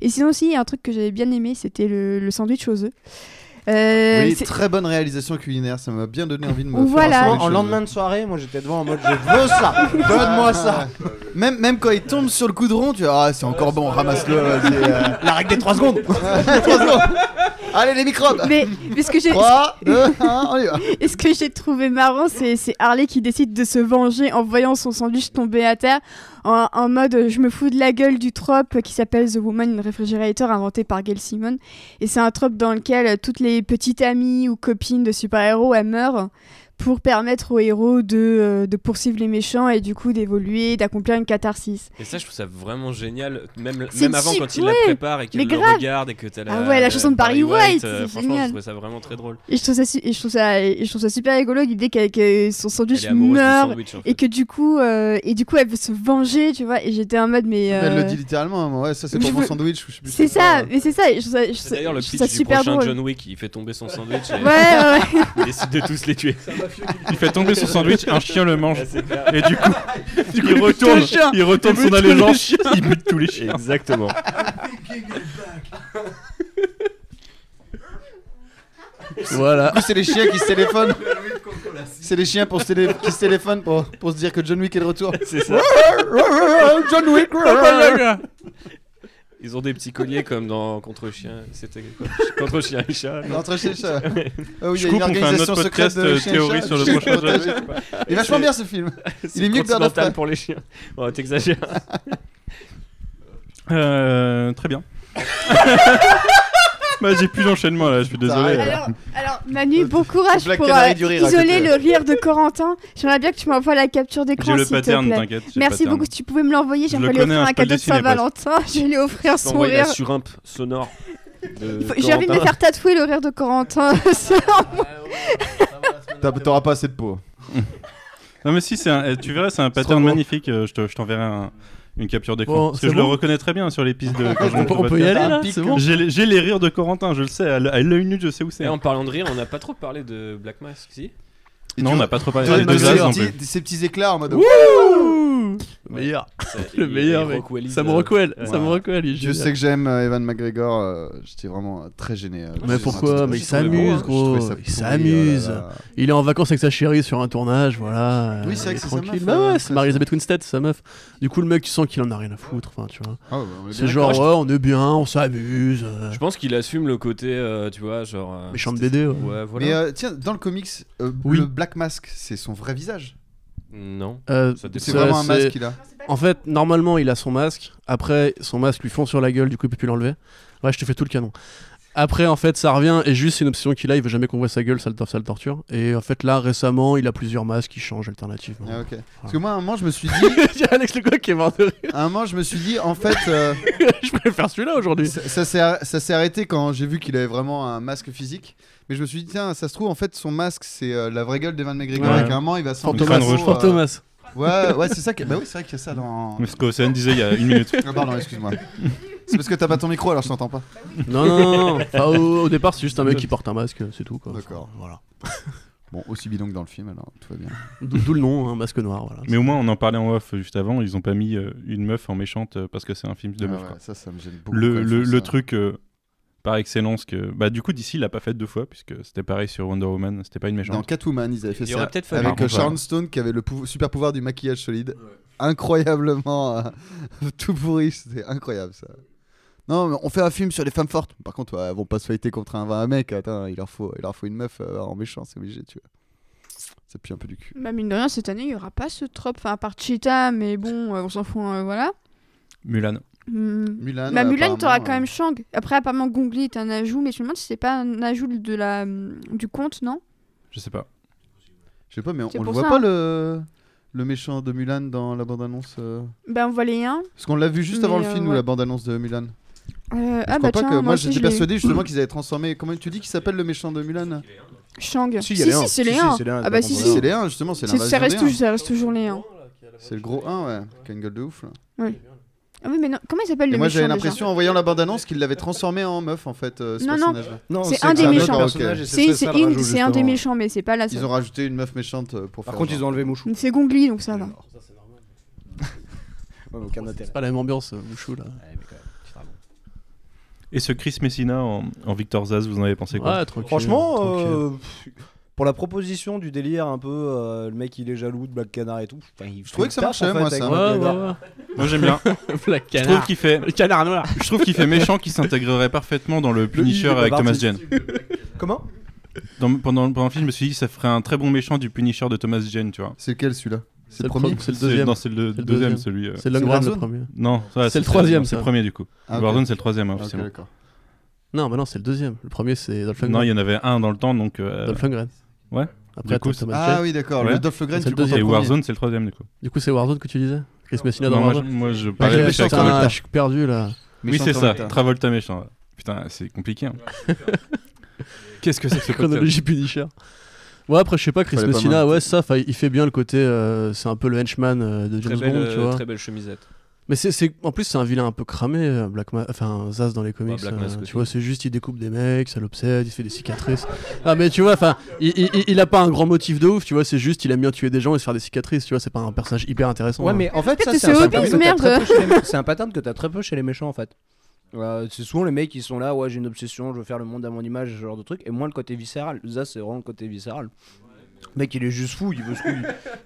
Et sinon aussi, il y a un truc que j'avais bien aimé, c'était le, le sandwich aux œufs. Euh, Oui, très bonne réalisation culinaire, ça m'a bien donné envie de me faire voilà. un En, lendemain de soirée, moi j'étais devant en mode je veux ça, donne-moi ça. Même, même quand il tombe sur le coudron, tu vois, ah, c'est encore bon, ramasse-le, vas-y. euh. La règle des 3 secondes. Trois secondes. Allez, les microbes Mais, mais ce que j'ai 3, 2, 1, on y va. et ce que j'ai trouvé marrant, c'est Harley qui décide de se venger en voyant son sandwich tomber à terre, en, en mode je me fous de la gueule du trope qui s'appelle The Woman in Refrigerator, inventé par Gail Simon. Et c'est un trope dans lequel toutes les petites amies ou copines de super-héros, elles meurent pour permettre aux héros de, euh, de poursuivre les méchants et du coup d'évoluer, d'accomplir une catharsis. Et ça, je trouve ça vraiment génial, même, même avant quand il ouais, la prépare et qu'il le grave. regarde et que t'as la, Ah ouais, la chanson de Barry White, euh, c'est franchement, je trouvais ça vraiment très drôle. Et je trouve ça, su- et je trouve ça, et je trouve ça super rigolo l'idée qu'elle- que son sandwich meurt sandwich, en fait. et que du coup, euh, et du coup, elle veut se venger, tu vois. Et j'étais en mode, mais. Mais Elle le euh, dit littéralement, hein, ouais, ça c'est pour mon sandwich. ou je sais plus C'est ça, mais c'est ça. d'ailleurs le pitch du prochain. John Wick, il fait tomber son sandwich ouais, ouais. il décide de tous les tuer. Il fait tomber son sandwich, un chien le mange. Et du coup, du coup, Il retourne, il retourne Il son allégeance, chiens. il bute tous les chiens. Exactement. Voilà. Du coup, c'est les chiens qui se téléphonent. C'est les chiens pour se télé- qui se téléphonent pour, pour se dire que John Wick est de retour. C'est ça. John Wick Ils ont des petits colliers comme dans Contre Chien. C'était quoi Contre Chien et Chat. non Entre chez chat. Ah oui, il y Je a coupe, une on fait un organisation autre secrète podcast, de euh, et théorie sur le Je prochain jeu. Il est vachement bien ce film. Il est mieux que Bird of Prey. pour les chiens. Oh, t'exagères. Euh, très bien. Bah, j'ai plus d'enchaînement là, je suis désolé. Alors, alors, Manu, bon courage Black pour euh, isoler le rire de Corentin. J'aimerais bien que tu m'envoies la capture J'ai d'écran le s'il te pattern, t'inquiète. j'ai le Merci beaucoup. Si tu pouvais me l'envoyer, le j'aimerais lui connais, offrir hein, un le cadeau de Saint-Valentin. Je vais lui offrir son envoyer la rire. surimp sonore. J'ai envie de me faire tatouer le rire de Corentin. T'auras pas assez de peau. Non mais si, c'est un- eh, tu verras, c'est un pattern magnifique. euh, Je te- je t'enverrai un- une capture d'écran. Bon, parce que je le reconnais très bien sur les pistes de. quand je On peut, le on peut y aller là, c'est bon. J'ai les, rires de Corentin, je le sais. À l'œil nu, je sais où c'est. Et en parlant de rire, on n'a pas trop parlé de Black Mask, si? Et Non, on n'a pas trop parlé avec deux ces as non petits- plus. Ces petits éclats en mode. Le meilleur. Le meilleur, mec. Euh, Rockwell, me Rockwell, il que j'aime euh, Evan McGregor, euh, j'étais vraiment euh, très gêné. euh, Mais pourquoi Mais il s'amuse, hein. Gros. Il s'amuse. oh. Il est en vacances avec sa chérie sur un tournage, voilà. Oui, c'est c'est sa tranquille. meuf, Bah ouais, après, c'est Marie-Elisabeth Winstead, sa meuf. Du coup, le mec, tu sens qu'il en a rien à foutre, enfin, tu vois. Ah est C'est genre, on est bien, on s'amuse. Je pense qu'il assume le côté, tu vois, genre. Méchant de BD, ouais. Voilà. Mais tiens, dans le comics, le Black Mask, c'est son vrai visage. Non. euh. C'est vraiment un masque qu'il a. En fait, normalement, il a son masque. Après, son masque lui fond sur la gueule, du coup, il peut plus l'enlever. Ouais, je te fais tout le canon. Après, en fait, ça revient, et juste, c'est une obsession qu'il a, il veut jamais qu'on voit sa gueule, ça le, ça le torture. Et en fait, là, récemment, il a plusieurs masques qui changent alternativement. Ah, ok. Parce que moi, à un moment, je me suis dit, Il y a Alex Lecoq qui est mort de rire. à un moment, je me suis dit, en fait, euh, je préfère celui-là aujourd'hui. ça, ça s'est ar- ça s'est arrêté quand j'ai vu qu'il avait vraiment un masque physique. Mais je me suis dit, tiens, ça se trouve, en fait, son masque, c'est euh, la vraie gueule d'Evan McGregor. Ouais. Et qu'à un moment, il va s'en Fantomas. rouge. Fantomas. Ouais, ouais, c'est ça. qui- Bah oui, c'est vrai qu'il y a ça dans. Mais ce qu'Océane disait il y a une minute. Ah, pardon, excuse-moi. C'est parce que t'as pas ton micro, alors je t'entends pas. Non, non, non. Enfin, au, au départ, c'est juste un mec qui porte un masque, c'est tout. quoi. D'accord. Voilà. Bon, aussi bidon que dans le film, alors tout va bien. D'où d'où le nom, un masque noir. Voilà. Mais au moins, on en parlait en off juste avant. Ils ont pas mis euh, une meuf en méchante euh, parce que c'est un film de Ah meuf. ouais, quoi. ça, ça me gêne beaucoup. Le, quand ils le, font le ça. truc euh, par excellence que. Bah, du coup, d'ici, il l'a pas fait deux fois puisque c'était pareil sur Wonder Woman. C'était pas une Dans méchante. Catwoman, ils avaient fait Il ça. aurait peut-être fallu. Avec euh, Sharon. Stone qui avait le pou- super pouvoir du maquillage solide. Incroyablement euh, tout pourri, c'était incroyable ça. Non, mais on fait un film sur les femmes fortes. Par contre, elles vont pas se fighter contre un, un mec. Attends, il leur faut, il leur faut une meuf euh, en méchant, c'est obligé, tu vois. Ça pue un peu du cul. Bah, mine de rien, cette année, il y aura pas ce trope. Enfin, à part Cheetah, mais bon, euh, on s'en fout, euh, voilà. Mulan. Hmm. Mulan, Bah, Mulan, t'auras quand même Shang. Après, apparemment, Gong Li est un ajout, mais je me demande si c'est pas un ajout de la, du conte, non? Je sais pas. Je sais pas, mais on, on le voit ça, pas hein. le, le méchant de Mulan dans la bande-annonce. euh Bah, on voit les uns. Parce qu'on l'a vu juste Mais, avant le film ou la bande-annonce de Mulan. Euh, Je ah, crois bah pas tiens, que moi j'étais persuadé justement qu'ils avaient transformé. Comment tu dis qu'il s'appelle le méchant de Mulan? Shang. Si, Si, si, c'est Si, les si, uns. c'est les uns, Ah, c'est bah, si, si. C'est les 1 justement, c'est C'est- Ça l'invasion reste, toujours, ça reste toujours les 1. C'est le gros 1 ouais, qui a une gueule de ouf là. Ah oui, mais non, comment il s'appelle le moi méchant j'avais déjà l'impression en voyant la bande-annonce qu'il l'avait transformé en meuf en fait euh, ce Non, non. C'est un des méchants. C'est un des méchants, mais c'est pas la Ils seule. ont rajouté une meuf méchante euh, pour Par faire contre, ils ont enlevé Mouchou. C'est Gong Li, donc ça va. Ouais. C'est pas la même ambiance, euh, Mouchou là. Et ce Chris Messina en, en Victor Zaz, vous en avez pensé quoi Ouais, tranquille. Franchement, tranquille. euh, pour la proposition du délire un peu, euh, le mec il est jaloux de Black Canard et tout. enfin, il Je trouvais fait que ça le taf, marchait, en fait, moi, avec ça. Black Ouais, ouais, Canard. ouais. Moi j'aime bien. Black Je trouve Canard. qu'il fait. Le canard noir. Je trouve qu'il fait méchant qui s'intégrerait parfaitement dans le Punisher il est pas avec Thomas parti. Jane. Comment? Dans- pendant, pendant le film, je me suis dit ça ferait un très bon méchant du Punisher de Thomas Jane, tu vois. C'est lequel celui-là? C'est le premier C'est le deuxième. Non, c'est le, deuxième, deuxième. celui. euh, C'est le Warzone premier. Non, C'est le troisième, C'est le premier du coup. Ah. Warzone, c'est le troisième, hein, officiellement. Non, mais non, c'est le deuxième. Le premier, c'est Dolph Non, il y en avait un dans le temps, donc. euh, Dolph Lundgren. Ouais. Après, Du coup, t'as Thomas Ah oui, d'accord. Ouais. Le Dolph Lundgren, C'est le en Et. Warzone, c'est le troisième du coup. Du coup, c'est Warzone que tu disais Chris Messina dans Non, moi, je, Warzone moi, je parlais j'ai de Travolta. je suis perdu là. Oui, c'est ça. Travolta. Méchant. Putain, c'est compliqué. hein. Qu'est-ce que c'est que ce Chronologie Punisher? Ouais, après, je sais pas, Chris Fallait Messina, ouais, ça, il fait bien le côté. euh, c'est un peu le henchman euh, de Très James belle, Bond, tu euh, vois. très belle chemisette. Mais c'est, c'est- en plus, c'est un vilain un peu cramé, euh, Black Ma- enfin Zaz dans les comics. Black euh, tu vois, c'est juste, il découpe des mecs, ça l'obsède, il fait des cicatrices. ah, mais tu vois, enfin, il, il- il- il a pas un grand motif de ouf, tu vois, c'est juste, il aime bien tuer des gens et se faire des cicatrices, tu vois, c'est pas un personnage hyper intéressant. Ouais, hein. mais en fait, ça c'est c'est un, Hobbes, pattern que t'as merde. très peu chez les- c'est un pattern que t'as très peu chez les méchants en fait. Euh, c'est souvent les mecs qui sont là, ouais, j'ai une obsession, je veux faire le monde à mon image, ce genre de truc, et moins le côté viscéral. Ça, c'est vraiment le côté viscéral. Le mec, il est juste fou, il veut se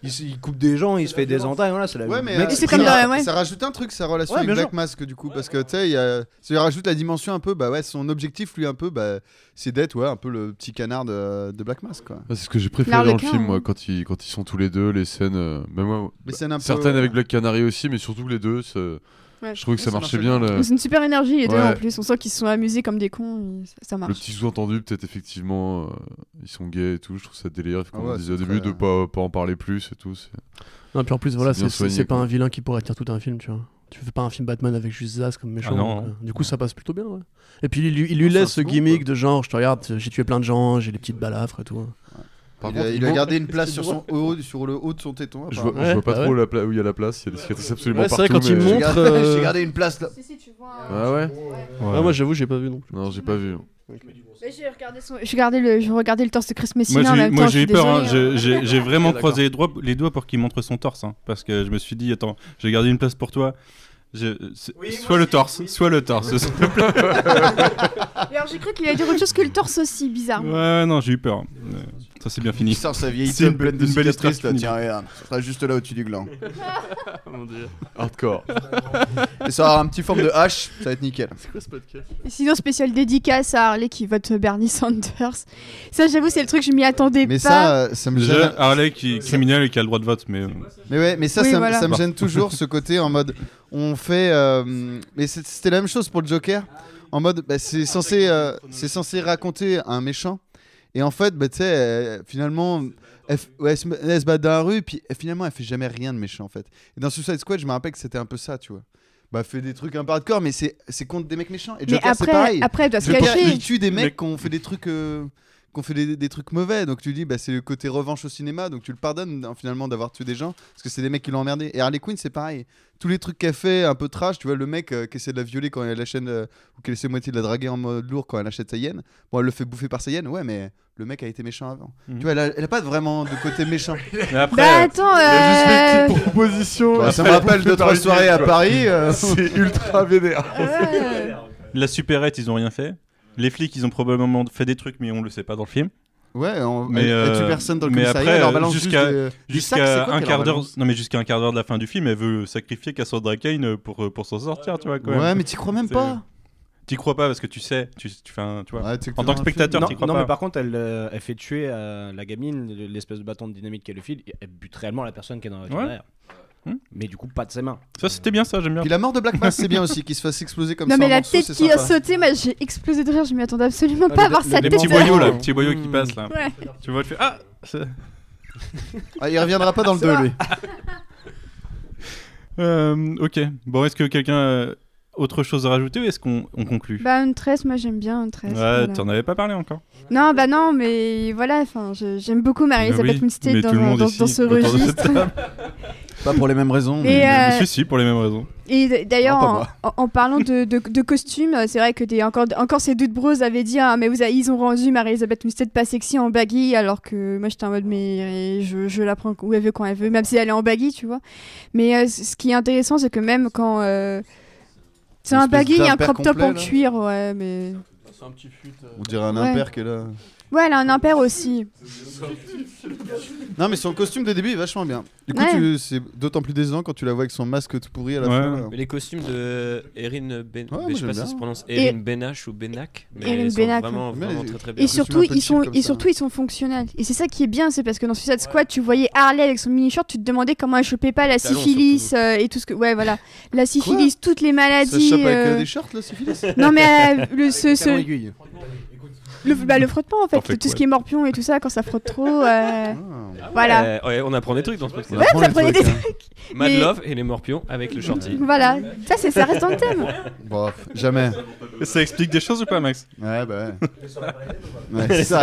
il, il coupe des gens, il se fait des entailles, voilà, c'est la Ouais, mais mec, euh, c'est ça, comme dans- ouais. ça rajoute un truc, sa relation Ouais, avec bien Black sûr. Mask, du coup, parce que tu sais, il y a- ça rajoute la dimension un peu, bah ouais, son objectif, lui, un peu, bah, c'est d'être, ouais, un peu le petit canard de, de Black Mask, quoi. Ah, c'est ce que j'ai préféré dans le L'arlequin, film, hein. moi, quand ils, quand ils sont tous les deux, les scènes. euh, moi, Les scènes un peu, certaines ouais. avec Black Canary aussi, mais surtout les deux. c'est- Ouais. Je trouve que ça marchait bien. Le... C'est une super énergie les deux en plus. On sent qu'ils se sont amusés comme des cons. ça, ça Le marche. petit sous-entendu, peut-être effectivement, euh, ils sont gays et tout. Je trouve ça délire. Comme Ah ouais, on disait au début, très- de pas, pas en parler plus et tout. c'est- Non, puis en plus, voilà, C'est bien pas un vilain qui pourrait tenir tout un film, tu vois. Tu fais pas un film Batman avec juste Zaz comme méchant. Ah non. donc, euh, du coup, ça passe plutôt bien, ouais. Et puis, il, lui- il lui Non, c'est laisse ce gimmick de genre, je te regarde, j'ai tué plein de gens, j'ai les petites balafres et tout. Par il, contre, a, il il a manque- gardé une place sur, son haut, sur le haut de son téton. Je vois, je vois pas bah trop ouais. la pla- où il y a la place. Il y a des cicatrices absolument Ouais, c'est vrai, partout. quand il mais- monte- J'ai gardé, euh, j'ai gardé une place là. Si, si, tu vois. Ah ouais Ouais, moi, j'avoue, j'ai pas vu non plus. Non, j'ai pas vu. J'ai regardé, son... j'ai regardé le... je regardais le torse de Chris Moi Messina en j'ai même moi, temps. j'ai je eu peur, hein. hein. Je- j'ai vraiment croisé les doigts, les doigts pour qu'il montre son torse, hein, parce que je me suis dit, attends, j'ai gardé une place pour toi. Je- soit le torse, soit le torse. s'il te plaît. Et Alors j'ai cru qu'il allait dire autre chose que le torse aussi, bizarre. ouais, non, j'ai eu peur. Ça c'est bien fini. Il sort sa vieille C'est une- pleine de une belle cicatrices là. Tiens, regarde. Ça sera juste là au-dessus du gland. Hardcore. Et ça aura un petit forme de hache. Ça va être nickel. C'est quoi ce podcast Et sinon, spécial dédicace à Harley qui vote Bernie Sanders. Ça, j'avoue, c'est le truc, je m'y attendais Mais pas. ça, euh, ça me Déjà, gêne. Harley qui est criminel et qui a le droit de vote, mais. euh, Mais ouais, mais ça, Oui, ça, me- voilà. ça me gêne toujours ce côté en mode on fait. euh, mais c'est- c'était la même chose pour le Joker. En mode, bah, c'est censé, euh, c'est censé raconter un méchant. Et en fait, bah, tu sais, euh, finalement, elle, f- ouais, elle se, bat dans la rue, puis finalement, elle fait jamais rien de méchant en fait. Et dans Suicide Squad, je me rappelle que c'était un peu ça, tu vois. Bah, elle fait des trucs un peu hardcore, mais c'est c'est contre des mecs méchants. Et Mais Joker, c'est après, pareil. après, elle doit se Joker, cacher. il tue des Mais- mecs qui ont fait des trucs. euh, qui ont fait des, des trucs mauvais, donc tu dis bah c'est le côté revanche au cinéma, donc tu le pardonnes hein, finalement d'avoir tué des gens parce que c'est des mecs qui l'ont emmerdé. Et Harley Quinn c'est pareil, tous les trucs qu'elle fait un peu trash, tu vois le mec euh, qui essaie de la violer quand elle la chaîne euh, ou qui essaie moitié de la draguer en mode lourd quand elle achète sa hyène. Bon elle le fait bouffer par sa hyène, ouais mais le mec a été méchant avant. Mhm. Tu vois elle a, elle a pas vraiment de côté méchant. Mais après, Bah attends, euh... proposition. Bah, ça me rappelle deux trois soirées à Paris. euh, C'est ultra vénère. la supérette, ils ont rien fait? Les flics, ils ont probablement fait des trucs, mais on le sait pas dans le film. Ouais, on, Mais, elle, elle tue euh, personne dans le mais commissariat, après, jusqu'à- des- un quart d'heure, non mais jusqu'à un quart d'heure de la fin du film, elle veut sacrifier Cassandra Kane pour euh, pour s'en sortir, tu vois quand même. Ouais, mais t'y crois même pas. T'y crois pas parce que tu sais, tu, tu fais un, tu vois. Ouais, en tant que spectateur, non, t'y crois non, pas. mais par contre, elle, euh, elle fait tuer euh, la gamine, l'espèce de bâton de dynamite qu'elle le file, et elle bute réellement la personne qui est dans la voiture Ouais. Hmm. Mais du coup, pas de ses mains. Ça c'était bien ça, j'aime bien. Puis la mort de Black Mass, c'est bien aussi, qu'il se fasse exploser comme Non ça. mais en la morceaux, tête qui a sauté, moi j'ai explosé de rire, je m'y attendais absolument Ah, pas à voir sa Les tête. petits démon- boyaux là, euh, les petits boyaux qui hmm. passent là. Ouais. Tu vois, tu fais ah. Ah, il reviendra pas dans le Ça 2 va. lui. Euh, ok. Bon, est-ce que quelqu'un a autre chose à rajouter ou est-ce qu'on on conclut? Bah une tresse, moi j'aime bien une tresse. Ouais, voilà. t'en avais pas parlé encore? Non, bah non, mais voilà, enfin, j'aime beaucoup Marie-Elisabeth oui, dans, ce de registre. Pas pour les mêmes raisons. Et, mais- euh, Mais si, si, pour les mêmes raisons. Et d'ailleurs, en, parlant de, de, de costumes, euh, c'est vrai que des, encore, encore ces deux bros avaient dit ah, mais vous ils ont rendu Marie-Elisabeth Winstead pas sexy en baggy, alors que moi j'étais en mode mais je, je la prends où elle veut quand elle veut, même si elle est en baggy, tu vois. Mais euh, ce qui est intéressant, c'est que même quand. euh, c'est un et un crop top en complet, là. cuir, ouais, mais. C'est un petit fut. On dirait un Ouais. impair qui est là. Ouais, elle a un impair aussi. Non, mais son costume de début est vachement bien. Du coup, Ouais. tu- c'est d'autant plus décevant quand tu la vois avec son masque tout pourri à la Ouais. fin. là. Mais les costumes de Erin Ben... Ouais, moi, je sais j'aime pas si ça se prononce Et- Erin Benache ou Benac. Mais Erin ils sont Benac, vraiment, ouais. vraiment Mais- très très bien. Et costume surtout, un peu ils sont, comme et ça. surtout, ils sont fonctionnels. Et c'est ça qui est bien, c'est parce que dans Suicide Squad, tu voyais Harley avec son mini short, tu te demandais comment elle chopait pas la Talons, syphilis euh, et tout ce que. Ouais, voilà. La syphilis, toutes les Ça maladies. chope avec euh, euh, des shorts là, syphilis? Non, mais euh, le, ce, ce- aiguille. Le, bah, le frottement en fait, tout ce qui est morpion et tout ça, quand ça frotte trop. euh, Ah. Voilà. Euh, ouais, on apprend des trucs dans ce podcast. On Ouais, apprend vous les apprenez des trucs, hein. trucs. Mad Love et les morpions avec le shorty. Voilà. Ça, c'est, ça reste dans le thème. Bon, jamais. Ça explique des choses ou pas, Max? Ouais, bah ouais. Ça.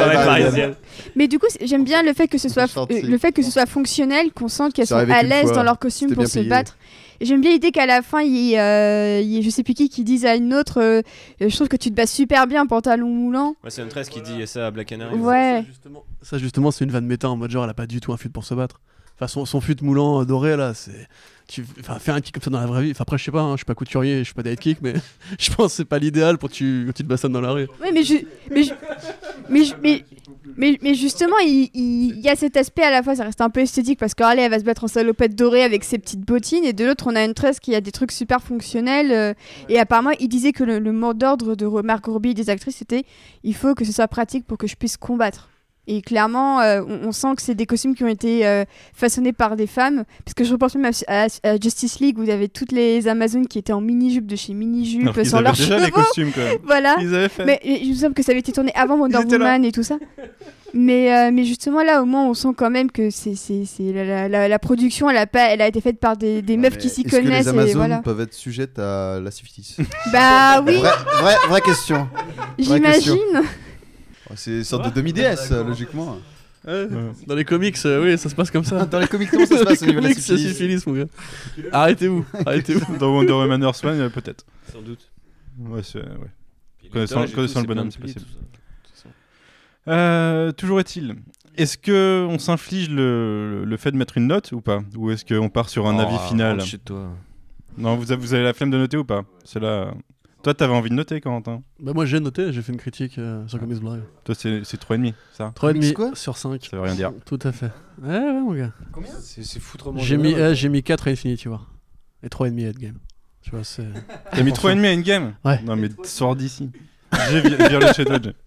Mais du coup, j'aime bien le fait que ce soit, euh, le fait que ce soit fonctionnel, qu'on sente qu'elles sont à l'aise dans leur costume pour se battre. J'aime bien l'idée qu'à la fin, il y, ait, euh, il y ait je sais plus qui qui dise à une autre euh, Je trouve que tu te bats super bien, pantalon moulant. Ouais, c'est une tresse qui dit ça à Black Canary. Ouais. Ça, justement, ça, justement, c'est une vanne méta en mode genre, elle a pas du tout un fut pour se battre. Enfin, son, son fut moulant euh, doré, là, c'est. Tu enfin, fais un kick comme ça dans la vraie vie. Enfin, après, je sais pas, hein, je suis pas couturier, je suis pas kick, mais je pense que c'est pas l'idéal pour que tu, tu te bassonnes dans la rue. Oui, mais, ju- mais, ju- mais, ju- mais, mais, mais justement, il, y a cet aspect à la fois, ça reste un peu esthétique parce que Harley, elle va se battre en salopette dorée avec ses petites bottines, et de l'autre, on a une tresse qui a des trucs super fonctionnels. euh, et apparemment, il disait que le, le mot d'ordre de Margot Robbie des actrices, c'était il faut que ce soit pratique pour que je puisse combattre. Et clairement, euh, on, on sent que c'est des costumes qui ont été euh, façonnés par des femmes. Parce que je repense même à, à- à Justice League où il y avait toutes les Amazones qui étaient en mini-jupe de chez mini-jupe sans avaient leurs déjà cheveux. les costumes, quand même. Voilà. Ils avaient fait. Mais euh, il me semble que ça avait été tourné avant Wonder. Woman et tout ça. Mais, euh, mais justement, là, au moins, on sent quand même que c'est, c'est, c'est la, la- la- la production, elle a, pas, elle a été faite par des, des meufs qui s'y Est-ce que connaissent. les Amazones et voilà. peuvent être sujettes à la syphilis Bah oui, vraie, vraie, vraie question. Vraie question. C'est une sorte de demi-déesse, logiquement. Ouais, Dans les comics, euh, oui, ça se passe comme ça. Dans les comics, comment ça se passe au niveau de la syphilis syphilis, mon gars. Arrêtez-vous, arrêtez-vous. Dans Wonder Woman Earth One, euh, peut-être. Sans doute. Ouais, c'est. Ouais. Connaissant, le bonhomme, c'est possible. Euh, toujours est-il. Est-ce que on s'inflige le, le fait de mettre une note ou pas? Ou est-ce qu'on part sur un Oh, avis final? rentre chez toi. Non, vous avez, vous avez la flemme de noter ou pas? C'est là. Toi, t'avais envie de noter, Corentin Bah, moi, j'ai noté, j'ai fait une critique euh, sur Comics Blog. Toi, c'est c'est 3,5, ça 3,5 quoi sur 5. Ça veut rien dire. Tout à fait. Ouais, ouais, mon gars. C'est c'est foutrement. J'ai mis, euh, j'ai mis 4 à Infinity War. Et 3,5 à Endgame. Tu vois, c'est. T'as mis 3,5 à Endgame Ouais. Non, mais sors d'ici. J'ai vi- viré chez toi, Jay.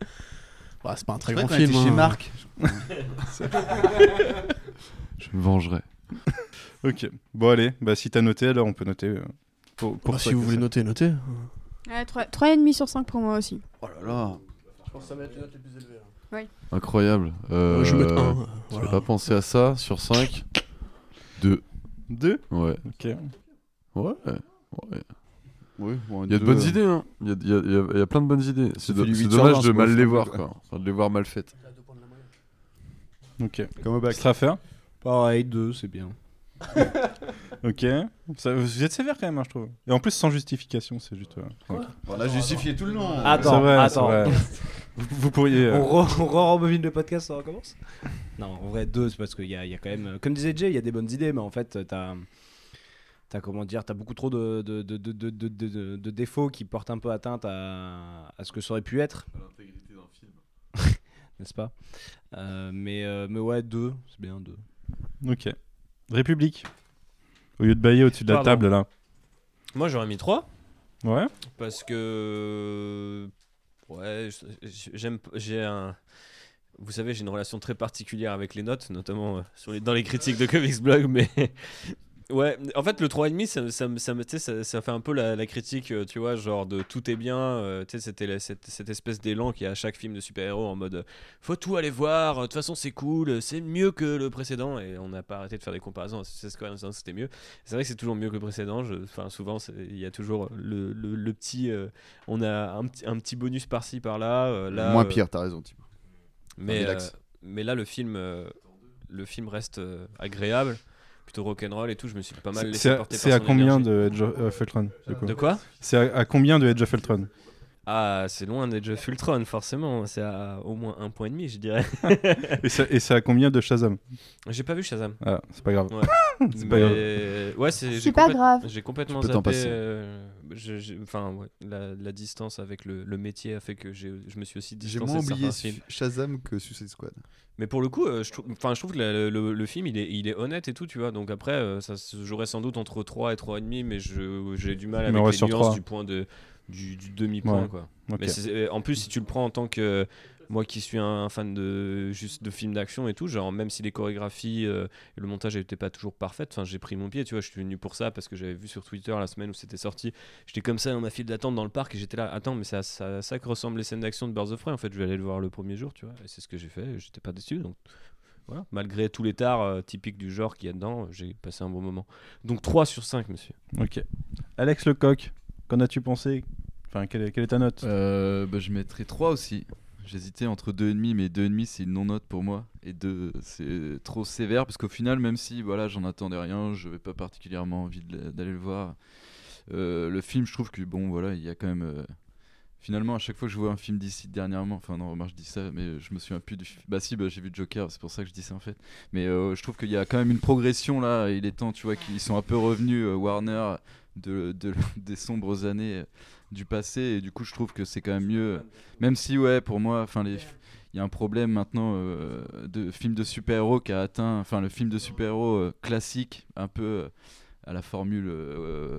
Ouais, c'est pas un très grand film. chez hein. Marc. Je me vengerai. Ok. Bon, allez. Bah, si t'as noté, alors on peut noter. euh, pour, pour Bah, si vous voulez noter, notez. Ouais, 3,5 sur 5 pour moi aussi. Oh là là. Je pense que ça va être les notes les plus élevées. Incroyable. Euh, je vais mettre 1. J'avais pas pensé à ça. Sur 5, 2. Deux? Ouais. Ok. Ouais. ouais. Oui, bon, Il y a de deux, bonnes euh, idées, hein. Il y a, il y a- il y a- il y a plein de bonnes idées. C'est do- du c'est 8 sur dommage 20, de mal le les voir, quoi. Enfin, de les voir mal faites. Ok. Comme au bac. Straffer Pareil, deux, c'est bien. Ok. Ça- vous êtes sévère quand même, hein, je trouve. Et en plus, sans justification, c'est juste. euh, ok. On a justifié tout le long. Attends, C'est vrai, attends. vrai. vous, vous pourriez. euh, On re- on re-rembobine le podcast, ça recommence Non, en vrai, deux, c'est parce qu'il y a, il y a quand même. euh, Comme disait Jay, il y a des bonnes idées, mais en fait, t'as. T'as comment dire, t'as beaucoup trop de, de, de, de, de, de- de- de défauts qui portent un peu atteinte à, à ce que ça aurait pu être. N'est-ce pas? Euh, mais, euh, mais ouais, deux, c'est bien deux. Ok. République. Au lieu de bailler au-dessus de la Pardon. table, là. Moi, j'aurais mis 3. Ouais. Parce que. Ouais, j'aime. J'ai un. Vous savez, j'ai une relation très particulière avec les notes, notamment euh, sur les, dans les critiques de Comics Blog, mais. Ouais, en fait, le 3,5, ça, ça, ça, ça, ça fait un peu la, la critique, euh, tu vois, genre de tout est bien. euh, tu sais, c'était cette, cette espèce d'élan qu'il y a à chaque film de super-héros en mode faut tout aller voir, de toute façon, c'est cool, c'est mieux que le précédent. Et on n'a pas arrêté de faire des comparaisons. C'est ce qu'on c'était mieux. C'est vrai que c'est toujours mieux que le précédent. Enfin, souvent, il y a toujours le, le, le petit. euh, on a un, petit- un petit bonus par-ci par-là. euh, là, Moins pire, t'as raison, Thibaut. mais, mais là, le film, le film reste agréable, plutôt rock'n'roll et tout. Je me suis pas mal C'est- laissé C'est à, porter c'est par à son combien de Edge of Ultron De quoi? C'est à, à combien de Edge of Ultron Ah, c'est loin d'Edge of Ultron, forcément. C'est à au moins un point et demi, je dirais. Et c'est à combien de Shazam? J'ai pas vu Shazam. Ah, c'est pas grave. Ouais. c'est pas grave. Ouais, c'est pas complète- grave. J'ai complètement zappé. passer. euh, je- je- Enfin, ouais, la, la distance avec le, le métier a fait que j'ai- je me suis aussi J'ai distancé moins de oublié films. Shazam que Suicide Squad. Mais pour le coup, euh, je, trouve, enfin, je trouve que la- le, le film, il est, il est honnête et tout, tu vois. Donc après, euh, ça se jouerait sans doute entre 3 et 3,5, mais je- j'ai du mal avec les nuances 3. du point de, du, du demi-point, Ouais. quoi. Mais c'est- en plus, si tu le prends en tant que moi qui suis un fan de juste de films d'action et tout, genre même si les chorégraphies euh, et le montage n'étaient pas toujours parfaites, enfin j'ai pris mon pied, tu vois, je suis venu pour ça parce que j'avais vu sur Twitter la semaine où c'était sorti, j'étais comme ça dans ma file d'attente dans le parc et j'étais là, attends mais c'est à ça, à ça que ressemblent les scènes d'action de Birds of Prey, en fait je vais aller le voir le premier jour, tu vois, et c'est ce que j'ai fait, j'étais pas déçu donc voilà, malgré tous les tares euh, typiques du genre qu'il y a dedans, j'ai passé un bon moment. Donc 3 sur 5 monsieur. Ok. Alex Lecoq, qu'en as-tu pensé? Enfin, quelle est, quelle est ta note? Euh, bah, je mettrais 3 aussi. J'hésitais entre 2,5, mais 2,5 c'est une non-note pour moi. Et 2 c'est trop sévère parce qu'au final, même si voilà, j'en attendais rien, je n'avais pas particulièrement envie d'aller le voir. Euh, le film, je trouve que bon, voilà, il y a quand même. euh, Finalement, à chaque fois que je vois un film d'ici dernièrement, enfin non, remarque, je dis ça, mais je me souviens plus du film. Bah si, bah, j'ai vu Joker, c'est pour ça que je dis ça en fait. Mais euh, je trouve qu'il y a quand même une progression là. Il est temps, tu vois, qu'ils sont un peu revenus, Warner, de, de- des sombres années du passé. Et du coup, je trouve que c'est quand même mieux. Même si, ouais, pour moi, enfin, les. Il y a un problème maintenant euh, de film de super-héros qui a atteint, enfin le film de super-héros euh, classique, un peu euh, à la formule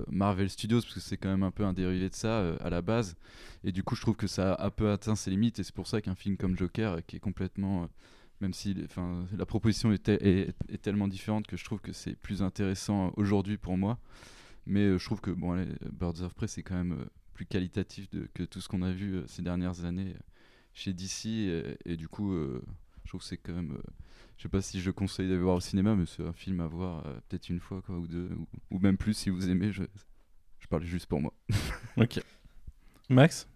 Marvel Studios, parce que c'est quand même un peu un dérivé de ça à la base. Et du coup, je trouve que ça a un peu atteint ses limites, et c'est pour ça qu'un film comme Joker, qui est complètement même si enfin, la proposition est, te- est- est tellement différente que je trouve que c'est plus intéressant aujourd'hui pour moi. Mais je trouve que bon, allez, Birds of Prey, c'est quand même plus qualitatif de- que tout ce qu'on a vu euh, ces dernières années euh, chez DC. Et, et du coup, euh, je trouve que c'est quand même. euh, je sais pas si je conseille d'aller voir au cinéma, mais c'est un film à voir euh, peut-être une fois quoi, ou deux, ou, ou même plus si vous aimez. Je, je parle juste pour moi. Ok. Max?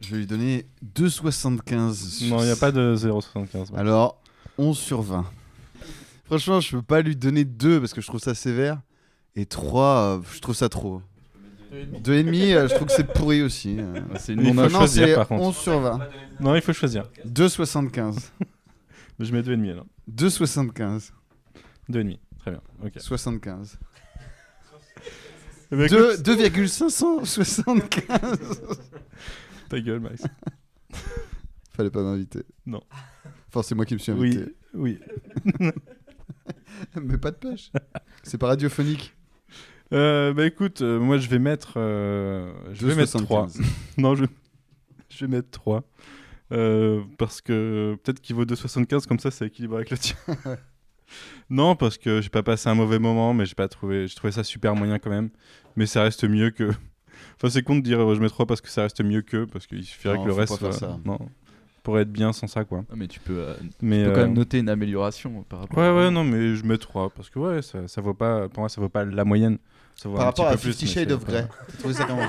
Je vais lui donner 2,75. Non, il n'y a pas de 0,75. ouais. Alors, 11 sur 20. Franchement, je peux pas lui donner 2 parce que je trouve ça sévère. Et 3, je trouve ça trop. 2,5, euh, je trouve que c'est pourri aussi. euh. C'est Il faut choisir, c'est par contre. 11 sur 20. Non, il faut choisir. 2,75. Je mets 2,5 alors. 2,75. 2,5. Très bien. Ok. 75. Eh ben, Deux- 2,575. Ta gueule, Max. Fallait pas m'inviter. Non. Enfin, c'est moi qui me suis Oui, invité. oui. Mais pas de pêche. C'est pas radiophonique. Euh, bah écoute, euh, moi je vais mettre. euh, je vais mettre 3. 2,75. non, je, je vais mettre 3. Euh, parce que peut-être qu'il vaut 2,75, comme ça c'est équilibré avec le tien. non, parce que j'ai pas passé un mauvais moment, mais j'ai pas trouvé. J'ai trouvé ça super moyen quand même. Mais ça reste mieux que. Enfin, c'est con de dire euh, je mets 3 parce que ça reste mieux que. Parce qu'il suffirait Non, que le faut reste. pas faire soit- ça. Non. Pourrait être bien sans ça, quoi. Ah, mais tu peux, euh, mais, peux quand euh, même noter une amélioration par rapport Ouais, à- ouais, non, mais je mets 3 parce que ouais, ça, ça vaut pas. Pour moi, ça vaut pas la moyenne. Par rapport à Fifty Shades of Grey. T'as trouvé ça comment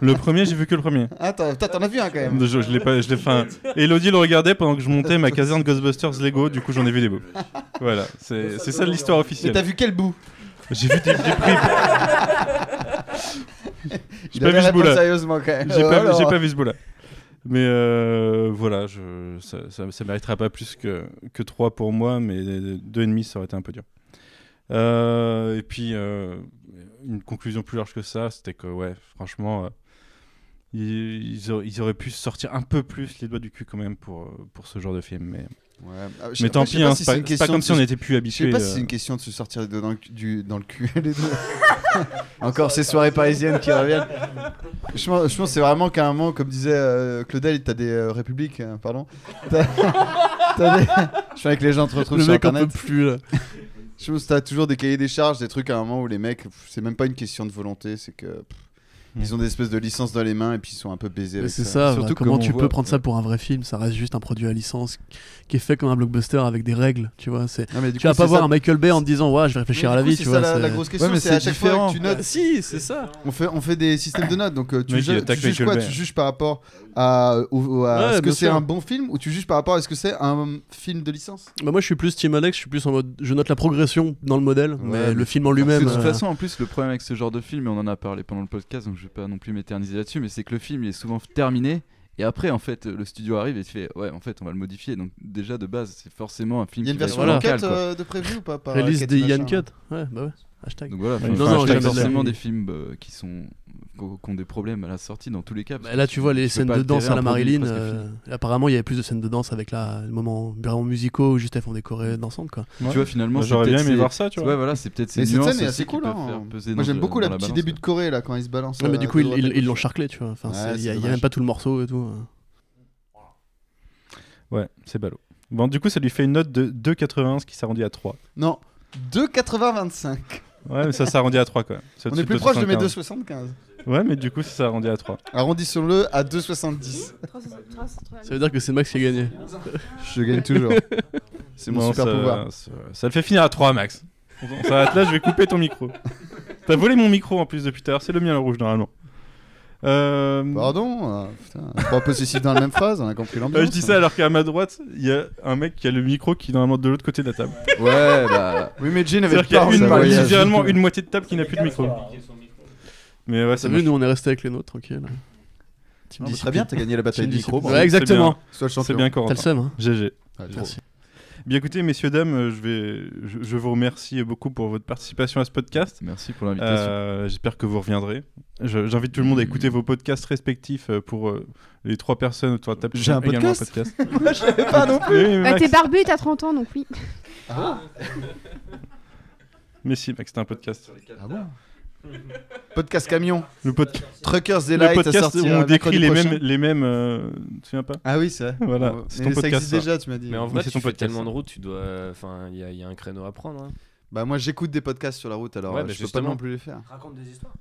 Le premier, j'ai vu que le premier. Ah, t'en as vu un quand même. Je, je l'ai pas, je l'ai fait. Elodie le regardait pendant que je montais ma caserne Ghostbusters Lego, du coup j'en ai vu des bouts. Voilà, c'est ça l'histoire officielle. Mais t'as vu quel bout? J'ai vu des, des prix. J'ai pas vu ce bout-là. sérieusement, quand même. J'ai pas, alors. j'ai pas vu ce bout-là. Mais euh, voilà, je, ça, ça, ça méritera pas plus que, que 3 pour moi, mais 2,5 ça aurait été un peu dur. Euh, et puis, euh, une conclusion plus large que ça, c'était que, ouais, franchement, euh, ils, ils auraient, ils auraient pu sortir un peu plus les doigts du cul quand même pour, euh, pour ce genre de film. Mais, Ouais. Ah, je- mais tant je pis, pas hein, si c'est pas, comme de si on se- était plus Je habitués. sais pas si euh, c'est une question de se sortir les doigts dans le, cul- du, dans le cul. les. Encore ces soirées parisiennes qui reviennent. Je pense, je pense que c'est vraiment qu'à un moment, comme disait euh, Claudel, t'as des euh, républiques, euh, pardon. T'as- t'as des- Je suis avec les gens te retrouvent Le sur mec internet. peut plus là. Je pense t'as toujours des cahiers des charges, des trucs à un moment où les mecs, c'est même pas une question de volonté, c'est que ils ont des espèces de licences dans les mains et puis ils sont un peu baisés Mais avec c'est ça. ça, bah, comment tu peux prendre ça pour un vrai film Ça reste juste un produit à licence qui est fait comme un blockbuster avec des règles, tu vois. C'est... Non, mais du Tu vas pas c'est voir ça- un Michael Bay en te disant ouais, je vais réfléchir Mais à la vie, c'est tu ça vois. la, grosse question, mais c'est c'est à chaque fois que tu notes. Ah, si, c'est ça. On fait, on fait des systèmes de notes, donc euh, tu, juges quoi? Tu juges par rapport à, est-ce que c'est un bon film ou tu juges par rapport à est-ce que c'est un film de licence? Bah, moi je suis plus Team Alex, je suis plus en mode je note la progression dans le modèle, mais le film en lui-même. de toute euh, façon, en plus, le problème avec ce genre de film, et on en a parlé pendant le podcast, donc je vais pas non plus m'éterniser là-dessus, mais c'est que le film il est souvent terminé. Et après, en fait, le studio arrive et tu fais ouais, en fait, on va le modifier. Donc déjà de base, c'est forcément un film. Il y a une version être enquête local, quoi. euh, de prévu ou pas par Release Kate des Ian machin, Cut. Ouais, bah ouais. Hashtag. Donc voilà, non, non, il y a jamais de la forcément des films euh, qui sont qui ont des problèmes à la sortie dans tous les cas. Bah, là, tu vois les scènes de danse à la Marilyn. euh, apparemment, il y avait plus de scènes de danse avec la, le moment vraiment musicaux où juste elles font des chorés dansantes quoi. Ouais. Tu vois, finalement, Bah, c'est J'aurais bien peut-être aimé voir ça, tu vois. Ouais, voilà, c'est peut-être ces cette scène est assez cool. hein. Moi j'aime le- beaucoup la petit début de Corée là quand ils se balancent. Mais euh, du coup, ils l'ont charclé, tu vois. Il y, a- même pas tout le morceau et tout. Ouais, c'est ballot. Bon, du coup, ça lui fait une note de 2,81, ce qui s'arrondit à 3. Non, 2,80-25. Ouais, mais ça s'arrondit à 3 quand même. C'est On est plus de proche de mes 2,75. 2,75. Ouais, mais du coup, ça s'arrondit à 3. Arrondissons-le à 2,70. Ça veut dire que c'est Max qui a gagné. Je gagne toujours. C'est mon Non, super ça, pouvoir. Ça, ça le fait finir à 3, Max. On on s'arrête là, je vais couper ton micro. T'as volé mon micro en plus depuis tout à l'heure, c'est le mien le rouge normalement. Euh... Pardon euh, putain, Trois possessifs dans la même phrase, on a compris l'ambiance. euh, je dis ça alors qu'à ma droite, il y a un mec qui a le micro qui est normalement de l'autre côté de la table. Ouais, bah. Oui, mais Jean avait C'est-à-dire qu'il y a peur, une, ça voyage. littéralement une moitié de table qui n'a plus de micro. Mais ouais, c'est nous on est resté avec les nôtres, tranquille. Non, mais discipline. Très bien, t'as gagné la bataille du micro. Ouais, exactement. Sois le C'est champion. bien T'as le Corentin. seum, hein. GG. Ah, trop. Merci. Bien écoutez, messieurs, dames, euh, je, vais, je, je vous remercie beaucoup pour votre participation à ce podcast. Merci pour l'invitation. Euh, J'espère que vous reviendrez. J'invite tout le monde à écouter vos podcasts respectifs euh, pour euh, les trois personnes autour de la table. J'ai un podcast podcast. Je savais pas non plus. Oui, Bah, t'es barbu, t'as 30 ans, donc oui. Ah, Mais si, Max, c'était un podcast. ah bon? Podcast camion. Le podcast. Truckers Le Delight podcast à où on décrit les mêmes, les mêmes. euh, tu te souviens pas Ah oui, c'est vrai. Voilà, c'est ton ça podcast. existe ça. déjà, tu m'as dit. Mais en vrai, c'est tu ton fais podcast, tellement de route, tu dois. Enfin, il y, a- il y a un créneau à prendre. hein. Bah moi j'écoute des podcasts sur la route alors Ouais, euh, bah, je peux pas justement. non plus les faire. Raconte des histoires.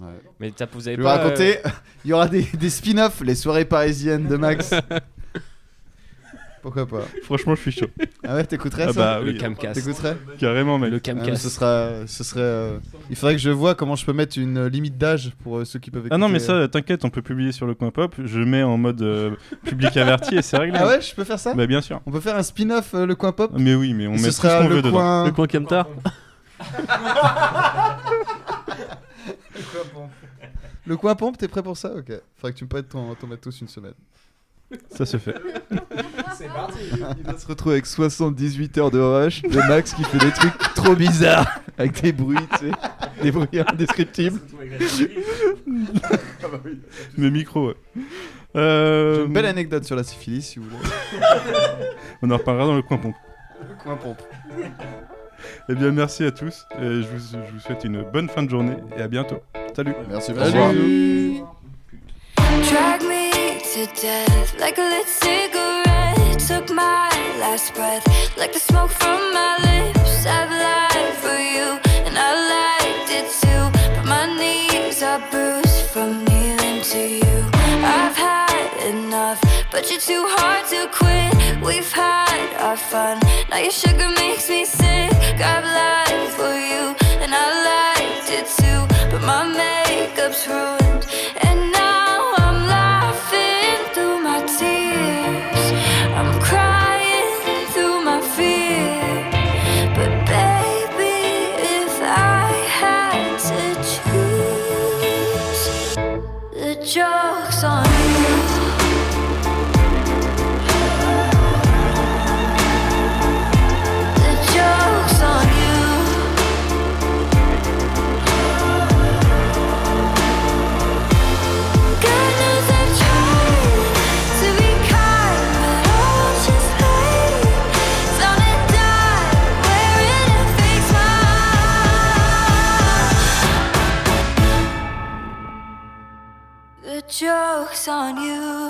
Ouais. Mais t'as- vous Je avez vais pas. raconter, euh, il y aura des, des spin-offs, les soirées parisiennes de Max. Pourquoi pas Franchement, je suis chaud. Ah ouais, t'écouterais Ah ça bah Le camcast. T'écouterais carrément, mec. Le Ah, camcast. ce sera, ce serait. euh, Il faudrait que je vois comment je peux mettre une euh, limite d'âge pour euh, ceux qui peuvent écouter. Ah non, mais ça, t'inquiète, on peut publier sur le coin pop. Je mets en mode euh, public averti et c'est réglé. Ah ouais, je peux faire ça Bah bien sûr. On peut faire un spin-off euh, le coin pop. Mais oui, mais on Et met ce tout ce qu'on le veut dedans. coin. Le coin Kemtar Le coin pompe, t'es prêt pour ça Ok. Faudrait que tu me prêtes ton, ton matos une semaine. Ça se fait. C'est parti. Il va se retrouver avec 78 heures de rush de Max qui fait des trucs trop bizarres avec des bruits, tu sais, des bruits indescriptibles. Mes micros, ouais. Euh, J'ai une belle anecdote sur la syphilis si vous voulez. On en reparlera dans le coin pompe. Le coin pompe. Eh bien, merci à tous. Et je, vous, je vous souhaite une bonne fin de journée et à bientôt. Salut. Merci, Salut. me to death like a lit cigarette. Took my last breath like the smoke from my lips. I've lied for you and I liked it too. But my knees are bruised from kneeling to you. I've had enough, but you're too hard to quit. We've had our fun, now your sugar makes me sick. I've lied for you and I liked it too. But my makeup's ruined, joke's on you.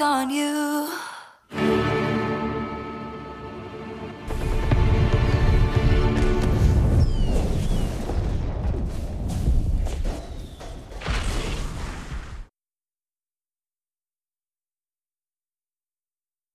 On you.